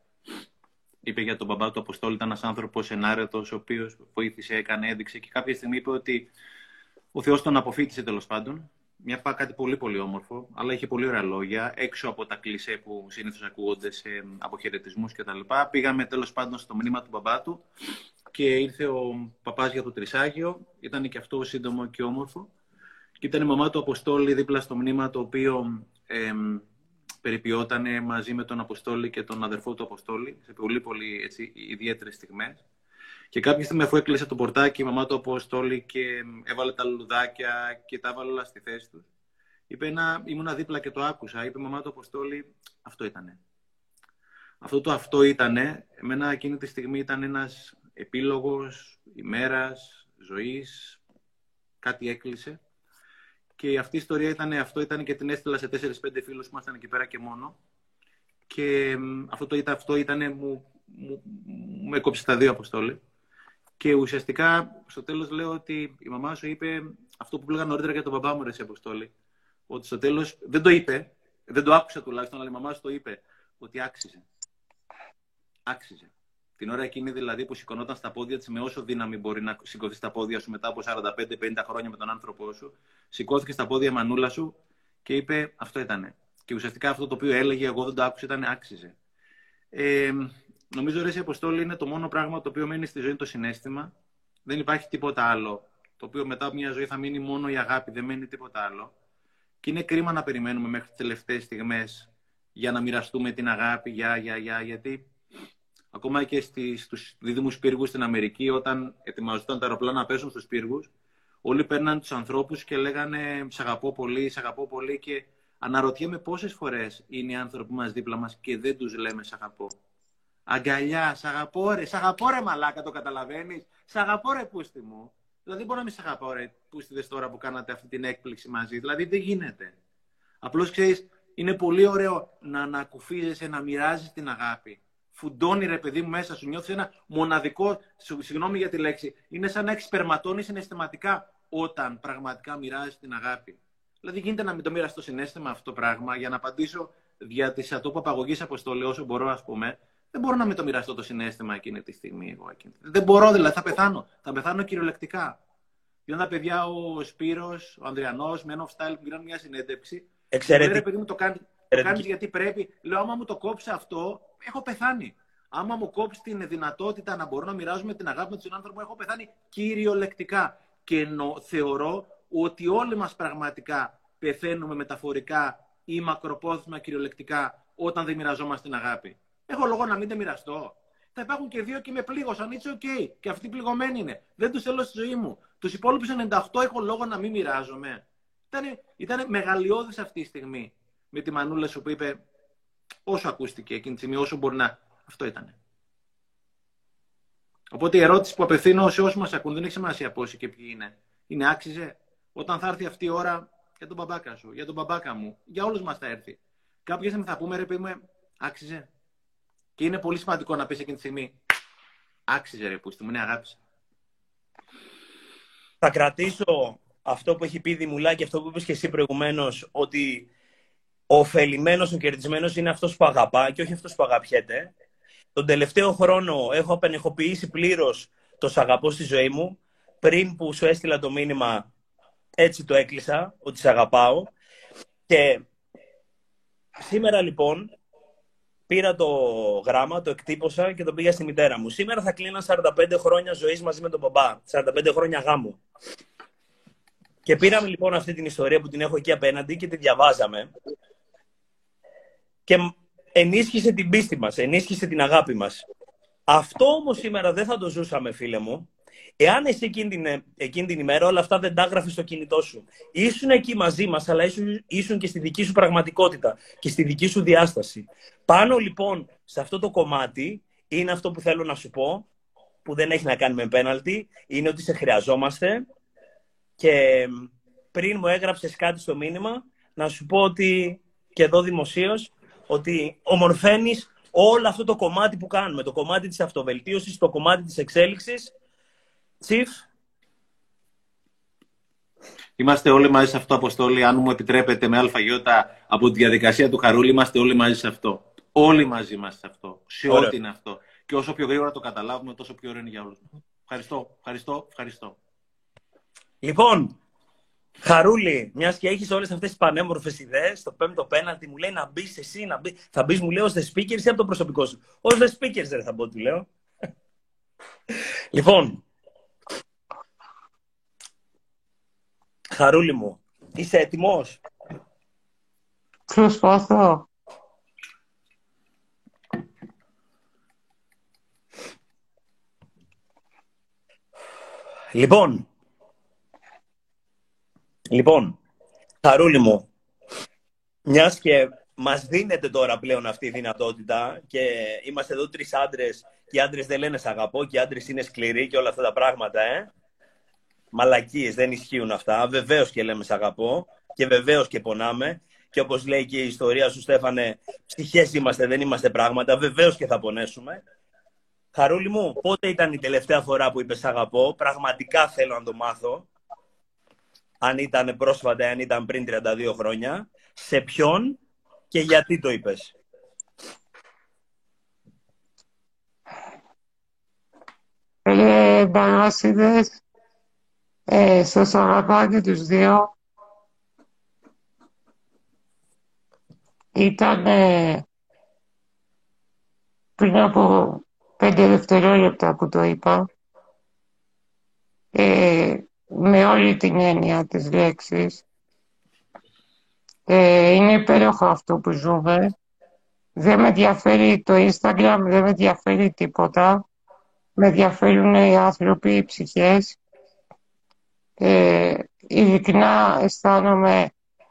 Είπε για τον μπαμπά του Αποστόλη, ήταν ένας άνθρωπος ενάρετος, ο οποίος βοήθησε, έκανε, έδειξε και κάποια στιγμή είπε ότι ο Θεός τον αποφύτησε τέλος πάντων μια κάτι πολύ πολύ όμορφο, αλλά είχε πολύ ωραία λόγια, έξω από τα κλισέ που συνήθως ακούγονται σε αποχαιρετισμούς κτλ. Πήγαμε τέλος πάντων στο μνήμα του μπαμπά του και ήρθε ο παπάς για το Τρισάγιο, ήταν και αυτό σύντομο και όμορφο. Και ήταν η μαμά του Αποστόλη δίπλα στο μνήμα το οποίο ε, περιποιόταν μαζί με τον Αποστόλη και τον αδερφό του Αποστόλη σε πολύ πολύ έτσι, ιδιαίτερες στιγμές. Και κάποια στιγμή, αφού έκλεισε το πορτάκι, η μαμά του Αποστόλη και έβαλε τα λουλουδάκια και τα έβαλε όλα στη θέση τους, είπε ένα, ήμουνα δίπλα και το άκουσα. Είπε η μαμά του Αποστόλη, αυτό ήτανε. Αυτό το αυτό ήτανε, εμένα εκείνη τη στιγμή ήταν ένας επίλογος ημέρας, ζωής, κάτι έκλεισε. Και αυτή η ιστορία ήταν, αυτό ήταν και την έστειλα σε 4-5 φίλους που ήμασταν εκεί πέρα και μόνο. Και αυτό, το, αυτό ήταν, μου, μου, μου έκοψε τα δύο αποστόλη. Και ουσιαστικά στο τέλος λέω ότι η μαμά σου είπε αυτό που πήγα νωρίτερα για τον μπαμπά μου, Ρεσί Αποστόλη. Ότι στο τέλος δεν το είπε, δεν το άκουσα τουλάχιστον, αλλά η μαμά σου το είπε, ότι άξιζε. Άξιζε. Την ώρα εκείνη δηλαδή που σηκωνόταν στα πόδια της με όσο δύναμη μπορεί να σηκωθεί στα πόδια σου μετά από 45-50 χρόνια με τον άνθρωπό σου, σηκώθηκε στα πόδια μανούλα σου και είπε αυτό ήτανε. Και ουσιαστικά αυτό το οποίο έλεγε, εγώ δεν το άκουσα, ήταν άξιζε. Ε, Νομίζω ότι η Αποστόλη είναι το μόνο πράγμα το οποίο μένει στη ζωή το συνέστημα. Δεν υπάρχει τίποτα άλλο το οποίο μετά από μια ζωή θα μείνει μόνο η αγάπη, δεν μένει τίποτα άλλο. Και είναι κρίμα να περιμένουμε μέχρι τις τελευταίες στιγμές για να μοιραστούμε την αγάπη, για, για, για, γιατί ακόμα και στις, στους δίδυμους πύργους στην Αμερική, όταν ετοιμαζόταν τα αεροπλάνα να πέσουν στους πύργους, όλοι παίρναν τους ανθρώπους και λέγανε «Σ' αγαπώ πολύ, σ' αγαπώ πολύ» και αναρωτιέμαι πόσες φορές είναι οι άνθρωποι μας δίπλα μας και δεν τους λέμε «Σ' αγαπώ». Αγκαλιά, σ' αγαπώ ρε, σ' αγαπώ ρε μαλάκα, το καταλαβαίνεις. Σ' αγαπώ ρε πούστη μου. Δηλαδή μπορώ να μην σ' αγαπώ ρε πούστιδες τώρα που κάνατε αυτή την έκπληξη μαζί. Δηλαδή δεν γίνεται. Απλώς ξέρεις, είναι πολύ ωραίο να ανακουφίζεσαι, να μοιράζεις την αγάπη. Φουντώνει ρε παιδί μου μέσα σου, νιώθεις ένα μοναδικό, συγγνώμη για τη λέξη, είναι σαν να εξπερματώνεις συναισθηματικά όταν πραγματικά μοιράζεις την αγάπη. Δηλαδή γίνεται να μην το μοιράσει το συνέστημα αυτό το πράγμα για να απαντήσω δια τη ατόπου απαγωγής αποστολή όσο μπορώ, ας πούμε. Δεν μπορώ να μην το μοιραστώ το συνέστημα εκείνη τη στιγμή. Εγώ, εκείνη. Δεν μπορώ, δηλαδή θα πεθάνω. Θα πεθάνω κυριολεκτικά. Δύο τα παιδιά, ο Σπύρος, ο Ανδριανός, με ένα style που μια συνέντευξη Εξαιρετική. παιδί μου, το κάνει το κάνεις γιατί πρέπει. Λέω, άμα μου το κόψει αυτό, έχω πεθάνει. Άμα μου κόψει την δυνατότητα να μπορώ να μοιράζομαι την αγάπη με τον άνθρωπο, έχω πεθάνει κυριολεκτικά. Και νο, θεωρώ ότι όλοι μας πραγματικά πεθαίνουμε μεταφορικά ή μακροπρόθεσμα κυριολεκτικά όταν δεν μοιραζόμαστε την αγάπη. Έχω λόγο να μην τα μοιραστώ. Θα υπάρχουν και δύο και με πλήγωσαν. It's okay. Και αυτοί πληγωμένοι είναι. Δεν τους θέλω στη ζωή μου. Τους υπόλοιπους 98 έχω λόγο να μην μοιράζομαι. Ήταν, ήτανε μεγαλειώδης αυτή η στιγμή με τη μανούλα σου που είπε όσο ακούστηκε εκείνη τη στιγμή, όσο μπορεί να. Αυτό ήταν. Οπότε η ερώτηση που απευθύνω σε όσους μας ακούν δεν έχει σημασία πόσοι και ποιοι είναι. Είναι άξιζε όταν θα έρθει αυτή η ώρα για τον μπαμπάκα σου, για τον μπαμπάκα μου, για όλους μας θα έρθει. Κάποια στιγμή θα πούμε, ρε παιδί μου, άξιζε. Και είναι πολύ σημαντικό να πεις εκείνη τη στιγμή, άξιζε ρε που μου, είναι αγάπη. Θα κρατήσω αυτό που έχει πει Δημουλά και αυτό που είπες και εσύ προηγουμένως, ότι ο ωφελημένος, ο κερδισμένος είναι αυτός που αγαπά και όχι αυτός που αγαπιέται. Τον τελευταίο χρόνο έχω απενεχοποιήσει πλήρως το σ' αγαπώ στη ζωή μου. Πριν που σου έστειλα το μήνυμα, έτσι το έκλεισα, ότι σε αγαπάω. Και σήμερα λοιπόν πήρα το γράμμα, το εκτύπωσα και το πήγα στη μητέρα μου. Σήμερα θα κλείνα 45 χρόνια ζωής μαζί με τον μπαμπά. 45 χρόνια γάμου. Και πήραμε λοιπόν αυτή την ιστορία που την έχω εκεί απέναντι και τη διαβάζαμε. Και ενίσχυσε την πίστη μας, ενίσχυσε την αγάπη μας. Αυτό όμως σήμερα δεν θα το ζούσαμε, φίλε μου, Εάν εσύ εκείνη την, εκείνη την ημέρα όλα αυτά δεν τα έγραφες στο κινητό σου, ήσουν εκεί μαζί μας, αλλά ήσουν, ήσουν και στη δική σου πραγματικότητα και στη δική σου διάσταση. Πάνω λοιπόν σε αυτό το κομμάτι είναι αυτό που θέλω να σου πω, που δεν έχει να κάνει με πέναλτι, είναι ότι σε χρειαζόμαστε και πριν μου έγραψες κάτι στο μήνυμα, να σου πω ότι και εδώ δημοσίως ότι ομορφαίνεις όλο αυτό το κομμάτι που κάνουμε, το κομμάτι της αυτοβελτίωσης, το κομμάτι της εξέλιξης Τσιφ. Είμαστε όλοι μαζί σε αυτό, Αποστόλη. Αν μου επιτρέπετε με αλφαγιώτα από τη διαδικασία του Χαρούλη, είμαστε όλοι μαζί σε αυτό. Όλοι μαζί είμαστε σε αυτό. Σε ό,τι είναι αυτό. Και όσο πιο γρήγορα το καταλάβουμε, τόσο πιο ωραίο είναι για όλους. Ευχαριστώ, ευχαριστώ, ευχαριστώ. Λοιπόν, Χαρούλη, μιας και έχεις όλες αυτές τις πανέμορφες ιδέες, το πέμπτο πέναλτι μου λέει να μπεις εσύ, να μπει. Θα μπεις, μου λέει, ως the speakers ή από το προσωπικό σου. Ω the speakers δεν θα μπω, του λέω. λοιπόν, Χαρούλη μου, είσαι έτοιμος; Προσπαθώ. Λοιπόν, λοιπόν, Χαρούλη μου, μιας και μας δίνεται τώρα πλέον αυτή η δυνατότητα και είμαστε εδώ τρεις άντρες και οι άντρες δεν λένε σ' αγαπώ και οι άντρες είναι σκληροί και όλα αυτά τα πράγματα, ε. Μαλακίες, δεν ισχύουν αυτά. Βεβαίως και λέμε σ' αγαπώ και βεβαίως και πονάμε. Και όπως λέει και η ιστορία σου, Στέφανε, ψυχές είμαστε, δεν είμαστε πράγματα. Βεβαίως και θα πονέσουμε. Χαρούλη μου, πότε ήταν η τελευταία φορά που είπες αγαπώ. Πραγματικά θέλω να το μάθω. Αν ήταν πρόσφατα, αν ήταν πριν 32 χρόνια. Σε ποιον και γιατί το είπες; Ε, ε, σας αγαπάω και τους δύο. Ήταν πριν από πέντε δευτερόλεπτα που το είπα. Ε, με όλη την έννοια της λέξης. Ε, είναι υπέροχο αυτό που ζούμε. Δεν με ενδιαφέρει το Instagram, δεν με ενδιαφέρει τίποτα. Με ενδιαφέρουν οι άνθρωποι, οι ψυχές. Ε, ειλικρινά αισθάνομαι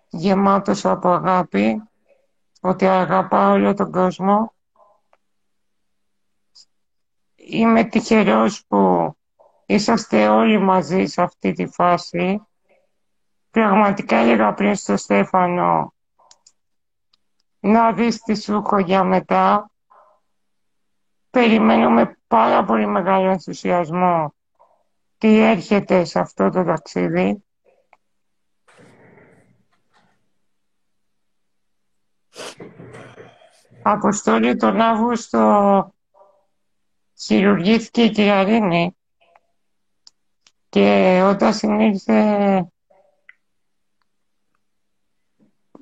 γεμάτος από αγάπη, ότι αγαπάω όλο τον κόσμο. Είμαι τυχερός που είσαστε όλοι μαζί σε αυτή τη φάση. Πραγματικά έλεγα πριν στο Στέφανο να δεις τι σου έχω για μετά. Περιμένω με πάρα πολύ μεγάλο ενθουσιασμό τι έρχεται σε αυτό το ταξίδι. Αποστόλη τον Αύγουστο χειρουργήθηκε η Κυραρίνη και όταν συνήλθε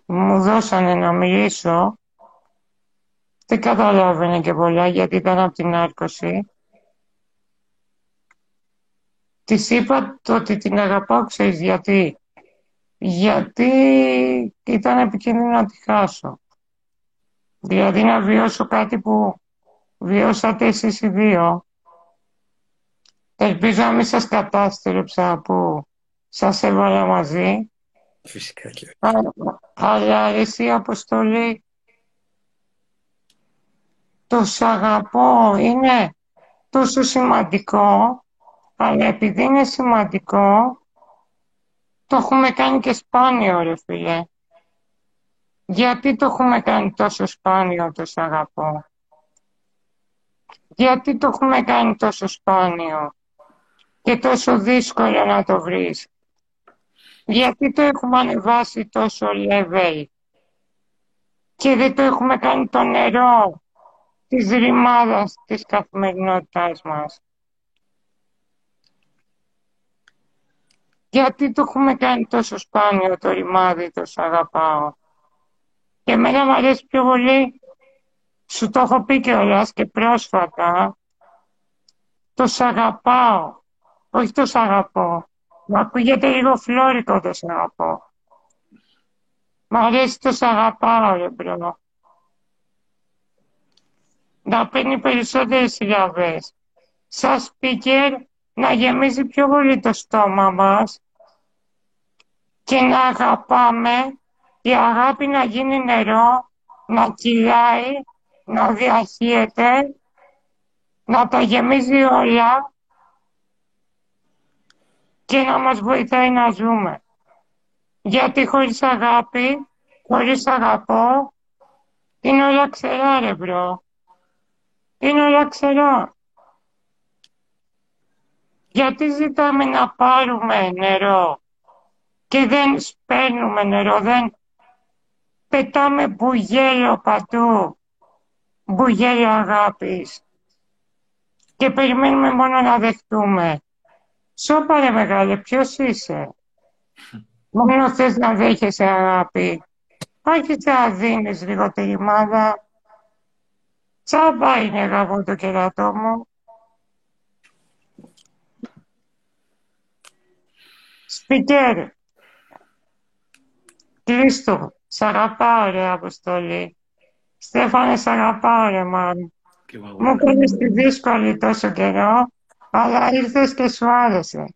μου δώσανε να μιλήσω. Δεν καταλάβαινε και πολλά γιατί ήταν από την άρκωση. Της είπα το ότι την αγαπάω, ξέρεις γιατί. Γιατί ήταν επικίνδυνο να τη χάσω. Δηλαδή να βιώσω κάτι που βιώσατε εσείς οι δύο. Ελπίζω να μην σας κατάστρεψα που σας έβαλα μαζί. Φυσικά και. Αλλά εσύ αποστολή το σ' αγαπώ είναι τόσο σημαντικό αλλά επειδή είναι σημαντικό το έχουμε κάνει και σπάνιο ρε φίλε. Γιατί το έχουμε κάνει τόσο σπάνιο το σ' αγαπώ; Γιατί το έχουμε κάνει τόσο σπάνιο; Και τόσο δύσκολο να το βρεις. Γιατί το έχουμε ανεβάσει τόσο level και δεν το έχουμε κάνει το νερό της ρημάδας της καθημερινότητάς μας. Γιατί το έχουμε κάνει τόσο σπάνιο το ρημάδι, το σ' αγαπάω. Και εμένα μου αρέσει πιο πολύ, σου το έχω πει κιόλας και πρόσφατα, το σ' αγαπάω, όχι το σ' αγαπώ. Μου ακούγεται λίγο φλόρικο το σ' αγαπώ. Μ' αρέσει το σ' αγαπάω, ρε bro. Να παίρνει περισσότερες συλλαβές. Σαν speaker να γεμίζει πιο πολύ το στόμα μας και να αγαπάμε, η αγάπη να γίνει νερό, να κυλάει, να διαχείεται, να τα γεμίζει όλα και να μας βοηθάει να ζούμε. Γιατί χωρίς αγάπη, χωρίς αγαπώ, είναι όλα ξερά ρε bro. Είναι όλα ξερά. Γιατί ζητάμε να πάρουμε νερό και δεν σπέρνουμε νερό, δεν πετάμε μπουγέλο παντού, μπουγέλο αγάπης και περιμένουμε μόνο να δεχτούμε. Σώπα ρε μεγάλε, ποιος είσαι; Μόνο θες να δέχεσαι αγάπη. Άρχισε να δίνεις λίγο τη ρημάδα. Τσάμπα είναι γαβό το κερατό μου. Σπιτέρ. Κλείστο. Σ' αγαπάω ρε Αποστολή. Στέφανε, σ' αγαπάω ρε μάλλον. Μου έκανες τη δύσκολη τόσο καιρό, αλλά ήρθες και σου άρεσε.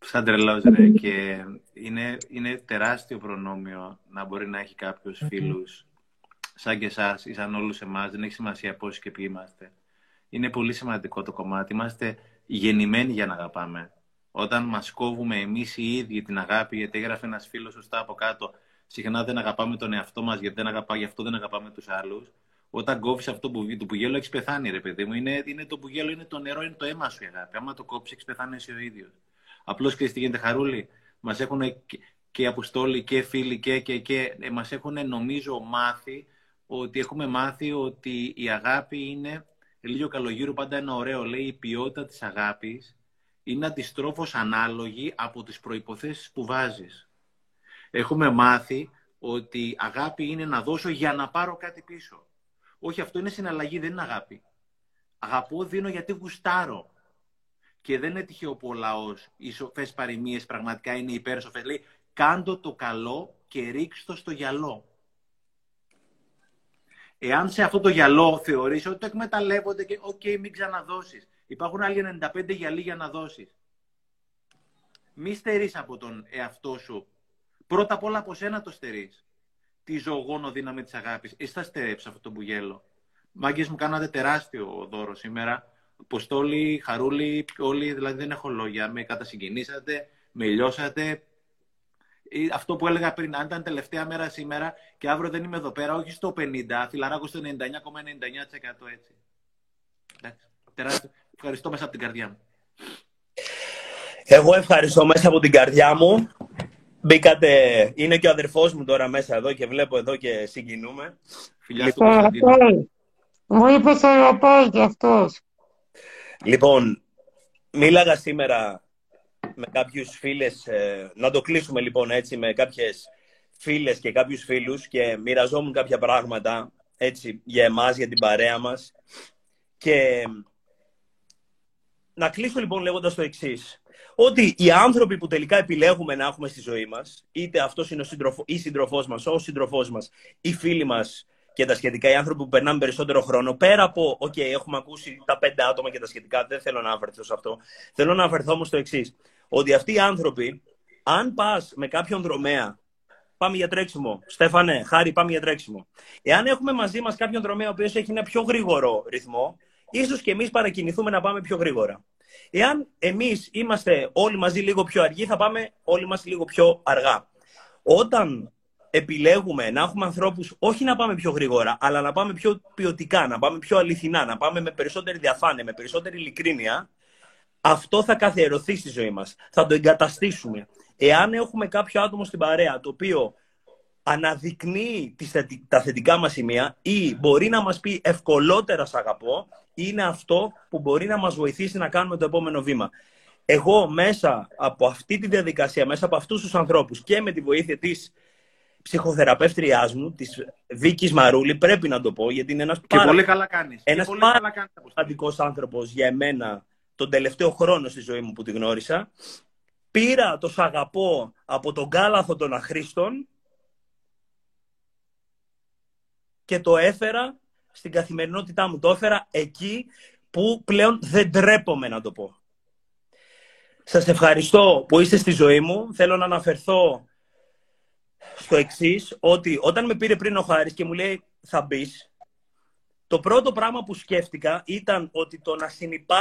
Σαν τρελός ρε και είναι, είναι τεράστιο προνόμιο να μπορεί να έχει κάποιος φίλους σαν και εσάς ή σαν όλους εμάς, δεν έχει σημασία πόσοι και ποιοι είμαστε. Είναι πολύ σημαντικό το κομμάτι. Είμαστε γεννημένοι για να αγαπάμε. Όταν μας κόβουμε εμείς οι ίδιοι την αγάπη, γιατί έγραφε ένας φίλος σωστά από κάτω, συχνά δεν αγαπάμε τον εαυτό μας, γιατί δεν αγαπά, γι' αυτό δεν αγαπάμε τους άλλους. Όταν κόβεις αυτό που, το πουγέλο, έχεις πεθάνει, ρε παιδί μου. Είναι, είναι το πουγέλο, είναι το νερό, είναι το αίμα σου η αγάπη. Άμα το κόψεις, έχεις πεθάνει εσύ ο ίδιος. Απλώς και τι γίνεται, Χαρούλη. Μας έχουν και, και αποστόλοι και φίλοι και, και, και ε, μας έχουν νομίζω μάθει ότι έχουμε μάθει ότι η αγάπη είναι, λίγο καλογύρου πάντα ένα ωραίο, λέει η ποιότητα της αγάπης είναι αντιστρόφως ανάλογη από τις προϋποθέσεις που βάζεις. Έχουμε μάθει ότι αγάπη είναι να δώσω για να πάρω κάτι πίσω. Όχι, αυτό είναι συναλλαγή, δεν είναι αγάπη. Αγαπώ, δίνω γιατί γουστάρω. και δεν είναι τυχαίο που ο λαός, οι σοφές παροιμίες πραγματικά είναι υπέρσοφες. Λέει, κάντο το καλό και ρίξτο στο γιαλό. Εάν σε αυτό το γιαλό θεωρείς ότι το εκμεταλλεύονται και OK, okay, μην ξαναδώσεις. Υπάρχουν άλλοι 95 γιαλοί για να δώσεις. Μη στερείς από τον εαυτό σου. Πρώτα απ' όλα από σένα το στερείς. Τη ζωογόνο δύναμη της αγάπης. Εσύ θα στερέψει αυτό το μπουγέλο. Μάγκες μου κάνατε τεράστιο δώρο σήμερα. Ποστόλοι, χαρούλοι, όλοι, δηλαδή δεν έχω λόγια. Με κατασυγκινήσατε, με λιώσατε, αυτό που έλεγα πριν, αν ήταν τελευταία μέρα σήμερα και αύριο δεν είμαι εδώ πέρα, όχι στο 50, φιλαράκο στο 99,99% έτσι. Εντάξει. Ευχαριστώ μέσα από την καρδιά μου. Εγώ ευχαριστώ μέσα από την καρδιά μου. Μπήκατε, είναι και ο αδερφός μου τώρα μέσα εδώ και βλέπω εδώ και συγκινούμε. Φιλιά στο Κωνσταντίνο. Μου είπες αγαπάει κι αυτός. Λοιπόν, μίλαγα σήμερα με κάποιους φίλες, ε, να το κλείσουμε λοιπόν έτσι, με κάποιες φίλες και κάποιους φίλους και μοιραζόμουν κάποια πράγματα έτσι για εμάς, για την παρέα μας και να κλείσω λοιπόν λέγοντας το εξής. Ότι οι άνθρωποι που τελικά επιλέγουμε να έχουμε στη ζωή μας, είτε αυτός είναι ο σύντροφος, η σύντροφός μας, ο σύντροφός μας, οι φίλοι μας και τα σχετικά, οι άνθρωποι που περνάμε περισσότερο χρόνο, πέρα από, οκ, έχουμε ακούσει τα πέντε άτομα και τα σχετικά, δεν θέλω να αναφερθώ σε αυτό. Θέλω να αναφερθώ όμως στο εξής ότι αυτοί οι άνθρωποι, αν πας με κάποιον δρομέα, πάμε για τρέξιμο. Στέφανε, Χάρη, πάμε για τρέξιμο. Εάν έχουμε μαζί μας κάποιον δρομέα ο οποίος έχει ένα πιο γρήγορο ρυθμό, ίσως και εμείς παρακινηθούμε να πάμε πιο γρήγορα. Εάν εμείς είμαστε όλοι μαζί λίγο πιο αργοί, θα πάμε όλοι μας λίγο πιο αργά. Όταν επιλέγουμε να έχουμε ανθρώπους όχι να πάμε πιο γρήγορα, αλλά να πάμε πιο ποιοτικά, να πάμε πιο αληθινά, να πάμε με περισσότερη διαφάνεια, με περισσότερη ειλικρίνεια, αυτό θα καθιερωθεί στη ζωή μας. Θα το εγκαταστήσουμε. Εάν έχουμε κάποιο άτομο στην παρέα το οποίο αναδεικνύει τα θετικά μας σημεία ή μπορεί να μας πει ευκολότερα σ' αγαπώ, είναι αυτό που μπορεί να μας βοηθήσει να κάνουμε το επόμενο βήμα. Εγώ μέσα από αυτή τη διαδικασία, μέσα από αυτούς τους ανθρώπους και με τη βοήθεια της ψυχοθεραπεύτριάς μου, της Βίκης Μαρούλη, πρέπει να το πω, γιατί είναι ένας και πάρα, πολύ καλά κάνεις. Ένας πάρα άνθρωπος για εμένα τον τελευταίο χρόνο στη ζωή μου που τη γνώρισα. Πήρα το σ' αγαπώ από τον κάλαθο των αχρήστων και το έφερα στην καθημερινότητά μου. Το έφερα εκεί που πλέον δεν τρέπομαι να το πω. Σας ευχαριστώ που είστε στη ζωή μου. Θέλω να αναφερθώ στο εξής ότι όταν με πήρε πριν ο Χάρης και μου λέει θα μπεις, το πρώτο πράγμα που σκέφτηκα ήταν ότι το να συνεπάρει